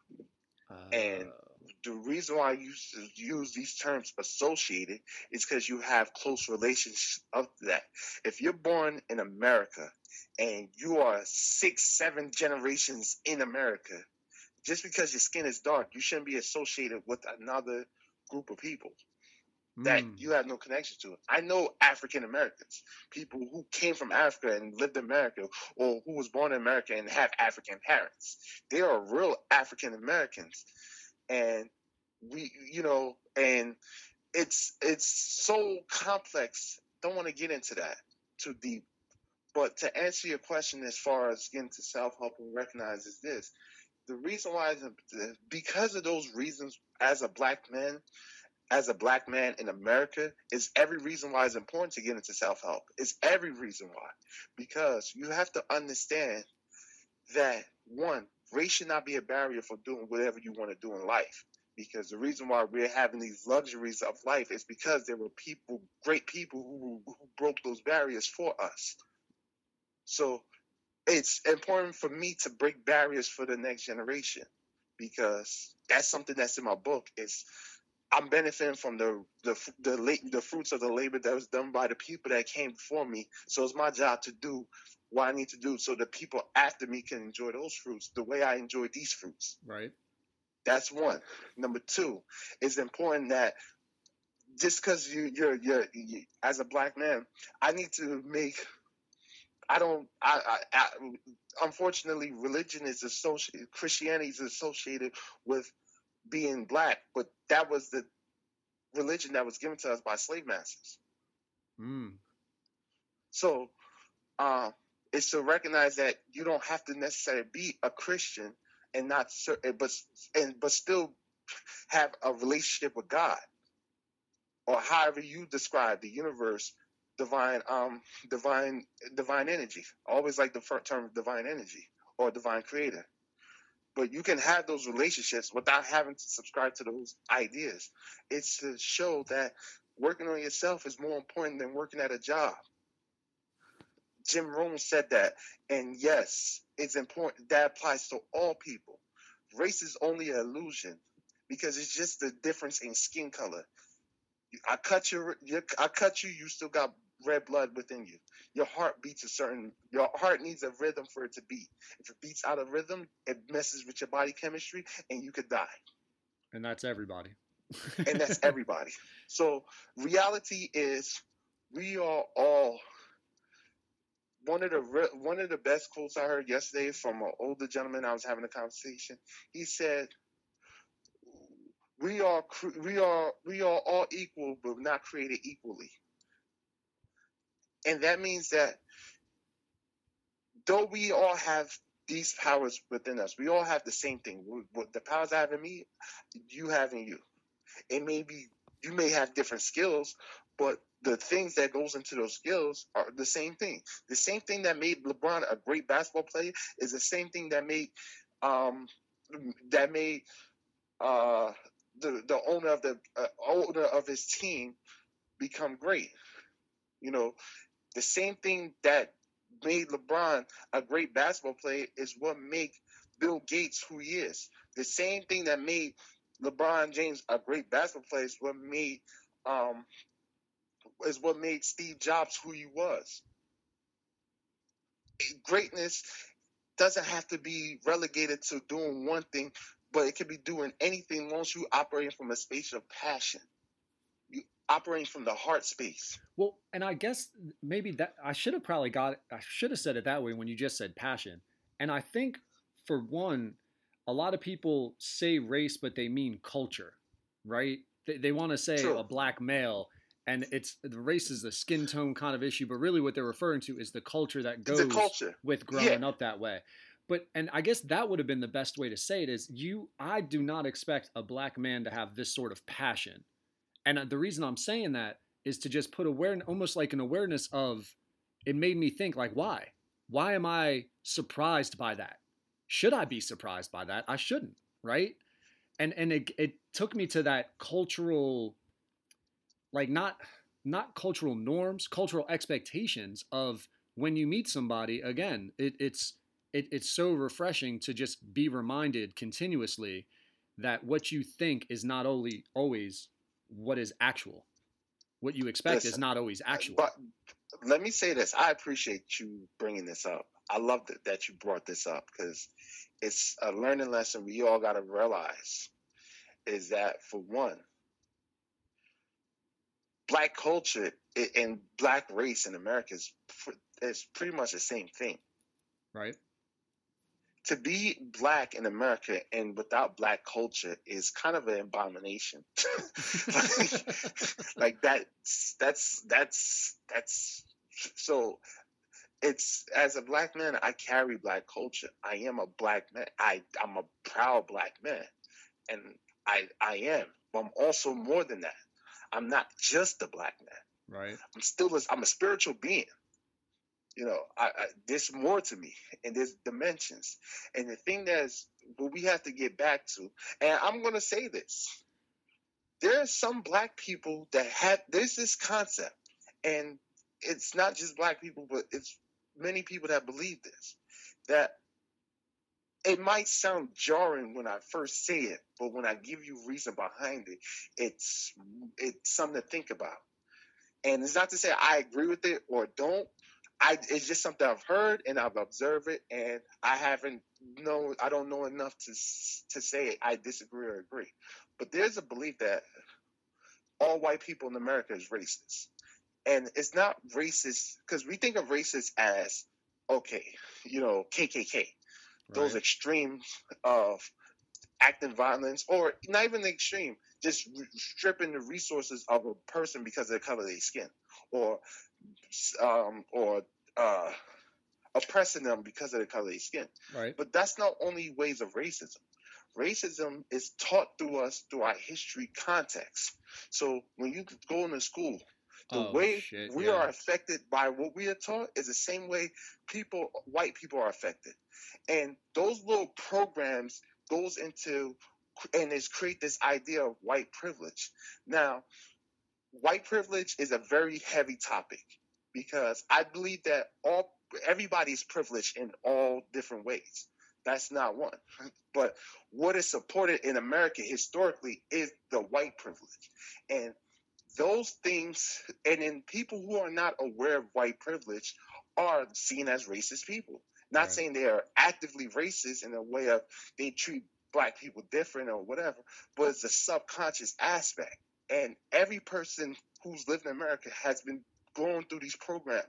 Speaker 4: And-
Speaker 1: Uh,
Speaker 4: the reason why I use to use these terms associated is because you have close relations of that. If you're born in America and you are six, seven generations in America, just because your skin is dark, you shouldn't be associated with another group of people that
Speaker 1: mm,
Speaker 4: you have no connection to. I know African Americans, people who came from Africa and lived in America, or who was born in America and have African parents. They are real African Americans, and we, you know, and it's it's so complex. Don't want to get into that too deep. But to answer your question, as far as getting to self help and recognize is this: the reason why is because of those reasons. As a black man, as a black man in America is every reason why it's important to get into self help. It's every reason why. Because you have to understand that one, race should not be a barrier for doing whatever you want to do in life. Because the reason why we're having these luxuries of life is because there were people, great people who, who broke those barriers for us. So it's important for me to break barriers for the next generation because that's something that's in my book is I'm benefiting from the the the the fruits of the labor that was done by the people that came before me. So it's my job to do what I need to do so the people after me can enjoy those fruits the way I enjoy these fruits.
Speaker 1: right.
Speaker 4: That's one. Number two, it's important that just because you you're, you're you as a black man, I need to make I don't. I, I, I unfortunately, religion is associated. Christianity is associated with being black, but that was the religion that was given to us by slave masters.
Speaker 1: Mm.
Speaker 4: So, uh, it's to recognize that you don't have to necessarily be a Christian and not, but and but still have a relationship with God, or however you describe the universe, divine, um, divine, divine energy. I always like the term divine energy or divine creator. But you can have those relationships without having to subscribe to those ideas. It's to show that working on yourself is more important than working at a job. Jim Rohn said that, and yes, it's important. That applies to all people. Race is only an illusion because it's just the difference in skin color. I cut your, your I cut you. You still got red blood within you. Your heart beats a certain. Your heart needs a rhythm for it to beat. If it beats out of rhythm, it messes with your body chemistry, and you could die.
Speaker 1: And that's everybody.
Speaker 4: and that's everybody. So reality is, we are all. One of the re- one of the best quotes I heard yesterday from an older gentleman I was having a conversation. He said, "We are we are we are all equal, but not created equally." And that means that though we all have these powers within us, we all have the same thing. The powers I have in me, you have in you. It may be you may have different skills, but the things that goes into those skills are the same thing. The same thing that made LeBron a great basketball player is the same thing that made um, that made uh, the the owner of the uh, owner of his team become great. You know, the same thing that made LeBron a great basketball player is what make Bill Gates who he is. The same thing that made LeBron James a great basketball player is what made um is what made Steve Jobs who he was. Greatness doesn't have to be relegated to doing one thing, but it can be doing anything once you operating from a space of passion. You operating from the heart space.
Speaker 1: Well, and I guess maybe that I should have probably got I should have said it that way when you just said passion. And I think for one, a lot of people say race, but they mean culture, right? They, they want to say
Speaker 4: True.
Speaker 1: a black male, and it's the race is the skin tone kind of issue, but really what they're referring to is the culture that goes
Speaker 4: culture.
Speaker 1: with growing up that way. But and I guess that would have been the best way to say it is you I do not expect a black man to have this sort of passion. And uh, the reason I'm saying that is to just put awareness almost like an awareness of it made me think like why? Why am I surprised by that? Should I be surprised by that? I shouldn't, right? And and it it took me to that cultural like not not cultural norms, cultural expectations of when you meet somebody again, it, it's it, it's so refreshing to just be reminded continuously that what you think is not only always what is actual. What you expect is not always actual.
Speaker 4: But let me say this: I appreciate you bringing this up. I love that, that you brought this up because it's a learning lesson we all got to realize is that for one, black culture and black race in America is is pretty much the same thing.
Speaker 1: right?
Speaker 4: To be black in America and without black culture is kind of an abomination. like, like that's that's that's that's so it's as a black man i carry black culture i am a black man i i'm a proud black man and i i am but i'm also more than that i'm not just a black man.
Speaker 1: Right.
Speaker 4: i'm still a, i'm a spiritual being. You know I, I there's more to me and there's dimensions. And the thing that's what we have to get back to and i'm going to say this. There are some black people that have there's this concept and it's not just black people but it's many people that believe this that it might sound jarring when i first say it but when i give you reason behind it it's it's something to think about. And it's not to say i agree with it or don't. I, it's just something I've heard and I've observed it, and I haven't know I don't know enough to to say I disagree or agree. But there's a belief that all white people in America is racist, and it's not racist because we think of racist as okay, you know, KKK, those extremes of acting violence, or not even the extreme, just stripping the resources of a person because of the color of their skin, or um, or uh, oppressing them because of the color of their skin.
Speaker 1: Right.
Speaker 4: But that's not only ways of racism. Racism is taught through us through our history context. So when you go into school, the
Speaker 1: Oh,
Speaker 4: way
Speaker 1: shit,
Speaker 4: we
Speaker 1: yeah.
Speaker 4: are affected by what we are taught is the same way people, white people, are affected. And those little programs goes into and it's create this idea of white privilege. Now, white privilege is a very heavy topic because I believe that all everybody's privileged in all different ways. That's not one. But what is supported in America historically is the white privilege. And those things, and then people who are not aware of white privilege are seen as racist people. Not
Speaker 1: Right.
Speaker 4: saying they are actively racist in a way of they treat black people different or whatever, but it's a subconscious aspect. And every person who's lived in America has been going through these programming.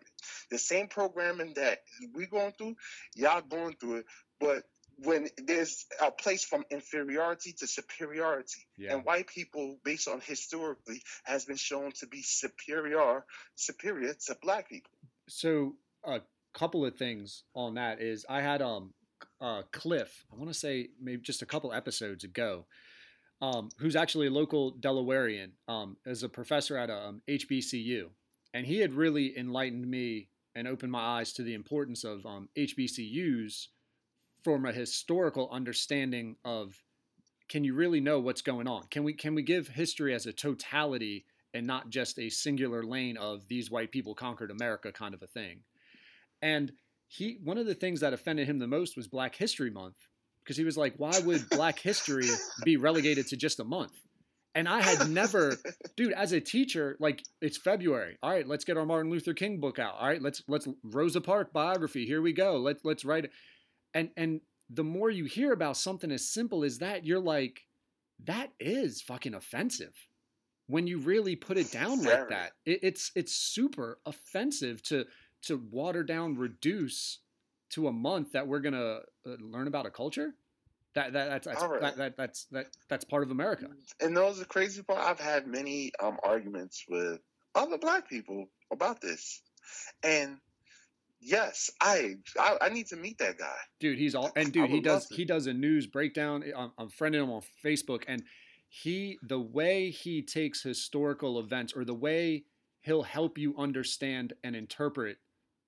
Speaker 4: The same programming that we going through, y'all going through it, but when there's a place from inferiority to superiority
Speaker 1: Yeah.
Speaker 4: and white people based on historically has been shown to be superior superior to black people
Speaker 1: so a couple of things on that is I had um uh Cliff, I want to say maybe just a couple episodes ago, um, who's actually a local Delawarean, um, as a professor at a um, HBCU, and he had really enlightened me and opened my eyes to the importance of um, HBCUs from a historical understanding of can you really know what's going on? Can we can we give history as a totality and not just a singular lane of these white people conquered America kind of a thing? And he one of the things that offended him the most was Black History Month because he was like, why would Black History be relegated to just a month? And I had never, dude, as a teacher, like it's February. All right, let's get our Martin Luther King book out. All right, let's let's Rosa Park biography. Here we go. Let's let's write it. And and the more you hear about something as simple as that, you're like, that is fucking offensive. When you really put it down like that, it, it's it's super offensive to to water down, reduce to a month that we're gonna uh, learn about a culture. That that that's that's,
Speaker 4: right.
Speaker 1: that, that that's that that's part of America.
Speaker 4: and those are the crazy part i've had many um arguments with other black people about this and yes i i, I need to meet that guy
Speaker 1: dude he's all and dude he does he does a news breakdown i'm, I'm friending him on facebook and he the way he takes historical events or the way he'll help you understand and interpret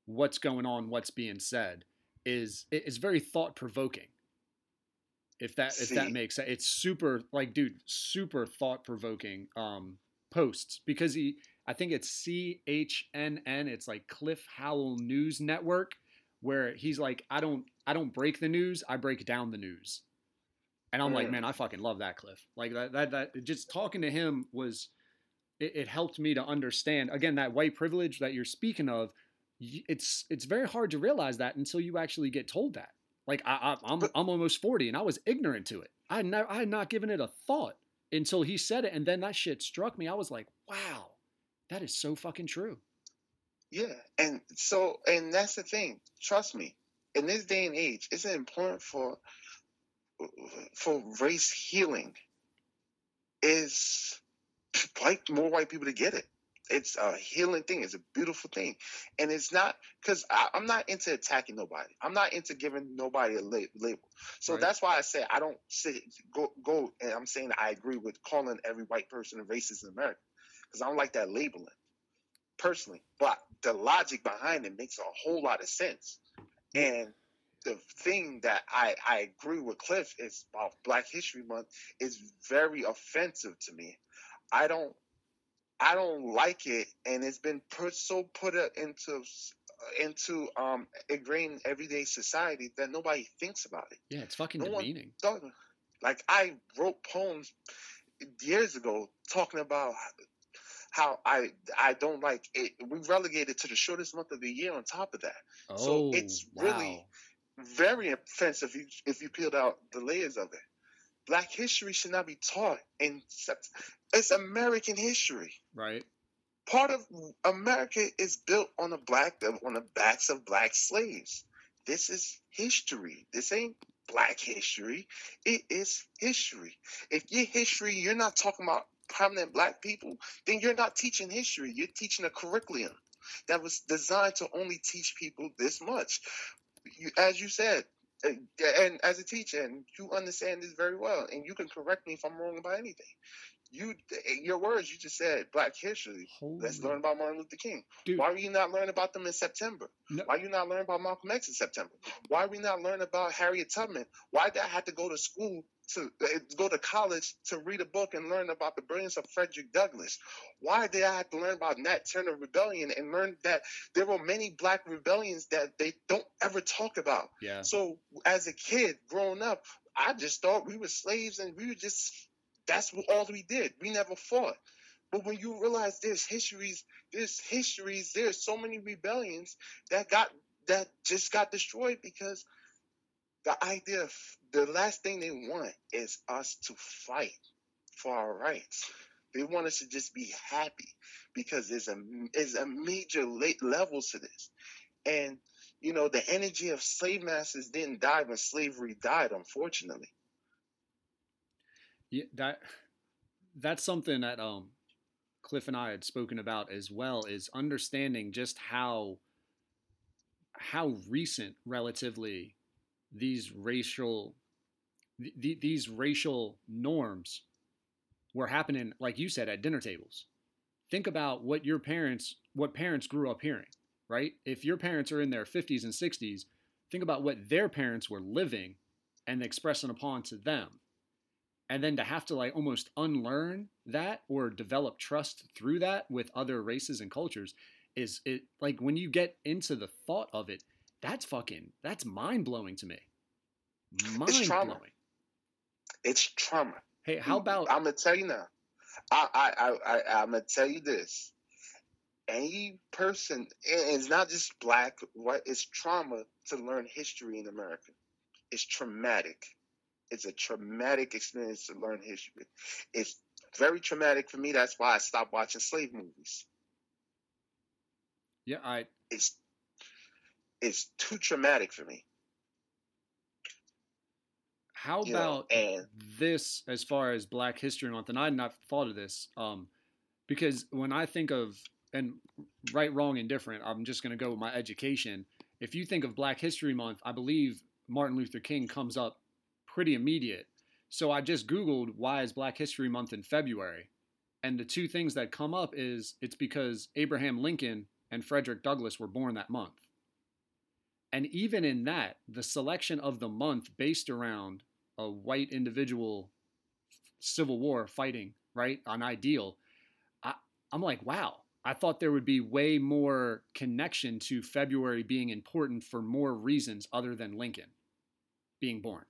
Speaker 1: what's going on what's being said is it is very thought provoking if that if that makes sense it's super like dude super thought provoking um posts because he i think it's chnn it's like cliff howell news network where he's like i don't i don't break the news i break down the news. And i'm like
Speaker 4: Mm.
Speaker 1: man i fucking love that cliff. Like that that, that just talking to him was it, it helped me to understand again that white privilege that you're speaking of it's it's very hard to realize that until you actually get told that like I, I I'm I'm almost 40 and I was ignorant to it. I had never I had not given it a thought until he said it and then that shit struck me. I was like, "Wow. That is so fucking true."
Speaker 4: Yeah, and so and that's the thing. Trust me, in this day and age, it's important for for race healing is white more white people to get it. It's a healing thing. It's a beautiful thing, and it's not because I'm not into attacking nobody. I'm not into giving nobody a label. So
Speaker 1: Right.
Speaker 4: that's why I say I don't say go go. And I'm saying I agree with calling every white person a racist in America because I don't like that labeling personally. But the logic behind it makes a whole lot of sense. And the thing that I, I agree with Cliff is about Black History Month is very offensive to me. I don't I don't like it, and it's been put so put into into um ingrained everyday society that nobody thinks about it.
Speaker 1: Yeah, it's fucking
Speaker 4: No
Speaker 1: demeaning.
Speaker 4: Dog, Like I wrote poems years ago talking about how I I don't like it. We relegated to the shortest month of the year. On top of that,
Speaker 1: Oh,
Speaker 4: So it's really-
Speaker 1: wow.
Speaker 4: very offensive if you, if you peeled out the layers of it. Black history should not be taught in it's American history.
Speaker 1: right.
Speaker 4: Part of America is built on the black on the backs of black slaves. This is history. This ain't black history. It is history. If your history, you're not talking about prominent black people, then you're not teaching history. You're teaching a curriculum that was designed to only teach people this much. You, as you said, Uh, and as a teacher, and you understand this very well, and you can correct me if I'm wrong about anything. You, eh, your words, you just said Black history.
Speaker 1: Holy
Speaker 4: Let's learn about Martin Luther King.
Speaker 1: Dude.
Speaker 4: Why are you not learning about them in September?
Speaker 1: No.
Speaker 4: Why are you not learning about Malcolm X in September? Why are we not learning about Harriet Tubman? Why did I have to go to school to uh, go to college to read a book and learn about the brilliance of Frederick Douglass? Why did I have to learn about Nat Turner Rebellion and learn that there were many black rebellions that they don't ever talk about?
Speaker 1: Yeah.
Speaker 4: So as a kid growing up, I just thought we were slaves and we were just that's what all we did. We never fought. But when you realize there's histories, there's histories, there's so many rebellions that got that just got destroyed because the idea of the last thing they want is us to fight for our rights. They want us to just be happy because there's a there's a major late levels to this. And you know, the energy of slave masters didn't die when slavery died, unfortunately.
Speaker 1: Yeah, that that's something that um Cliff and I had spoken about as well is understanding just how how recent relatively these racial th- th- these racial norms were happening like you said at dinner tables. Think about what your parents what parents grew up hearing, right? If your parents are in their 50s and 60s, think about what their parents were living and expressing upon to them and then to have to like almost unlearn that or develop trust through that with other races and cultures is it like when you get into the thought of it that's fucking that's mind-blowing to me It's
Speaker 4: trauma.
Speaker 1: mind-blowing
Speaker 4: It's trauma.
Speaker 1: hey how mm-hmm. about
Speaker 4: I'm gonna tell you now. I I I, I I'm gonna tell you this. Any person, it's not just black, white. It's trauma to learn history in America. It's traumatic. It's a traumatic experience to learn history. It's very traumatic for me. That's why I stopped watching slave movies.
Speaker 1: yeah i
Speaker 4: It's it's too traumatic for me.
Speaker 1: how
Speaker 4: You know,
Speaker 1: about
Speaker 4: and
Speaker 1: this as far as black history month? And i had not thought of this um because when i think of and right wrong and different i'm just going to go with my education. If you think of black history month i believe martin luther king comes up pretty immediate. So i just googled why is black history month in february? And the two things that come up is it's because abraham lincoln and frederick douglass were born that month and even in that the selection of the month based around a white individual civil war fighting right an ideal I, i'm like wow. I thought there would be way more connection to february being important for more reasons other than lincoln being born.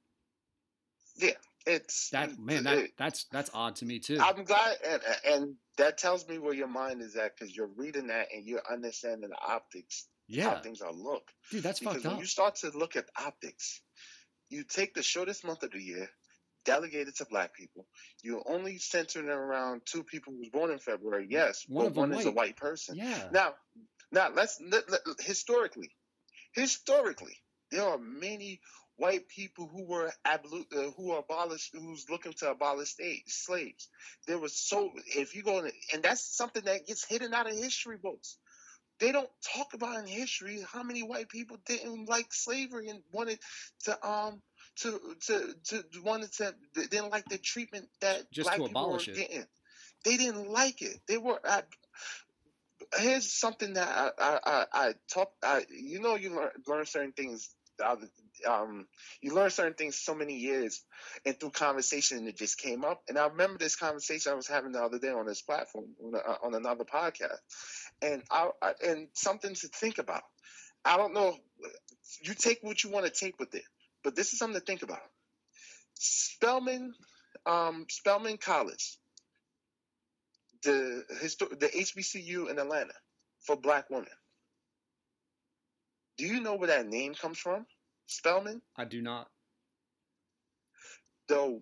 Speaker 4: Yeah, it's
Speaker 1: that man that
Speaker 4: it-
Speaker 1: that's that's odd to me too.
Speaker 4: I'm glad, and, and that tells me where your mind is at because you're reading that and you're understanding the optics, how
Speaker 1: yeah
Speaker 4: things are look.
Speaker 1: dude that's
Speaker 4: because
Speaker 1: fucked
Speaker 4: when
Speaker 1: up
Speaker 4: you start to look at optics, you take the shortest month of the year, delegate it to black people. You're only centering around two people who was born in February. Yes,
Speaker 1: One
Speaker 4: but
Speaker 1: of them
Speaker 4: one is a
Speaker 1: white.
Speaker 4: white person.
Speaker 1: yeah
Speaker 4: Now, now let's let, let- historically, historically, there are many white people who were ablu- uh, who are abolished, who's looking to abolish state, slaves. There was so if you go in, and that's something that gets hidden out of history books. They don't talk about in history how many white people didn't like slavery and wanted to um to to to wanted to didn't like the treatment that
Speaker 1: Just
Speaker 4: black
Speaker 1: to
Speaker 4: people
Speaker 1: abolish
Speaker 4: were
Speaker 1: it.
Speaker 4: getting. They didn't like it. They were at here's something that I I, I, I talk. I you know you learn learn certain things. The Um, you learn certain things so many years, and through conversation it just came up. And I remember this conversation I was having the other day on this platform on, a, on another podcast, and I, I and something to think about. I don't know. You take what you want to take with it, but this is something to think about. Spelman, um, Spelman College, the the HBCU in Atlanta for black women. Do you know where that name comes from? Spelman?
Speaker 1: i do not
Speaker 4: The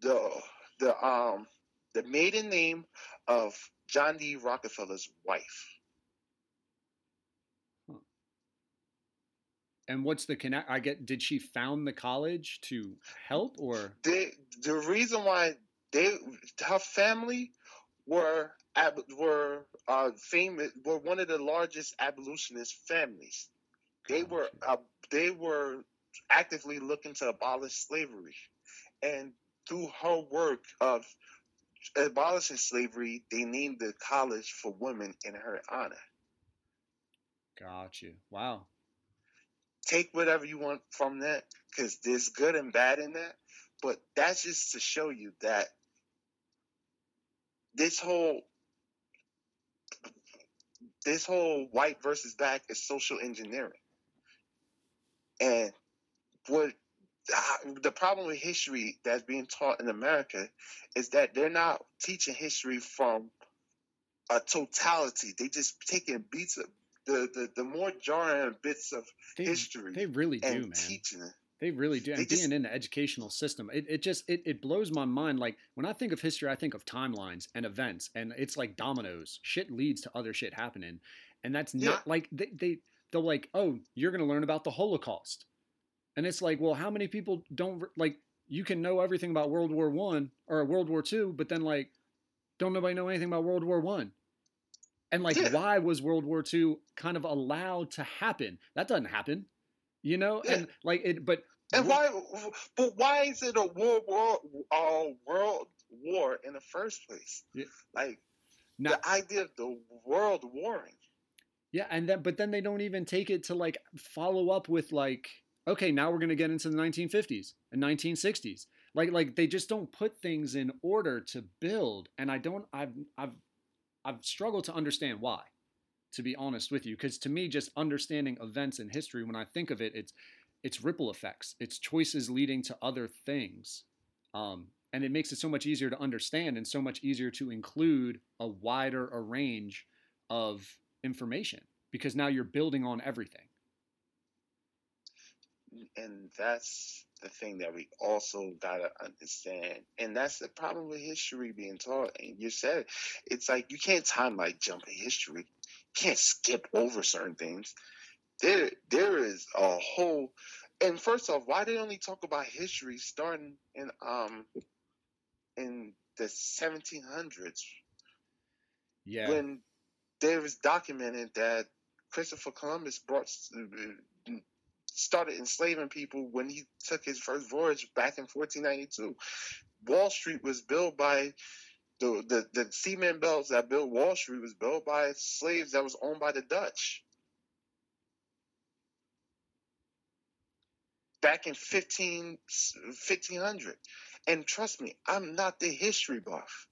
Speaker 4: the the um the maiden name of John D. Rockefeller's wife.
Speaker 1: And what's the connect? I get. Did she found the college to help, or
Speaker 4: They, the reason why they her family were ab- were uh, famous were one of the largest abolitionist families. They were uh, they were actively looking to abolish slavery, and through her work of abolishing slavery, they named the college for women in her honor.
Speaker 1: Got you. Wow.
Speaker 4: Take whatever you want from that, because there's good and bad in that. But that's just to show you that this whole this whole white versus black is social engineering. And what the problem with history that's being taught in America is that they're not teaching history from a totality. They just taking beats of the, the, the more jarring bits of
Speaker 1: They,
Speaker 4: history
Speaker 1: they really do,
Speaker 4: and
Speaker 1: man.
Speaker 4: teaching it.
Speaker 1: They really do. And
Speaker 4: just-
Speaker 1: being in the educational system, it, it just it, it blows my mind. Like when I think of history, I think of timelines and events, and it's like dominoes. Shit leads to other shit happening, and that's
Speaker 4: Yeah.
Speaker 1: not like they they they're like, oh, you're gonna learn about the Holocaust, and it's like, well, how many people don't like? You can know everything about World War One or World War Two, but then like, don't nobody know anything about World War One? And like,
Speaker 4: Yeah.
Speaker 1: why was World War Two kind of allowed to happen? That doesn't happen, you know.
Speaker 4: Yeah.
Speaker 1: And like it, but
Speaker 4: And why? But why is it a world war, uh, world war in the first place?
Speaker 1: Yeah.
Speaker 4: Like the idea of the world warring.
Speaker 1: Yeah, and then but then they don't even take it to like follow up with like, okay, now we're gonna get into the 1950s and 1960s. Like like they just don't put things in order to build, and I don't. I've I've I've struggled to understand why. To be honest with you, because to me, just understanding events in history, when I think of it, it's it's ripple effects. It's choices leading to other things. Um, and it makes it so much easier to understand and so much easier to include a wider a range of information because now you're building on everything.
Speaker 4: And that's the thing that we also gotta understand. And that's the problem with history being taught. And you said it. it's like you can't timeline jump in history. You can't skip over certain things. There there is a whole and first off, why they only talk about history starting in um in the seventeen hundreds
Speaker 1: Yeah.
Speaker 4: when there was documented that Christopher Columbus brought started enslaving people when he took his first voyage back in 1492. Wall Street was built by the the, the cement belts that built Wall Street was built by slaves that was owned by the Dutch. Back in 15, 1500. And trust me, I'm not the history buff.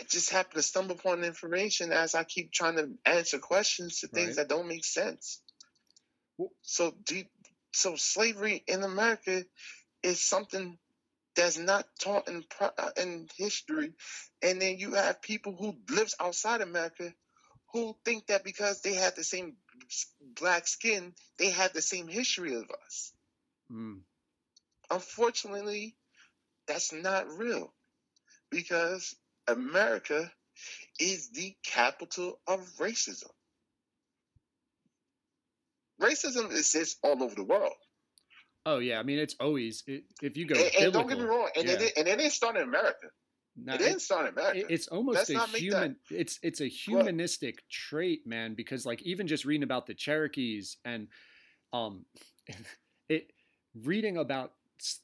Speaker 4: I just happen to stumble upon information as I keep trying to answer questions to things
Speaker 1: Right.
Speaker 4: that don't make sense. So, do so slavery in America is something that's not taught in uh, in history, and then you have people who lives outside America who think that because they have the same black skin, they have the same history of us.
Speaker 1: Mm.
Speaker 4: Unfortunately, that's not real because America is the capital of racism. Racism exists all over the world.
Speaker 1: Oh yeah, I mean it's always it, if you go
Speaker 4: And, and don't get me wrong, and, it, and it didn't start in America.
Speaker 1: no,
Speaker 4: it didn't start in America.
Speaker 1: it's almost
Speaker 4: Let's
Speaker 1: a
Speaker 4: not that-
Speaker 1: human it's it's a humanistic trait man because like even just reading about the cherokees and um it reading about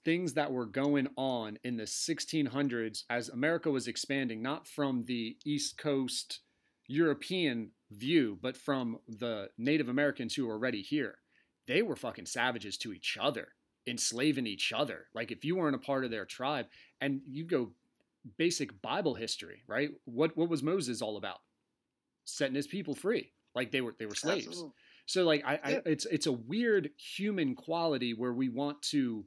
Speaker 1: things that were going on in the 1600s as america was expanding not from the east coast european view but from the native americans who were already here they were fucking savages to each other enslaving each other like if you weren't a part of their tribe and you go basic Bible history, right? What what was Moses all about? Setting his people free. Like they were they were slaves.
Speaker 4: Absolutely.
Speaker 1: So like I, I it's it's a weird human quality where we want to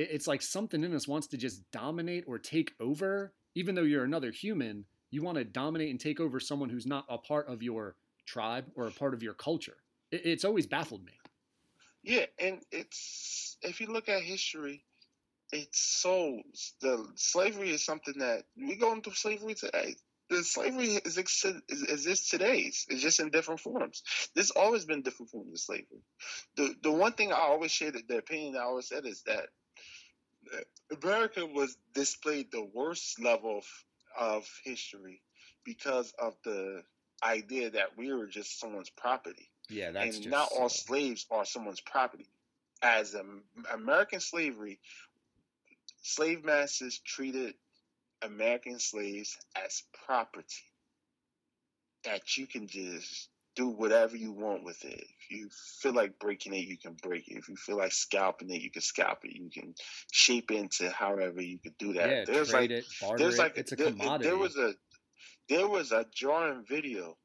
Speaker 1: it's like something in us wants to just dominate or take over even though you're another human, you want to dominate and take over someone who's not a part of your tribe or a part of your culture. It, it's always baffled me.
Speaker 4: Yeah, and it's if you look at history, it's so the slavery is something that we go into slavery today. the slavery is, ex- exists today. It's just in different forms. There's always been different forms of slavery. The the one thing I always share that the opinion I always said is that America was displayed the worst level of, of history because of the idea that we were just someone's property
Speaker 1: Yeah, that's
Speaker 4: and
Speaker 1: just
Speaker 4: not all slaves are someone's property. As um, American slavery, slave masters treated American slaves as property that you can just do whatever you want with it. If you feel like breaking it, you can break it. If you feel like scalping it, you can scalp it. You can shape it into however you could do that.
Speaker 1: yeah,
Speaker 4: there's
Speaker 1: trade
Speaker 4: like
Speaker 1: it,
Speaker 4: there's
Speaker 1: it.
Speaker 4: like
Speaker 1: it's a
Speaker 4: there,
Speaker 1: commodity.
Speaker 4: there was a there was a drawing video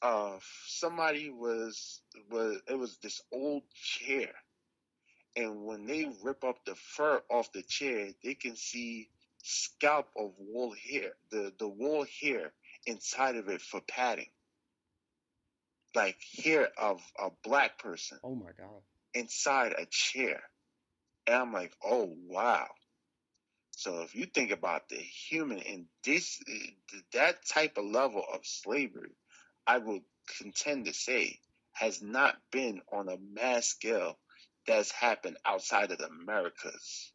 Speaker 4: of somebody was was it was this old chair and when they rip up the fur off the chair they can see scalp of wool hair the the wool hair inside of it for padding like hair of a black person
Speaker 1: oh my god.
Speaker 4: inside a chair. And I'm like, oh, wow. So if you think about the human in this, that type of level of slavery, I would contend to say has not been on a mass scale that's happened outside of the Americas.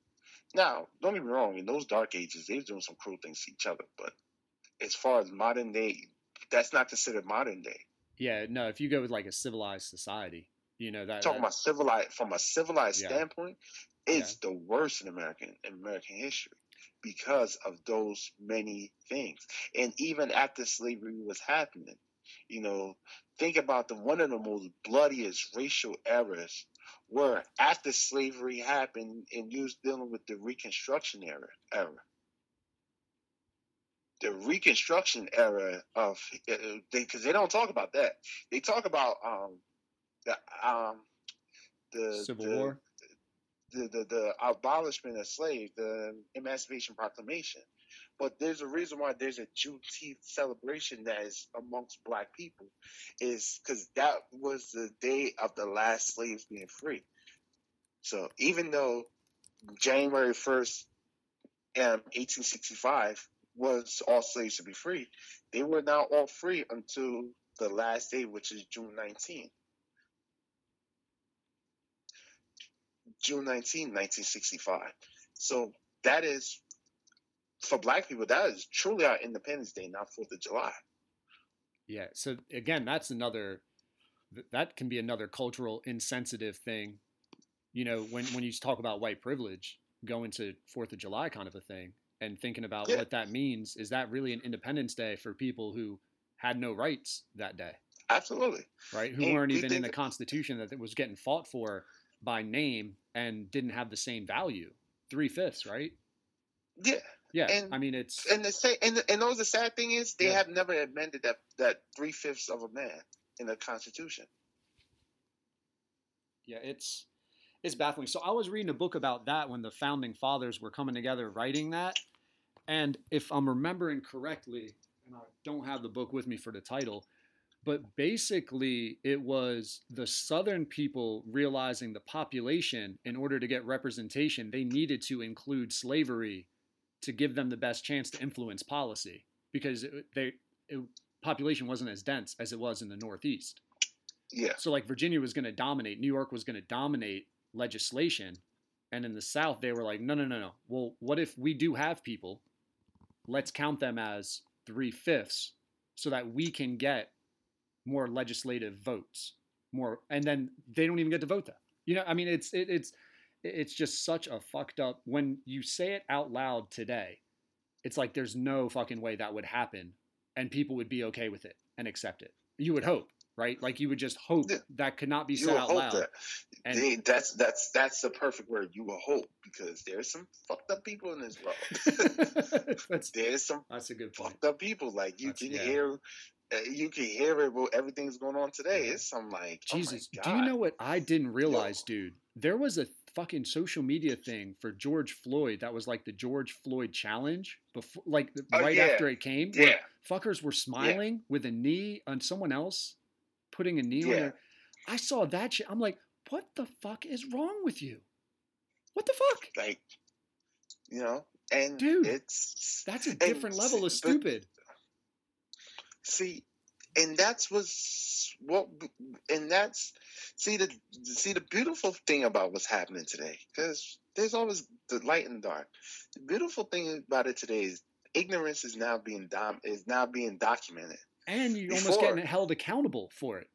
Speaker 4: Now, don't get me wrong, in those dark ages, they were doing some cruel things to each other, but as far as modern day, that's not considered modern day.
Speaker 1: Yeah, no. If you go with like a civilized society, you know that.
Speaker 4: talking
Speaker 1: that-
Speaker 4: about civilized from a civilized
Speaker 1: Yeah.
Speaker 4: standpoint, it's the worst in American in American history because of those many things. And even after slavery was happening, you know, think about the one of the most bloodiest racial eras were after slavery happened and you was dealing with the Reconstruction era era. The Reconstruction era of because they, 'cause they don't talk about that. They talk about um the um the
Speaker 1: Civil
Speaker 4: the,
Speaker 1: War.
Speaker 4: the, the the abolishment of slaves, the Emancipation Proclamation. But there's a reason why there's a Juneteenth celebration that is amongst Black people, is because that was the day of the last slaves being free. So even though January first, um, 1865 was all slaves to be free, they were not all free until the last day, which is June 19. June 19, 1965. So that is, for black people, that is truly our Independence Day, not 4th of July.
Speaker 1: Yeah. So again, that's another. That can be another cultural insensitive thing. You know, when when you talk about white privilege, going to Fourth of July kind of a thing, and thinking about
Speaker 4: Yeah.
Speaker 1: what that means, is that really an Independence Day for people who had no rights that day,
Speaker 4: Absolutely.
Speaker 1: right? Who
Speaker 4: And
Speaker 1: weren't even in the Constitution that was getting fought for by name and didn't have the same value. Three fifths, right?
Speaker 4: Yeah.
Speaker 1: Yeah.
Speaker 4: And-
Speaker 1: I mean, it's
Speaker 4: And the say, and and those the sad thing is they
Speaker 1: Yeah.
Speaker 4: have never amended that that three fifths of a man in the Constitution.
Speaker 1: Yeah, it's it's baffling. So I was reading a book about that when the founding fathers were coming together writing that. And if I'm remembering correctly, and I don't have the book with me for the title, but basically it was the southern people realizing the population in order to get representation, they needed to include slavery to give them the best chance to influence policy because it, they it, population wasn't as dense as it was in the northeast.
Speaker 4: Yeah.
Speaker 1: So like Virginia was going to dominate, New York was going to dominate legislation, and in the South they were like, no, no, no, no. Well, what if we do have people? Let's count them as three fifths, so that we can get more legislative votes, more, and then they don't even get to vote that. You know, I mean, it's it, it's it's just such a fucked up. When you say it out loud today, it's like there's no fucking way that would happen, and people would be okay with it and accept it. You would hope, right? Like you would just hope
Speaker 4: Yeah.
Speaker 1: that could not be
Speaker 4: You
Speaker 1: said out loud.
Speaker 4: that.
Speaker 1: And
Speaker 4: They, that's that's that's the perfect word. You will hope because there's some fucked up people in this world.
Speaker 1: that's,
Speaker 4: there's some
Speaker 1: that's a good point.
Speaker 4: fucked up people. Like you
Speaker 1: That's-
Speaker 4: can
Speaker 1: yeah.
Speaker 4: hear, uh, you can hear it. Well, everything's going on today. It's some like
Speaker 1: Jesus,
Speaker 4: Oh
Speaker 1: do you know what I didn't realize, dude? There was a fucking social media thing for George Floyd that was like the George Floyd challenge before, like
Speaker 4: Oh,
Speaker 1: right
Speaker 4: yeah.
Speaker 1: after it came.
Speaker 4: Yeah,
Speaker 1: fuckers were smiling with a knee on someone else, putting a knee on there. I saw that shit. I'm like, what the fuck is wrong with you? What the fuck?
Speaker 4: like you know, and
Speaker 1: Dude,
Speaker 4: it's
Speaker 1: That's a different level of
Speaker 4: s- but-
Speaker 1: stupid.
Speaker 4: See, and that's what's what, and that's see the see the beautiful thing about what's happening today, because there's always the light and dark. The beautiful thing about it today is ignorance is now being dom- is now being documented.
Speaker 1: And you're almost getting held accountable for it.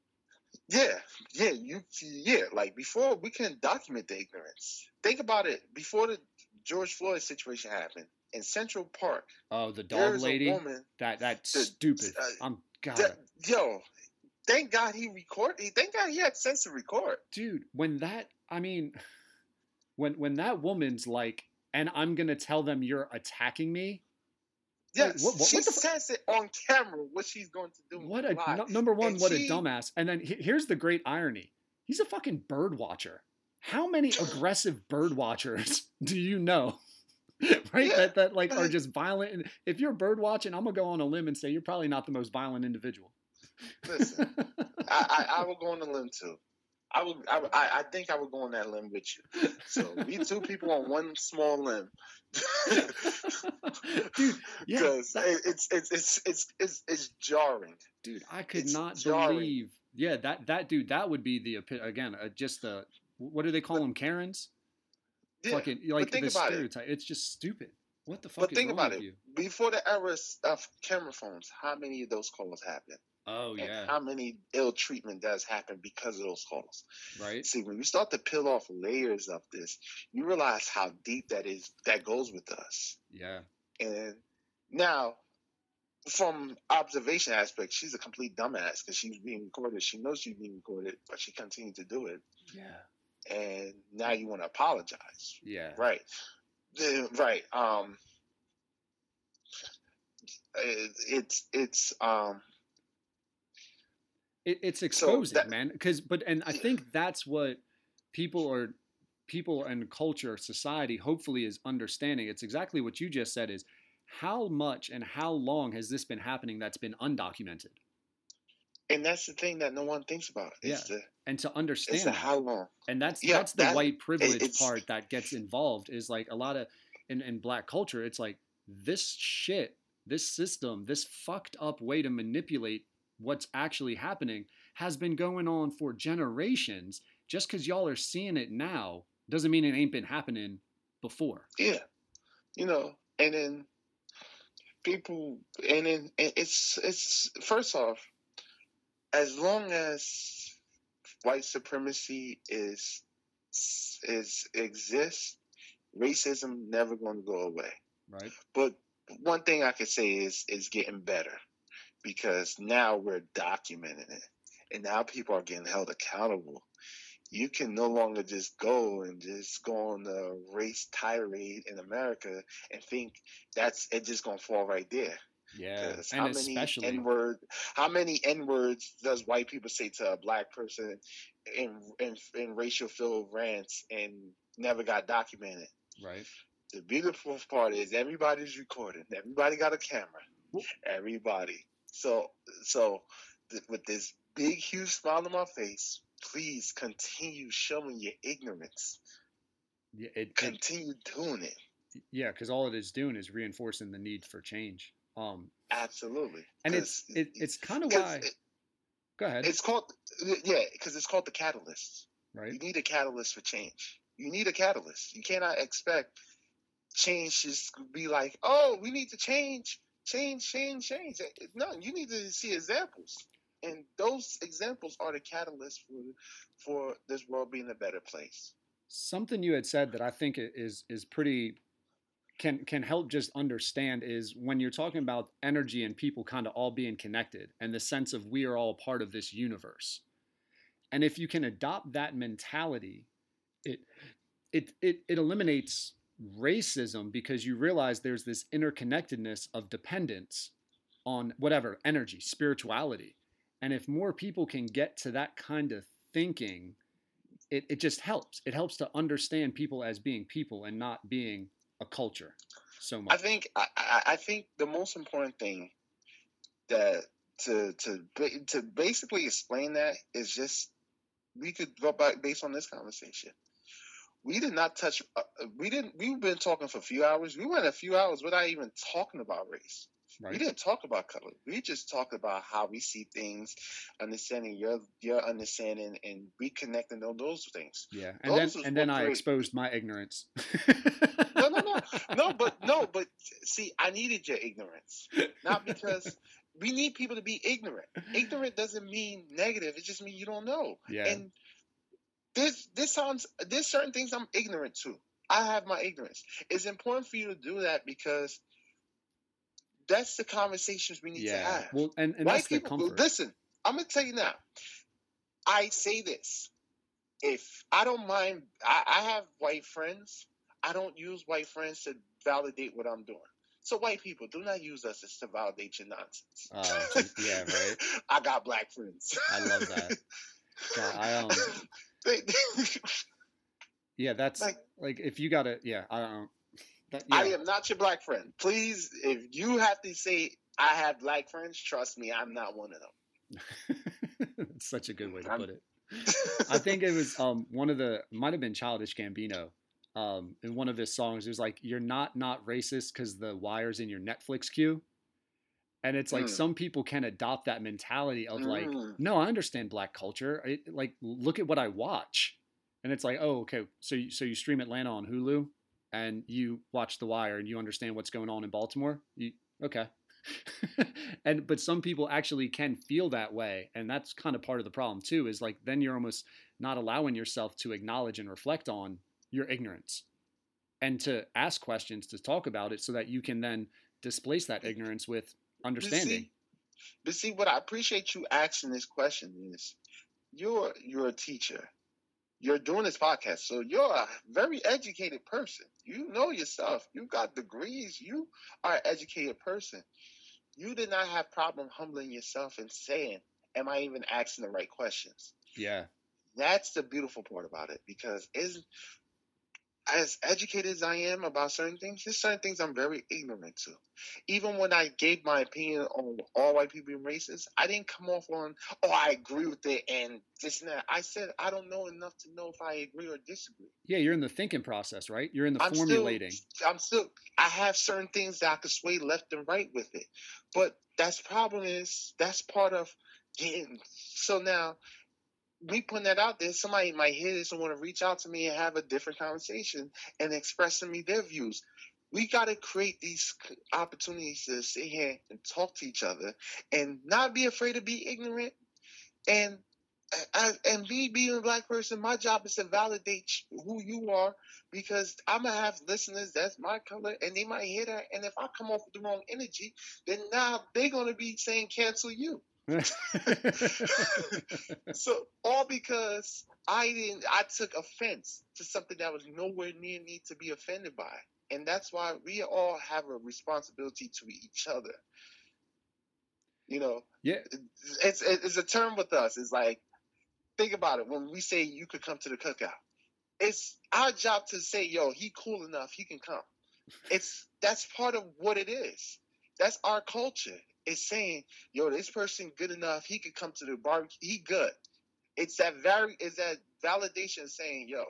Speaker 4: Yeah, yeah, you yeah, like before we couldn't document the ignorance. Think about it. Before the George Floyd situation happened in Central Park,
Speaker 1: Oh, the dog lady.
Speaker 4: woman
Speaker 1: That that's
Speaker 4: the-
Speaker 1: stupid.
Speaker 4: uh,
Speaker 1: I'm God,
Speaker 4: that, yo, thank God he recorded. He thank God he had sense to record.
Speaker 1: dude. When that, I mean, when when that woman's like, and I'm gonna tell them you're attacking me. Like,
Speaker 4: Yes,
Speaker 1: what- what-
Speaker 4: she
Speaker 1: what the
Speaker 4: says it on camera what she's going to do.
Speaker 1: What a number one,
Speaker 4: And
Speaker 1: what
Speaker 4: she-
Speaker 1: a dumbass. And then he- here's the great irony: he's a fucking bird watcher. How many aggressive bird watchers do you know? right,
Speaker 4: Yeah,
Speaker 1: that that like are just violent. And if you're bird watching, I'm gonna go on a limb and say you're probably not the most violent individual.
Speaker 4: Listen, I, I, I will go on a limb too. I would, I, would- I, think I would go on that limb with you. So we two people on one small limb.
Speaker 1: Dude, yeah,
Speaker 4: because it's, it's it's it's it's it's jarring.
Speaker 1: dude, I could
Speaker 4: it's
Speaker 1: not
Speaker 4: jarring.
Speaker 1: believe. Yeah, that that dude, that would be the again, uh, just the what do they call them? Karens.
Speaker 4: Yeah.
Speaker 1: Fucking like the
Speaker 4: about it.
Speaker 1: stereotype. It's just stupid. What the fuck
Speaker 4: But
Speaker 1: is
Speaker 4: think about it.
Speaker 1: you?
Speaker 4: Before the era of camera phones, how many of those calls happened?
Speaker 1: Oh
Speaker 4: And
Speaker 1: yeah,
Speaker 4: how many ill treatment does happen because of those calls?
Speaker 1: right.
Speaker 4: See, when you start to peel off layers of this, you realize how deep that is. That goes with us.
Speaker 1: Yeah,
Speaker 4: And now, from observation aspect, she's a complete dumbass because she's being recorded. She knows she's being recorded, but she continued to do it.
Speaker 1: yeah,
Speaker 4: And now you want to apologize,
Speaker 1: yeah.
Speaker 4: right? Right. Um. it- It's it's um
Speaker 1: It, it's exposing,
Speaker 4: that-
Speaker 1: man. Because, but, and I think that's what people are, people and culture, society, hopefully, is understanding. It's exactly what you just said. Is how much and how long has this been happening that's been undocumented?
Speaker 4: and that's the thing that no one thinks about. It's the
Speaker 1: And to
Speaker 4: it's
Speaker 1: understand,
Speaker 4: the how long.
Speaker 1: and that's
Speaker 4: Yeah,
Speaker 1: that's the
Speaker 4: that-
Speaker 1: white privilege part that gets involved. Is like a lot of in in black culture. It's like this shit, this system, this fucked up way to manipulate what's actually happening has been going on for generations. Just because y'all are seeing it now doesn't mean it ain't been happening before.
Speaker 4: Yeah, you know, and then people, and then it's it's first off, as long as white supremacy is is exists, racism never going to go away.
Speaker 1: Right?
Speaker 4: But one thing I could say is is getting better because now we're documenting it, and now people are getting held accountable. You can no longer just go and just go on the race tirade in America and think that's it just gonna fall right there.
Speaker 1: Yeah, And
Speaker 4: how many
Speaker 1: especially
Speaker 4: N word how many N words does white people say to a black person in in, in racial filled rants and never got documented?
Speaker 1: right.
Speaker 4: The beautiful part is everybody's recording. Everybody got a camera. Everybody. So so th- with this big huge smile on my face, please continue showing your ignorance.
Speaker 1: Yeah. It, it,
Speaker 4: Continue doing it.
Speaker 1: yeah. Because all it is doing is reinforcing the need for change. Um.
Speaker 4: Absolutely.
Speaker 1: And it's it, it's kind of why.
Speaker 4: it-
Speaker 1: Go ahead.
Speaker 4: it's called yeah, because it's called the catalyst.
Speaker 1: right.
Speaker 4: You need a catalyst for change. You need a catalyst. You cannot expect change just to be like, oh, we need to change, change, change, change. No, you need to see examples, and those examples are the catalyst for for this world being a better place.
Speaker 1: something you had said that I think is is pretty can can help just understand is when you're talking about energy and people kind of all being connected and the sense of we are all part of this universe. And if you can adopt that mentality, it it it, it eliminates racism because you realize there's this interconnectedness of dependence on whatever energy, spirituality. And if more people can get to that kind of thinking, it, it just helps. It helps to understand people as being people and not being a culture so
Speaker 4: I
Speaker 1: much.
Speaker 4: think I, I, I think the most important thing that to to to basically explain that is just we could go back based on this conversation. We did not touch. Uh, we didn't. We've been talking for a few hours. We went a few hours without even talking about race.
Speaker 1: Right.
Speaker 4: We didn't talk about color. We just talked about how we see things, understanding your your understanding and reconnecting on those things.
Speaker 1: Yeah, and then
Speaker 4: Those was
Speaker 1: and then I
Speaker 4: great.
Speaker 1: exposed my ignorance.
Speaker 4: No, no, no, no, but no, but see, I needed your ignorance, not because we need people to be ignorant. Ignorant doesn't mean negative. It just means you don't know.
Speaker 1: Yeah,
Speaker 4: And this this sounds there's certain things I'm ignorant to. I have my ignorance. It's important for you to do that because that's the conversations we need to
Speaker 1: yeah.
Speaker 4: have.
Speaker 1: Well, and and
Speaker 4: White people, listen. I'm gonna tell you now. I say this: if I don't mind, I, I have white friends. I don't use white friends to validate what I'm doing. So white people, do not use us as to validate your nonsense.
Speaker 1: Uh, yeah, right.
Speaker 4: I got black friends.
Speaker 1: I love that. God, I um, yeah, that's like,
Speaker 4: Like-
Speaker 1: if you got to, yeah, I don't. That,
Speaker 4: I am not your black friend. Please, if you have to say I have black friends, trust me, I'm not one of them.
Speaker 1: Such a good way to
Speaker 4: I'm-
Speaker 1: put it. I think it was um one of the might have been Childish Gambino. Um, in one of his songs, it was like, "You're not not racist because the Wire's in your Netflix queue," and it's like
Speaker 4: Mm.
Speaker 1: some people can adopt that mentality of like,
Speaker 4: Mm.
Speaker 1: "No, I understand black culture. I, like, look at what I watch," and it's like, "Oh, okay, so you, so you stream Atlanta on Hulu, and you watch The Wire, and you understand what's going on in Baltimore. You okay?" and but some people actually can feel that way and that's kind of part of the problem too is like then you're almost not allowing yourself to acknowledge and reflect on your ignorance and to ask questions to talk about it so that you can then displace that ignorance with
Speaker 4: But
Speaker 1: understanding
Speaker 4: see, but see, what I appreciate you asking this question is, you're you're a teacher. You're doing this podcast, so you're a very educated person. You know yourself. You got degrees. You are an educated person. You did not have problem humbling yourself and saying, "Am I even asking the right questions?"
Speaker 1: yeah
Speaker 4: That's the beautiful part about it because is as educated as I am about certain things, there's certain things I'm very ignorant to. Even when I gave my opinion on all white people being racist, I didn't come off on, oh, I agree with it and this and that. I said I don't know enough to know if I agree or disagree.
Speaker 1: yeah you're in the thinking process right you're in the
Speaker 4: I'm
Speaker 1: formulating
Speaker 4: Still, I'm still. I have certain things that I could sway left and right with it, but that's problem is that's part of getting. So now, me putting that out there, somebody might hear this and want to reach out to me and have a different conversation and express to me their views. We got to create these opportunities to sit here and talk to each other and not be afraid to be ignorant and. I, and me being a black person, my job is to validate who you are because I'm gonna have listeners that's my color, and they might hear that. And if I come off with the wrong energy, then now they're gonna be saying cancel you. So all because I didn't, I took offense to something that was nowhere near me to be offended by, and that's why we all have a responsibility to each other. You know,
Speaker 1: yeah
Speaker 4: it's it's a term with us. It's like think about it when we say you could come to the cookout. It's our job to say, "Yo, he cool enough, he can come." It's that's part of what it is. That's our culture. It's saying, "Yo, this person good enough, he could come to the barbecue. He good." It's that very is that validation saying, "Yo,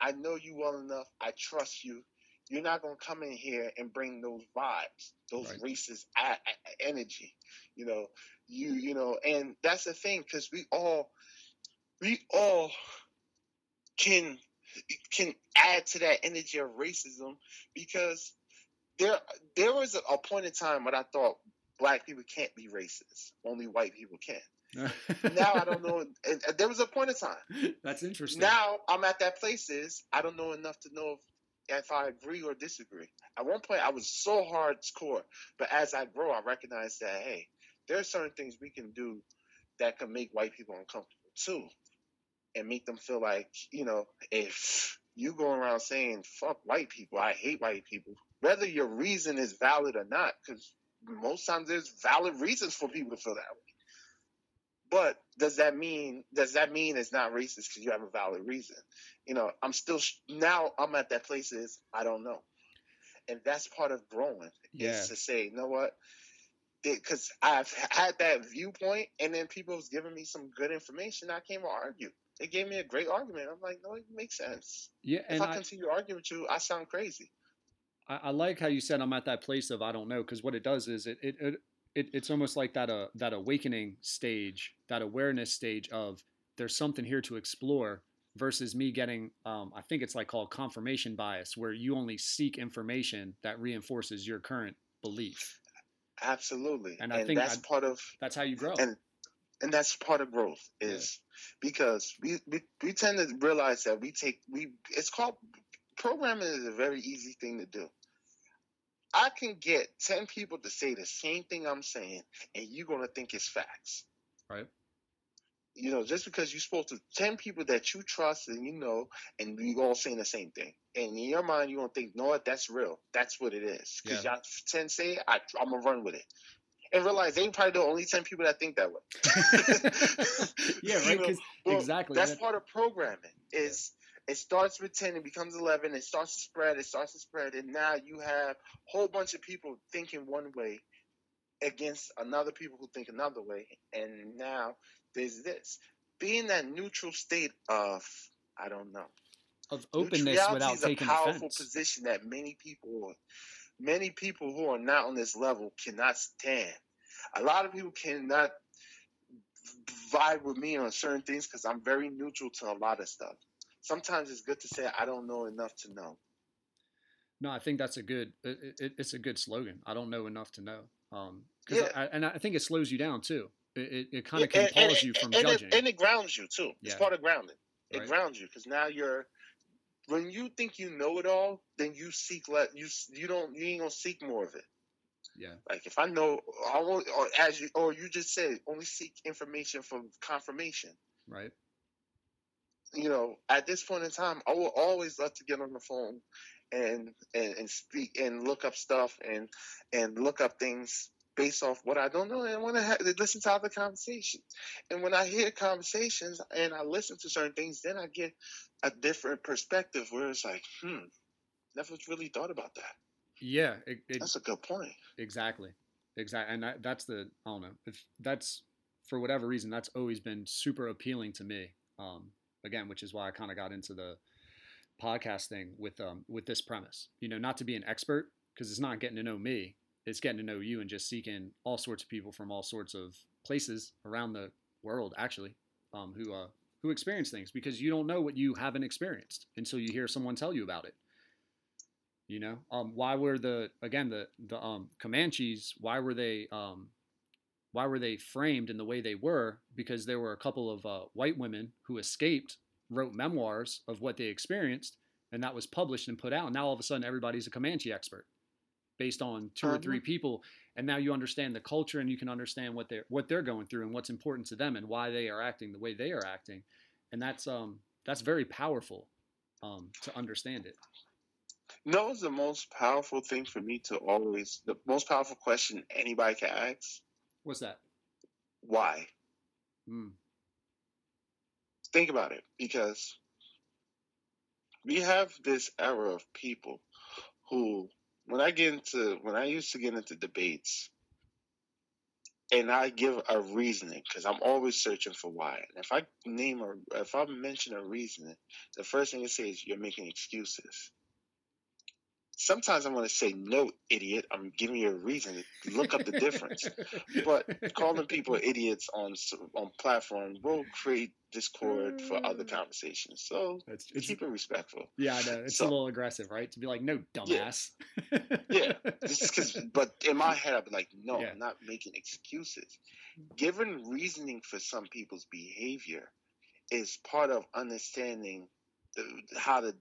Speaker 4: I know you well enough. I trust you. You're not gonna come in here and bring those vibes, those
Speaker 1: Right.
Speaker 4: racist a- a- energy." You know, you you know, and that's the thing because we all we all can can add to that energy of racism because there there was a, a point in time when I thought black people can't be racist, only white people can. Now I don't know. And, there was a point in time.
Speaker 1: that's interesting
Speaker 4: Now I'm at that place is I don't know enough to know if, if I agree or disagree. At one point I was so hardcore, but as I grow, I recognize that hey, there are certain things we can do that can make white people uncomfortable too, and make them feel like you know if you go around saying fuck white people, I hate white people, whether your reason is valid or not, because most times there's valid reasons for people to feel that way. But does that mean does that mean it's not racist because you have a valid reason? You know, I'm still now I'm at that place is I don't know, and that's part of growing.
Speaker 1: Yeah.
Speaker 4: Is to say, you know what? Because I've had that viewpoint, and then people was giving me some good information. I came to argue. They gave me a great argument. I'm like, no, it makes sense.
Speaker 1: yeah
Speaker 4: If
Speaker 1: and
Speaker 4: I,
Speaker 1: I,
Speaker 4: continue arguing with you, I sound crazy.
Speaker 1: I, I like how you said I'm at that place of I don't know because what it does is it it, it it it's almost like that uh that awakening stage, that awareness stage of there's something here to explore versus me getting um, I think it's like called confirmation bias where you only seek information that reinforces your current belief.
Speaker 4: Absolutely.
Speaker 1: And
Speaker 4: And,
Speaker 1: I think
Speaker 4: that's
Speaker 1: I-
Speaker 4: part of
Speaker 1: That's how you grow.
Speaker 4: and and that's part of growth
Speaker 1: Yeah.
Speaker 4: is because we, we we tend to realize that we take we it's called programming is a very easy thing to do. I can get 10 people to say the same thing I'm saying and you're going to think it's facts.
Speaker 1: Right.
Speaker 4: You know, just because you spoke to 10 people that you trust and you know, and we all saying the same thing. And in your mind, you're going to think, no, that's real. That's what it is. Because
Speaker 1: Yeah.
Speaker 4: y'all 10 say it, I, I'm going to run with it. And realize they probably the only 10 people that think that way.
Speaker 1: yeah,
Speaker 4: You
Speaker 1: right.
Speaker 4: know, well,
Speaker 1: exactly.
Speaker 4: That's
Speaker 1: that-
Speaker 4: part of programming. Is it starts with ten, it becomes eleven, it starts to spread, it starts to spread, and now you have a whole bunch of people thinking one way against another people who think another way, and now there's this. Being that neutral state of I don't know.
Speaker 1: of openness without
Speaker 4: is a powerful
Speaker 1: offense.
Speaker 4: position that many people many people who are not on this level cannot stand. A lot of people cannot vibe with me on certain things because I'm very neutral to a lot of stuff. Sometimes it's good to say I don't know enough to know.
Speaker 1: No, I think that's a good. It, it, it's a good slogan. I don't know enough to know. Um,
Speaker 4: Yeah.
Speaker 1: I, and I think it slows you down too. It, it, kind of
Speaker 4: Yeah,
Speaker 1: compels you from
Speaker 4: and
Speaker 1: judging.
Speaker 4: It, and it grounds you too. It's
Speaker 1: Yeah.
Speaker 4: part of grounding. It
Speaker 1: Right.
Speaker 4: grounds you because now you're when you think you know it all, then you seek let you you don't you ain't gonna seek more of it.
Speaker 1: yeah,
Speaker 4: Like if I know, I won't, or as you or you just said, only seek information for confirmation.
Speaker 1: right.
Speaker 4: You know, at this point in time, I will always love to get on the phone and and, and speak and look up stuff and and look up things based off what I don't know and want to ha- listen to other conversations. And when I hear conversations and I listen to certain things, then I get a different perspective where it's like, hmm, never really thought about that.
Speaker 1: Yeah, it, it,
Speaker 4: That's a good point.
Speaker 1: exactly, exactly. And that, that's the I don't know. If that's for whatever reason, that's always been super appealing to me. Um, again, which is why I kind of got into the podcast thing with um with this premise. You know, not to be an expert because it's not getting to know me. It's getting to know you and just seeking all sorts of people from all sorts of places around the world, actually, um, who uh, who experience things because you don't know what you haven't experienced until you hear someone tell you about it. You know, um, why were the again the the um, Comanches? Why were they um, why were they framed in the way they were? Because there were a couple of uh, white women who escaped, wrote memoirs of what they experienced, and that was published and put out. Now all of a sudden, everybody's a Comanche expert based on 2 or
Speaker 4: Uh-huh.
Speaker 1: three people, and now you understand the culture and you can understand what they're what they're going through and what's important to them and why they are acting the way they are acting, and that's um that's very powerful um, to understand it.
Speaker 4: You know what's the most powerful thing for me to always the most powerful question anybody can ask?
Speaker 1: What's that?
Speaker 4: Why?
Speaker 1: Mm,
Speaker 4: Think about it, because we have this era of people who when I get into when I used to get into debates and I give a reasoning because I'm always searching for why. And if I name a if I mention a reasoning, the first thing it says is you're making excuses. Sometimes I'm going to say, "No, idiot! I'm giving you a reason. Look up the difference." But calling people idiots on on platform will create discord for other conversations. So
Speaker 1: It's, it's,
Speaker 4: keep it respectful.
Speaker 1: yeah, I know. It's
Speaker 4: So-
Speaker 1: a little aggressive, right? To be like, no, dumbass.
Speaker 4: Yeah, Just 'cause- but in my head, I'd be like, no,
Speaker 1: Yeah.
Speaker 4: I'm not making excuses. Given reasoning for some people's behavior is part of understanding how to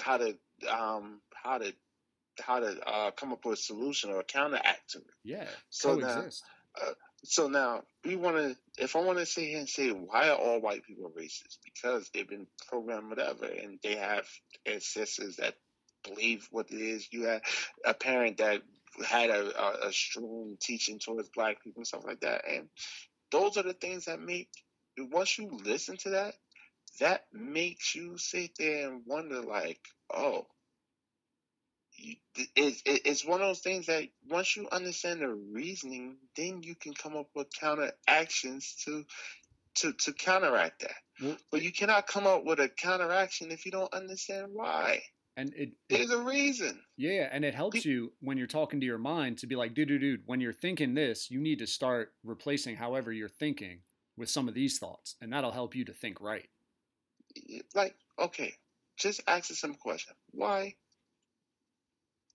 Speaker 4: how to um how to how to uh, come up with a solution or a counteract to it.
Speaker 1: yeah,
Speaker 4: So now,
Speaker 1: coexist.
Speaker 4: so now we want to. If I want to sit here and say why are all white people racist? Because they've been programmed whatever, and they have ancestors that believe what it is. You have a parent that had a, a, a strong teaching towards black people and stuff like that, and those are the things that make. Once you listen to that, that makes you sit there and wonder, like, oh. It's, it's one of those things that once you understand the reasoning, then you can come up with counter actions to to to counteract that.
Speaker 1: Well-
Speaker 4: but you cannot come up with a counteraction if you don't understand why.
Speaker 1: And it, it
Speaker 4: There's a reason.
Speaker 1: yeah, and it helps you when you're talking to your mind to be like, dude, dude, dude, when you're thinking this, you need to start replacing however you're thinking with some of these thoughts, and that'll help you to think right.
Speaker 4: Like, okay, just ask a simple question. Why?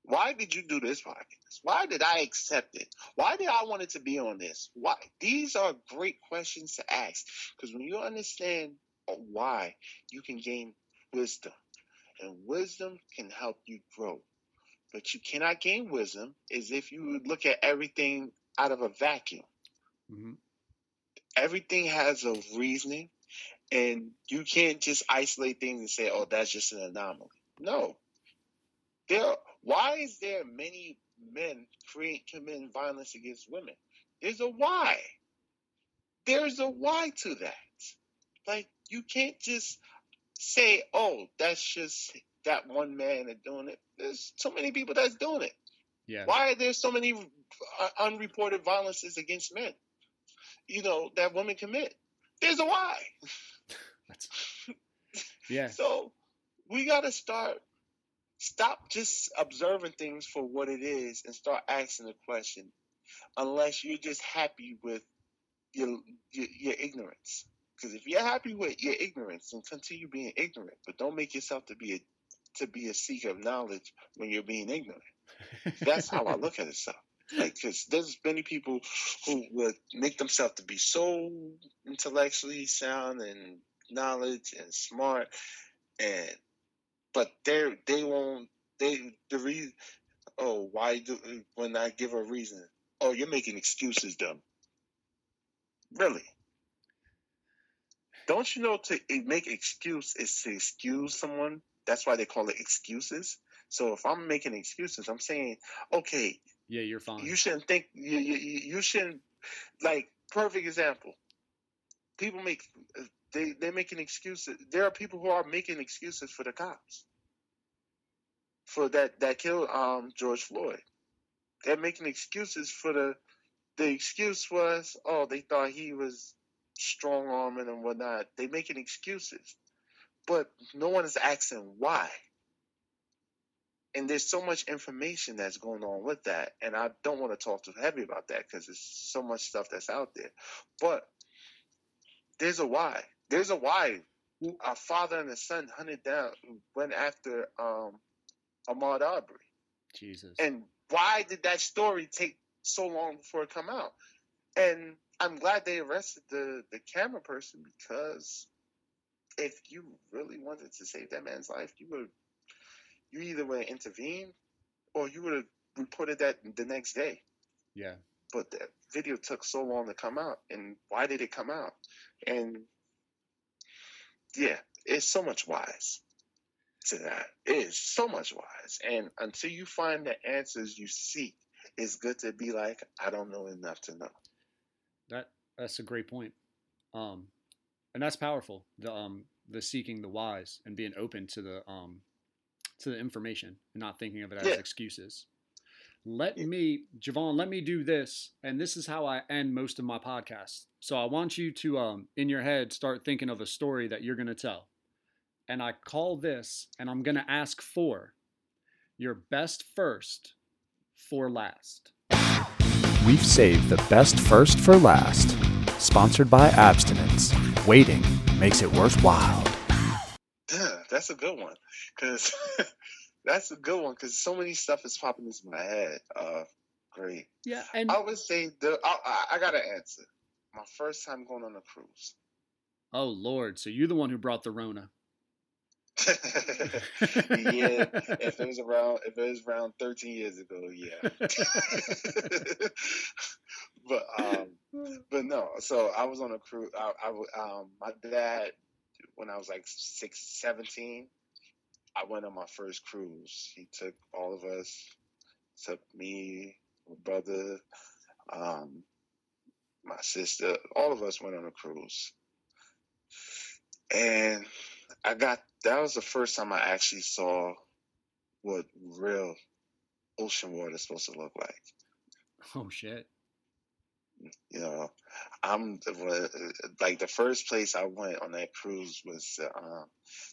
Speaker 4: Why did you do this podcast? Why did I accept it? Why did I want it to be on this? Why? These are great questions to ask because when you understand why, you can gain wisdom, and wisdom can help you grow. But you cannot gain wisdom is if you look at everything out of a vacuum.
Speaker 1: hmm
Speaker 4: everything has a reasoning and you can't just isolate things and say oh that's just an anomaly no there why is there many men create committing violence against women there's a why there's a why to that like you can't just say oh that's just that one man that's doing it there's so many people that's doing it
Speaker 1: Yeah.
Speaker 4: why are there so many uh, unreported violences against men? You know that women commit. There's a why.
Speaker 1: That's yeah.
Speaker 4: So we got to start. Stop just observing things for what it is and start asking the question. Unless you're just happy with your your, your ignorance. Because if you're happy with your ignorance, then continue being ignorant. But don't make yourself to be a to be a seeker of knowledge when you're being ignorant. That's how I look at it. So, like, because there's many people who would make themselves to be so intellectually sound and knowledge and smart, and but they they won't they the reason. Oh, why do when I give a reason? Oh, you're making excuses, dumb. Really? Don't you know to make excuse is to excuse someone? That's why they call it excuses. So if I'm making excuses, I'm saying, okay,
Speaker 1: Yeah, you're fine.
Speaker 4: you shouldn't think you you, you shouldn't like perfect example. People make they they're making excuses. There are people who are making excuses for the cops for that that killed um George Floyd. They're making excuses for the the excuse was oh they thought he was strong arming and whatnot. They making excuses, but no one is asking why. And there's so much information that's going on with that. And i don't want to talk too heavy about that because there's so much stuff that's out there. But there's a why. There's a why. A father and a son hunted down went after um Ahmaud Arbery.
Speaker 1: Jesus.
Speaker 4: and why did that story take so long before it come out and i'm glad they arrested the the camera person because if you really wanted to save that man's life you would you either would have intervened or you would have reported that the next day.
Speaker 1: yeah.
Speaker 4: But that video took so long to come out. And why did it come out? And yeah, it's so much wise to that. It is so much wise. And until you find the answers you seek, it's good to be like, I don't know enough to know.
Speaker 1: That that's a great point. Um, and that's powerful. The um the seeking the wise and being open to the um to the information and not thinking of it as
Speaker 4: Yeah.
Speaker 1: excuses. Let
Speaker 4: Yeah.
Speaker 1: me, Javon, let me do this, and this is how I end most of my podcasts. So I want you to, um, in your head, start thinking of a story that you're going to tell, and I call this, and I'm going to ask for your best first for last.
Speaker 5: We've saved the best first for last. Sponsored by Abstinence. Waiting makes it worthwhile.
Speaker 4: That's a good one. Because that's a good one. Because so many stuff is popping into my head. Uh, great.
Speaker 1: Yeah, and
Speaker 4: I would say the I, I, I got to answer. My first time going on a cruise.
Speaker 1: oh Lord, so you're the one who brought the Rona.
Speaker 4: yeah, if it was around if it was around 13 years ago, yeah. but um, but no. So I was on a cruise. I, I um, my dad when I was like six, 17, I went on my first cruise. He took all of us, took me, my brother, um, my sister, all of us went on a cruise. And I got that was the first time I actually saw what real ocean water is supposed to look like.
Speaker 1: oh shit.
Speaker 4: You know, I'm like the first place I went on that cruise was uh,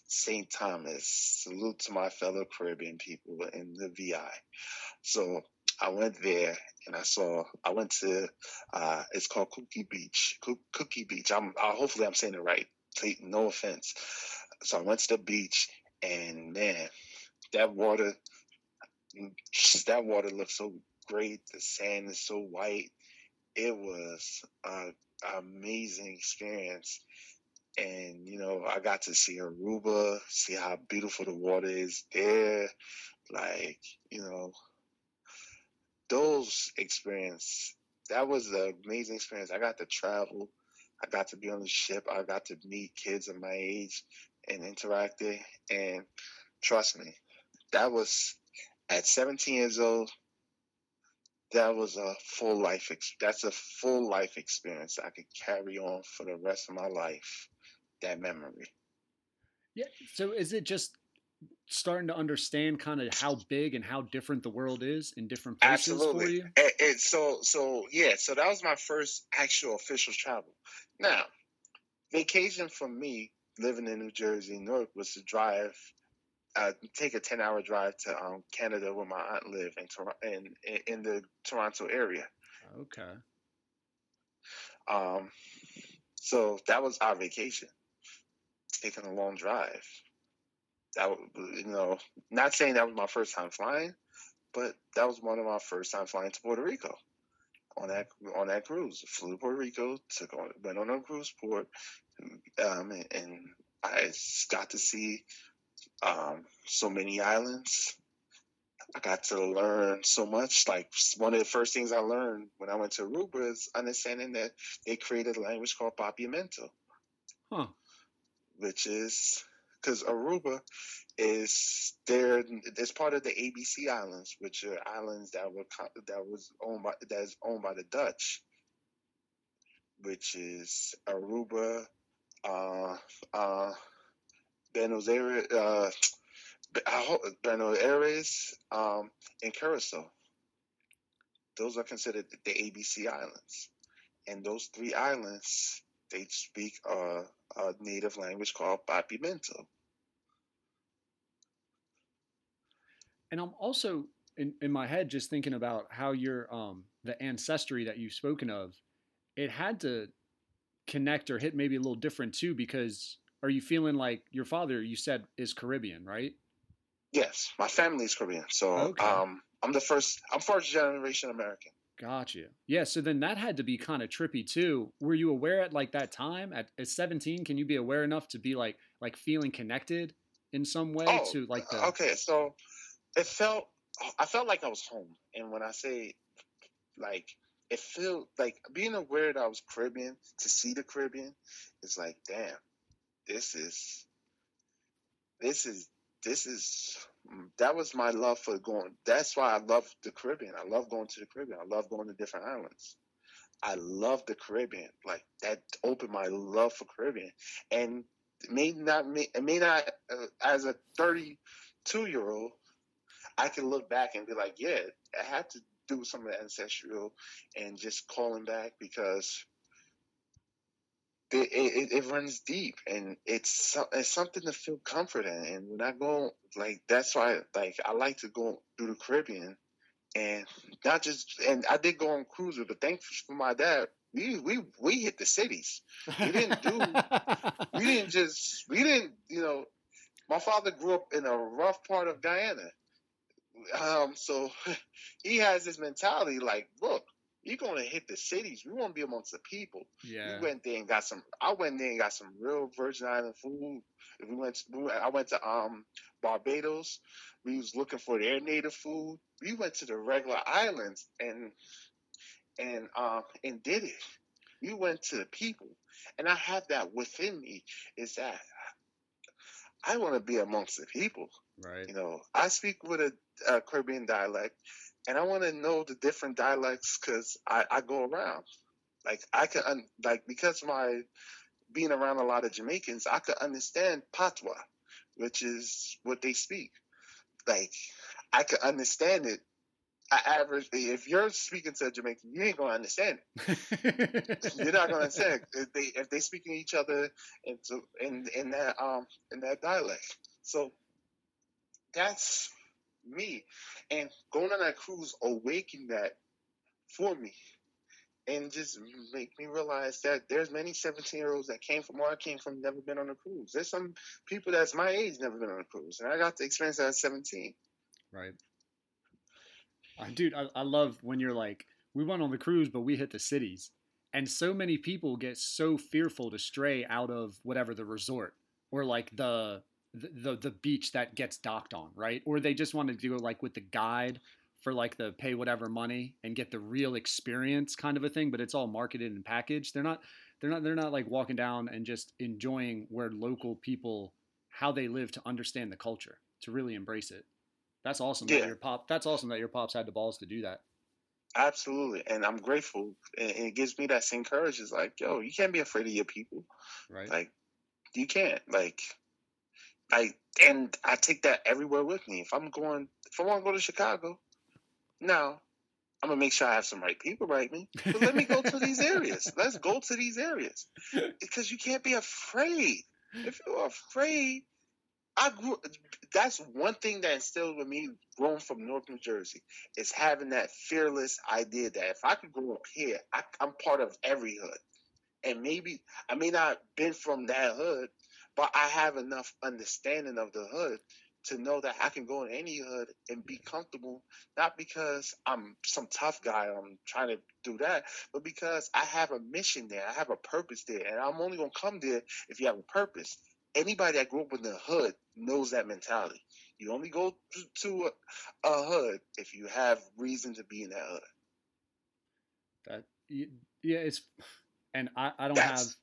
Speaker 4: St. Thomas. Salute to my fellow Caribbean people in the VI. So I went there and I saw. I went to. Uh, it's called Cookie Beach. Cookie Beach. I'm. Uh, hopefully, I'm saying it right. No offense. So I went to the beach and man, that water. That water looks so great. The sand is so white. It was an amazing experience. And, you know, I got to see Aruba, see how beautiful the water is there. Like, you know, those experience, that was an amazing experience. I got to travel. I got to be on the ship. I got to meet kids of my age and interacted. And trust me, that was at 17 years old that was a full life ex- that's a full life experience i could carry on for the rest of my life that memory
Speaker 1: yeah so is it just starting to understand kind of how big and how different the world is in different places
Speaker 4: Absolutely.
Speaker 1: for you
Speaker 4: and, and so so yeah so that was my first actual official travel now vacation for me living in new jersey newark was to drive uh, take a 10 hour drive to um, Canada where my aunt lived in, Tor- in, in the Toronto area.
Speaker 1: Okay.
Speaker 4: Um, so that was our vacation, taking a long drive. That you know, not saying that was my first time flying, but that was one of my first time flying to Puerto Rico on that on that cruise. Flew to Puerto Rico, took on went on a cruise port, um, and, and I got to see um, so many islands. I got to learn so much. Like one of the first things I learned when I went to Aruba is understanding that they created a language called Papiamento,
Speaker 1: huh.
Speaker 4: which is because Aruba is there. It's part of the ABC Islands, which are islands that were that was owned by that is owned by the Dutch, which is Aruba, uh, uh, Buenos Aires, uh, Buenos Aires, um, and Curacao. Those are considered the ABC Islands, and those three islands they speak a, a native language called Papiamento.
Speaker 1: And I'm also in, in my head just thinking about how your um the ancestry that you've spoken of, it had to connect or hit maybe a little different too because are you feeling like your father you said is Caribbean, right?
Speaker 4: Yes, my family is Caribbean. So okay. um, I'm the first. I'm first generation American.
Speaker 1: Gotcha. Yeah. So then that had to be kind of trippy too. Were you aware at like that time at, at 17? Can you be aware enough to be like like feeling connected in some way
Speaker 4: oh,
Speaker 1: to like the?
Speaker 4: Okay, so it felt. I felt like I was home, and when I say like it felt like being aware that I was Caribbean to see the Caribbean, it's like damn, this is this is this is that was my love for going that's why i love the caribbean. I love going to the caribbean. I love going to different islands. I love the caribbean. Like that opened my love for caribbean. And it may not it may not uh, as a 32 year old i can look back and be like yeah i had to do some of the ancestral and just calling back because it, it, it, runs deep and it's it's something to feel comfort in. And when I go like that's why like I like to go through the Caribbean and not just and I did go on cruises, but thanks for my dad. We, we we hit the cities. We didn't do. we didn't just. We didn't. You know, my father grew up in a rough part of Guyana, um, so he has this mentality like, look, you're gonna hit the cities. We want to be amongst the people.
Speaker 1: Yeah.
Speaker 4: We went there and got some. I went there and got some real Virgin Island food. We went. To, I went to um Barbados. We was looking for their native food. We went to the regular islands and and um and did it. We went to the people, and I have that within me. Is that I want to be amongst the people.
Speaker 1: Right.
Speaker 4: You know, I speak with a, a Caribbean dialect and I want to know the different dialects because I, I go around. Like I can un- like because my being around a lot of Jamaicans, I could understand Patois, which is what they speak. Like I could understand it I average. If you're speaking to a Jamaican, you ain't gonna understand. It. You're not gonna understand if they if they speaking each other in in in that um in that dialect. So that's me, and going on that cruise awakened that for me, and just make me realize that there's many 17 year olds that came from where I came from, never been on a cruise. There's some people that's my age never been on a cruise, and I got to experience that at 17.
Speaker 1: Right. Uh, dude, I, I love when you're like, we went on the cruise, but we hit the cities. And so many people get so fearful to stray out of whatever the resort or like the the, the, the beach that gets docked on, right? Or they just want to do like with the guide for like the pay whatever money and get the real experience kind of a thing, but it's all marketed and packaged. They're not they're not they're not like walking down and just enjoying where local people how they live to understand the culture, to really embrace it. That's awesome
Speaker 4: Yeah.
Speaker 1: that your pop that's awesome that your pops had the balls to do that.
Speaker 4: Absolutely, and I'm grateful, and and it gives me that same courage. It's like, yo, you can't be afraid of your people.
Speaker 1: Right.
Speaker 4: Like, you can't. Like, I and I take that everywhere with me. If I'm going, if I want to go to Chicago, now I'm gonna make sure I have some right people right me. But let me go to these areas. Let's go to these areas because you can't be afraid. If you're afraid, I grew. That's one thing that instilled with me growing from North New Jersey is having that fearless idea that if I could grow up here, I, I'm part of every hood, and maybe I may not been from that hood, but I have enough understanding of the hood to know that I can go in any hood and be comfortable, not because I'm some tough guy, I'm trying to do that, but because I have a mission there, I have a purpose there, and I'm only gonna come there if you have a purpose. Anybody that grew up in the hood knows that mentality. You only go to, to a, a hood if you have reason to be in that hood.
Speaker 1: That yeah, it's and I, I don't
Speaker 4: That's-
Speaker 1: have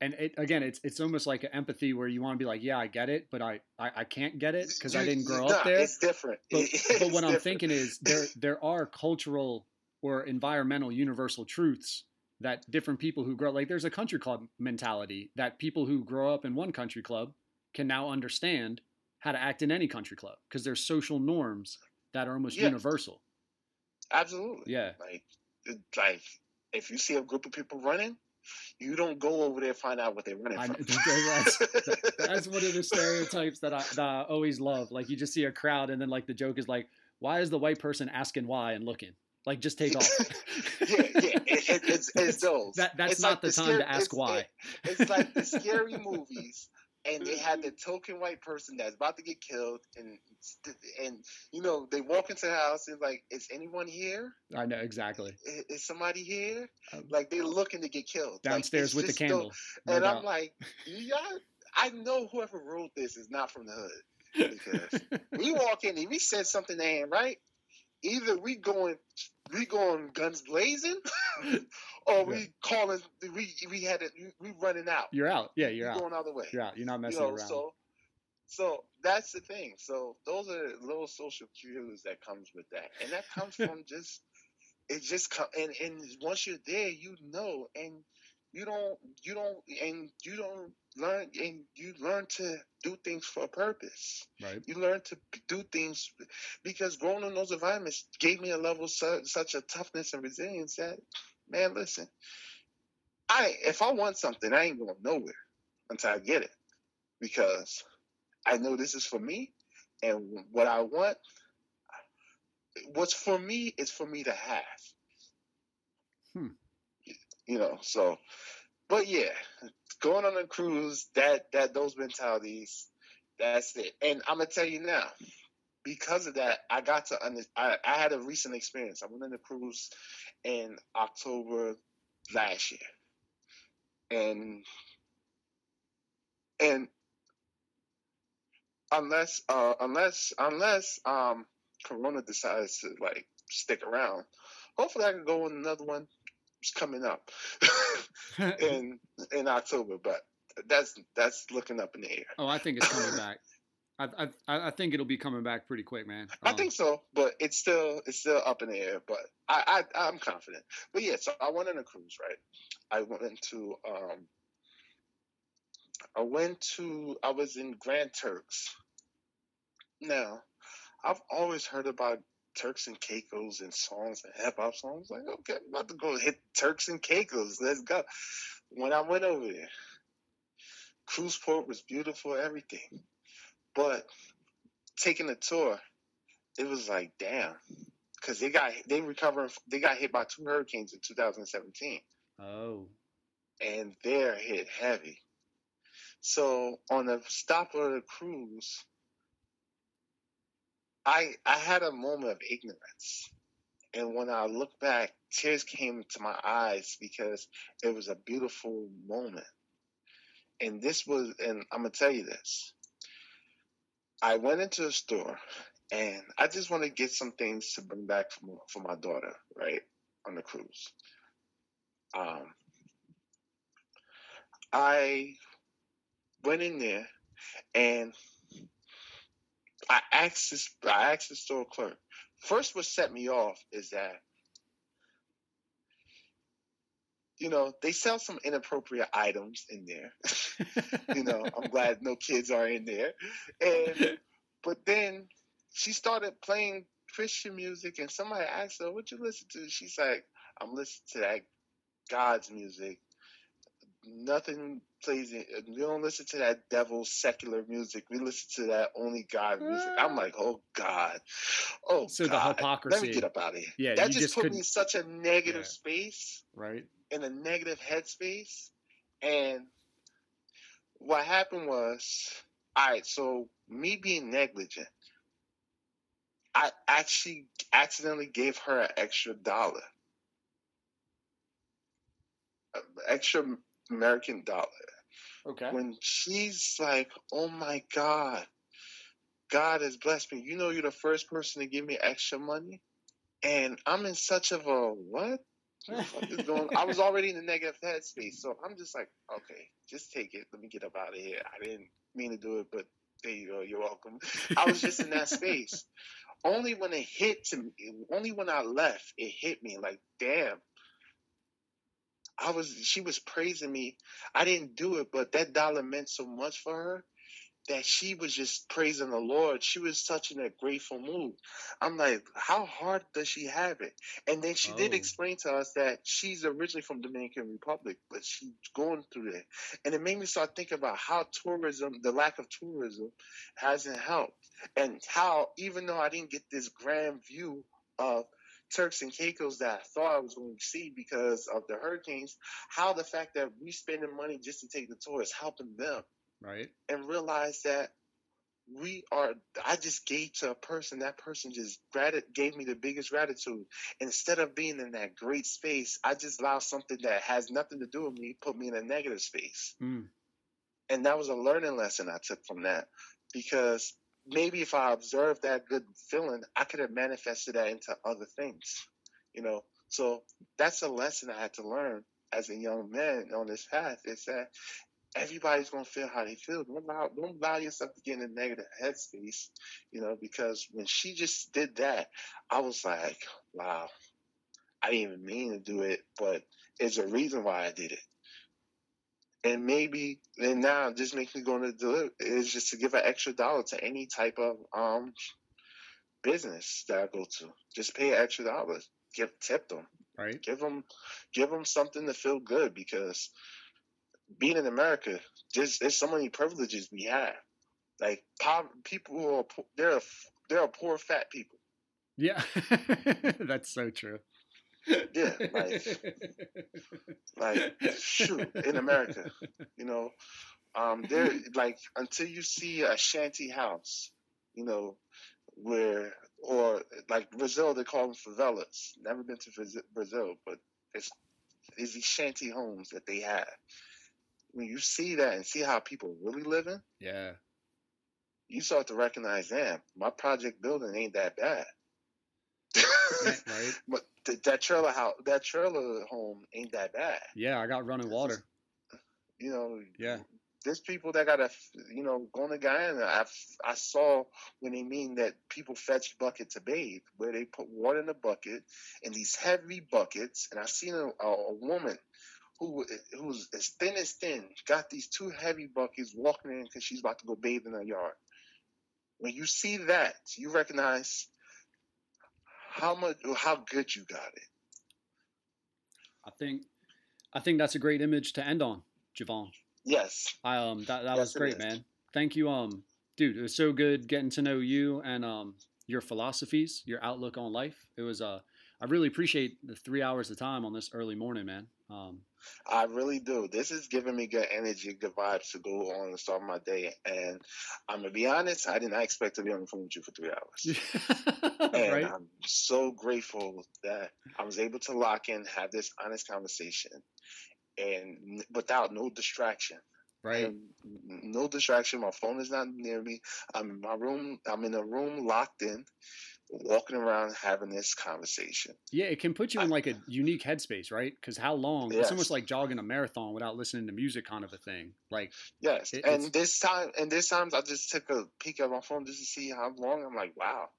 Speaker 1: and it, again it's it's almost like an empathy where you want to be like yeah I get it but I I, I can't get it because I didn't grow
Speaker 4: nah,
Speaker 1: up there.
Speaker 4: It's different.
Speaker 1: But,
Speaker 4: It-
Speaker 1: but
Speaker 4: it's
Speaker 1: what I'm thinking is there there are cultural or environmental universal truths that different people who grow like there's a country club mentality that people who grow up in one country club can now understand how to act in any country club because there's social norms that are almost
Speaker 4: Yeah.
Speaker 1: universal.
Speaker 4: Absolutely.
Speaker 1: Yeah.
Speaker 4: Like, like if you see a group of people running, you don't go over there and find out what they're running
Speaker 1: I,
Speaker 4: from.
Speaker 1: that's, that's one of the stereotypes that I, that I always love. Like you just see a crowd, and then like the joke is like, "Why is the white person asking why and looking? Like just take off."
Speaker 4: yeah, yeah. It, it, it's, it's those.
Speaker 1: That that's
Speaker 4: It's
Speaker 1: not
Speaker 4: like
Speaker 1: the time
Speaker 4: scary-
Speaker 1: to ask why.
Speaker 4: it- it's like the scary movies, and they had the token white person that's about to get killed, and and you know they walk into the house and like, is anyone here?
Speaker 1: I know exactly.
Speaker 4: Is, is somebody here?
Speaker 1: Um,
Speaker 4: Like they're looking to get killed
Speaker 1: Downstairs
Speaker 4: it's
Speaker 1: with the candle. no
Speaker 4: and I'm
Speaker 1: doubt.
Speaker 4: like, yeah, I know whoever wrote this is not from the hood. Because we walk in and we said something that ain't right. Either we going we going guns blazing, or we calling we we had it we running out.
Speaker 1: you're out. Yeah, you're out.
Speaker 4: going all the way.
Speaker 1: You're out. You're not
Speaker 4: You
Speaker 1: messing
Speaker 4: know,
Speaker 1: around.
Speaker 4: so so that's the thing. So those are little social cues that comes with that, and that comes from just it just come and and once you're there, you know, and you don't you don't and you don't learn and you learn to do things for a purpose.
Speaker 1: right.
Speaker 4: You learn to do things because growing in those environments gave me a level of su- such a toughness and resilience that man, listen, I if I want something, I ain't going nowhere until I get it because I know this is for me, and what I want, what's for me is for me to have.
Speaker 1: Hmm.
Speaker 4: You know, so, but yeah, going on a cruise, that that those mentalities, that's it. And I'm gonna tell you now, because of that, I got to under. I, I had a recent experience. I went on a cruise in October last year, and and unless uh unless unless um Corona decides to like stick around, hopefully I can go on another one. It's coming up in in October, but that's that's looking up in the air.
Speaker 1: oh, I think it's coming back. I, I I think it'll be coming back pretty quick, man.
Speaker 4: I
Speaker 1: Um,
Speaker 4: think so, but it's still it's still up in the air. But I, I I'm confident. But yeah, so I went on a cruise, right? I went to um I went to I was in Grand Turks. Now, I've always heard about Turks and Caicos and songs and hip hop songs. Like, okay, I'm about to go hit Turks and Caicos. Let's go. When I went over there, cruise port was beautiful, everything. But taking the tour, it was like, damn, because they got they recovering. They got hit by two hurricanes in 2017,
Speaker 1: Oh.
Speaker 4: and they're hit heavy. So on the stop of the cruise, I I had a moment of ignorance, and when I look back, tears came to my eyes because it was a beautiful moment. And this was, and I'm gonna tell you this. I went into a store, and I just want to get some things to bring back for, for my daughter, right, on the cruise. Um, I went in there, and I asked this, I asked the store clerk. First, what set me off is that, you know, they sell some inappropriate items in there. you know, I'm glad no kids are in there. And but then she started playing Christian music, and somebody asked her, "What you listen to?" She's like, "I'm listening to that God's music. Nothing plays. In, we don't listen to that devil secular music. We listen to that only God music." I'm mm. like, "Oh God, oh
Speaker 1: So the
Speaker 4: God. Let me get up out of here.
Speaker 1: Yeah,
Speaker 4: that just,
Speaker 1: just
Speaker 4: put me
Speaker 1: couldn't-
Speaker 4: in such a negative
Speaker 1: Yeah.
Speaker 4: space."
Speaker 1: right?
Speaker 4: in a negative headspace. And what happened was, all right, so me being negligent, I actually accidentally gave her an extra dollar, uh, extra American dollar.
Speaker 1: Okay.
Speaker 4: When she's like, oh my God, God has blessed me. You know, you're the first person to give me extra money. And I'm in such of a what? What the fuck is going I was already in the negative headspace, so I'm just like, okay, just take it. Let me get up out of here. I didn't mean to do it, but there you go. You're welcome. I was just in that space. Only when it hit to me, only when I left, it hit me like, damn. I was, she was praising me. I didn't do it, but that dollar meant so much for her that she was just praising the Lord. She was such in a grateful mood. I'm like, how hard does she have it? And then she did
Speaker 1: Oh.
Speaker 4: explain to us that she's originally from Dominican Republic, but she's going through there. And it made me start thinking about how tourism, the lack of tourism, hasn't helped. And how, even though I didn't get this grand view of Turks and Caicos that I thought I was going to see because of the hurricanes, how the fact that we spending money just to take the tour is helping them
Speaker 1: Right.
Speaker 4: and realize that we are i just gave to a person that person just grati- gave me the biggest gratitude instead of being in that great space i just allowed something that has nothing to do with me put me in a negative space
Speaker 1: Mm.
Speaker 4: and that was a learning lesson i took from that because maybe if i observed that good feeling i could have manifested that into other things you know so that's a lesson i had to learn as a young man on this path is that everybody's gonna feel how they feel. Don't allow, don't allow yourself to get in a negative headspace, you know. Because when she just did that, I was like, wow, I didn't even mean to do it, but it's a reason why I did it. And maybe, and now just makes me going to deliver is just to give an extra dollar to any type of um business that I go to. Just pay an extra dollar. Give tip them
Speaker 1: Right.
Speaker 4: give them give them something to feel good because being in America, just there's so many privileges we have. Like people who are po- there are there are poor fat people.
Speaker 1: Yeah. That's so true.
Speaker 4: Yeah, like like shoot in America, you know, um, there like until you see a shanty house, you know, where or like Brazil they call them favelas. Never been to Brazil, but it's these shanty homes that they have. When you see that and see how people really living,
Speaker 1: Yeah.
Speaker 4: you start to recognize, damn, my project building ain't that bad.
Speaker 1: Right.
Speaker 4: But th- that trailer house, that trailer home ain't that bad.
Speaker 1: Yeah. I got running water.
Speaker 4: You know,
Speaker 1: Yeah.
Speaker 4: there's people that got a, you know, going to Guyana. I, I saw when they mean that people fetch bucket to bathe, where they put water in a bucket in these heavy buckets, and I seen a, a, woman who who was as thin as thin, got these two heavy buckets walking in because she's about to go bathe in her yard. When you see that, you recognize how much, how good you got it.
Speaker 1: I think, I think that's a great image to end on, Javon.
Speaker 4: Yes,
Speaker 1: I um that, that
Speaker 4: Yes,
Speaker 1: was great, man. Thank you, um, dude. It was so good getting to know you and um your philosophies, your outlook on life. It was uh, I really appreciate the three hours of time on this early morning, man. Um,
Speaker 4: I really do. This is giving me good energy, good vibes to go on and start my day. And I'm gonna be honest, I did not expect to be on the phone with you for three hours. And
Speaker 1: right?
Speaker 4: I'm so grateful that I was able to lock in, have this honest conversation, and without no distraction.
Speaker 1: Right.
Speaker 4: And no distraction. My phone is not near me. I'm in my room. I'm in a room locked in, walking around having this conversation.
Speaker 1: Yeah, it can put you in like a unique headspace, right? Because how long? It's almost like jogging a marathon without listening to music, kind of a thing. Like,
Speaker 4: Yes,
Speaker 1: It-
Speaker 4: and this time, and this times, I just took a peek at my phone just to see how long. I'm like, wow,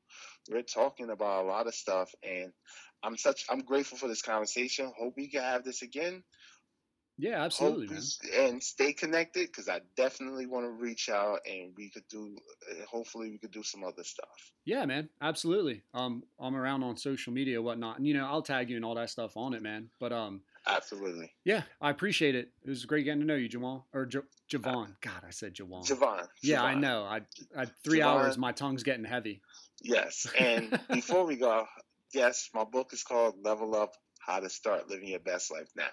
Speaker 4: we're talking about a lot of stuff, and I'm such, I'm grateful for this conversation. Hope we can have this again.
Speaker 1: Yeah, absolutely,
Speaker 4: and stay connected because I definitely want to reach out, and we could do. uh, Hopefully, we could do some other stuff.
Speaker 1: Yeah, man, absolutely. Um, I'm around on social media, whatnot, and you know, I'll tag you and all that stuff on it, man. But um,
Speaker 4: Absolutely,
Speaker 1: yeah, I appreciate it. It was great getting to know you, Jamal or J- Javon. God, I said Javon.
Speaker 4: Javon.
Speaker 1: yeah, I know. I, I three
Speaker 4: Javon.
Speaker 1: hours. My tongue's getting heavy.
Speaker 4: Yes, and before we go, yes, my book is called Level Up: How to Start Living Your Best Life Now.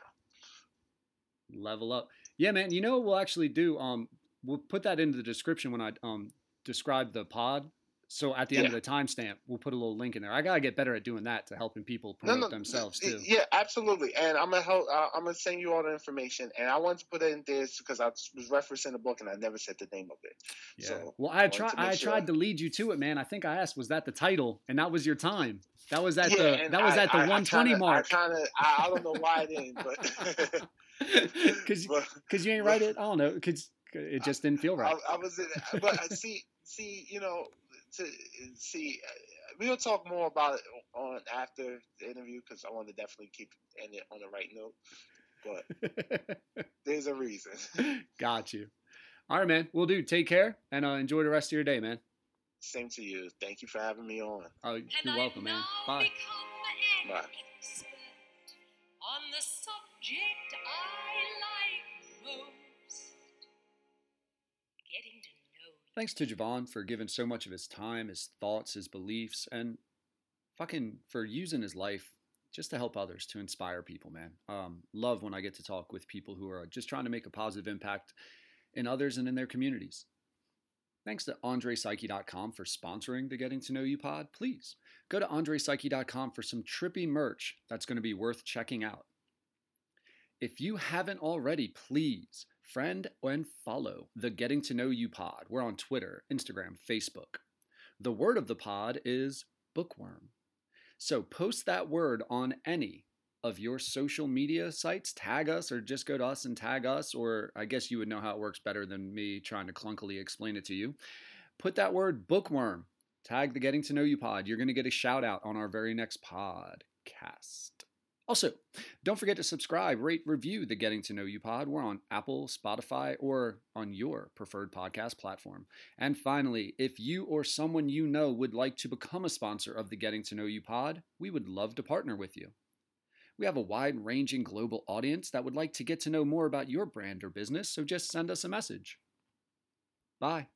Speaker 1: Level up. Yeah, man. You know what we'll actually do? Um, we'll put that into the description when I um describe the pod. So at the end of the timestamp, we'll put a little link in there. I gotta get better at doing that to helping people promote themselves
Speaker 4: y-
Speaker 1: too.
Speaker 4: Yeah, absolutely. And I'm gonna help. Uh, I'm gonna send you all the information. And I wanted to put it in this because I was referencing the book and I never said the name of it.
Speaker 1: Yeah.
Speaker 4: So,
Speaker 1: well, I
Speaker 4: wanted
Speaker 1: tried. I
Speaker 4: sure-
Speaker 1: tried to lead you to it, man. I think I asked, was that the title? And that was your time. That was at
Speaker 4: Yeah,
Speaker 1: the. That was
Speaker 4: I-
Speaker 1: at the
Speaker 4: I- I
Speaker 1: 120
Speaker 4: kinda-
Speaker 1: mark.
Speaker 4: I kind of. I, I don't know why I didn't, but.
Speaker 1: Because
Speaker 4: but
Speaker 1: you ain't write it. I don't know. Because it just didn't feel right.
Speaker 4: I, I was in, but I see, see, you know, to see, uh, we'll talk more about it on after the interview because I want to definitely keep end it on the right note. But there's a reason.
Speaker 1: Got you. All right, man. Well, dude, take care and uh, enjoy the rest of your day, man.
Speaker 4: Same to you. Thank you for having me on.
Speaker 1: Oh, you're
Speaker 3: I've
Speaker 1: welcome, man.
Speaker 3: now
Speaker 1: Bye.
Speaker 3: become an
Speaker 4: Bye.
Speaker 3: Subject I like most. Getting to know you.
Speaker 1: Thanks to Javon for giving so much of his time, his thoughts, his beliefs, and fucking for using his life just to help others, to inspire people, man. Um, love when I get to talk with people who are just trying to make a positive impact in others and in their communities. Thanks to AndrePsyche.com for sponsoring the Getting to Know You pod. Please go to AndrePsyche.com for some trippy merch that's going to be worth checking out. If you haven't already, please friend and follow the Getting to Know You pod. We're on Twitter, Instagram, Facebook. The word of the pod is bookworm. So post that word on any of your social media sites, tag us, or just go to us and tag us, or I guess you would know how it works better than me trying to clunkily explain it to you. Put that word bookworm, tag the Getting to Know You pod. You're going to get a shout out on our very next podcast. Also, don't forget to subscribe, rate, review the Getting to Know You pod. We're on Apple, Spotify, or on your preferred podcast platform. And finally, if you or someone you know would like to become a sponsor of the Getting to Know You pod, we would love to partner with you. We have a wide ranging global audience that would like to get to know more about your brand or business, so just send us a message. Bye.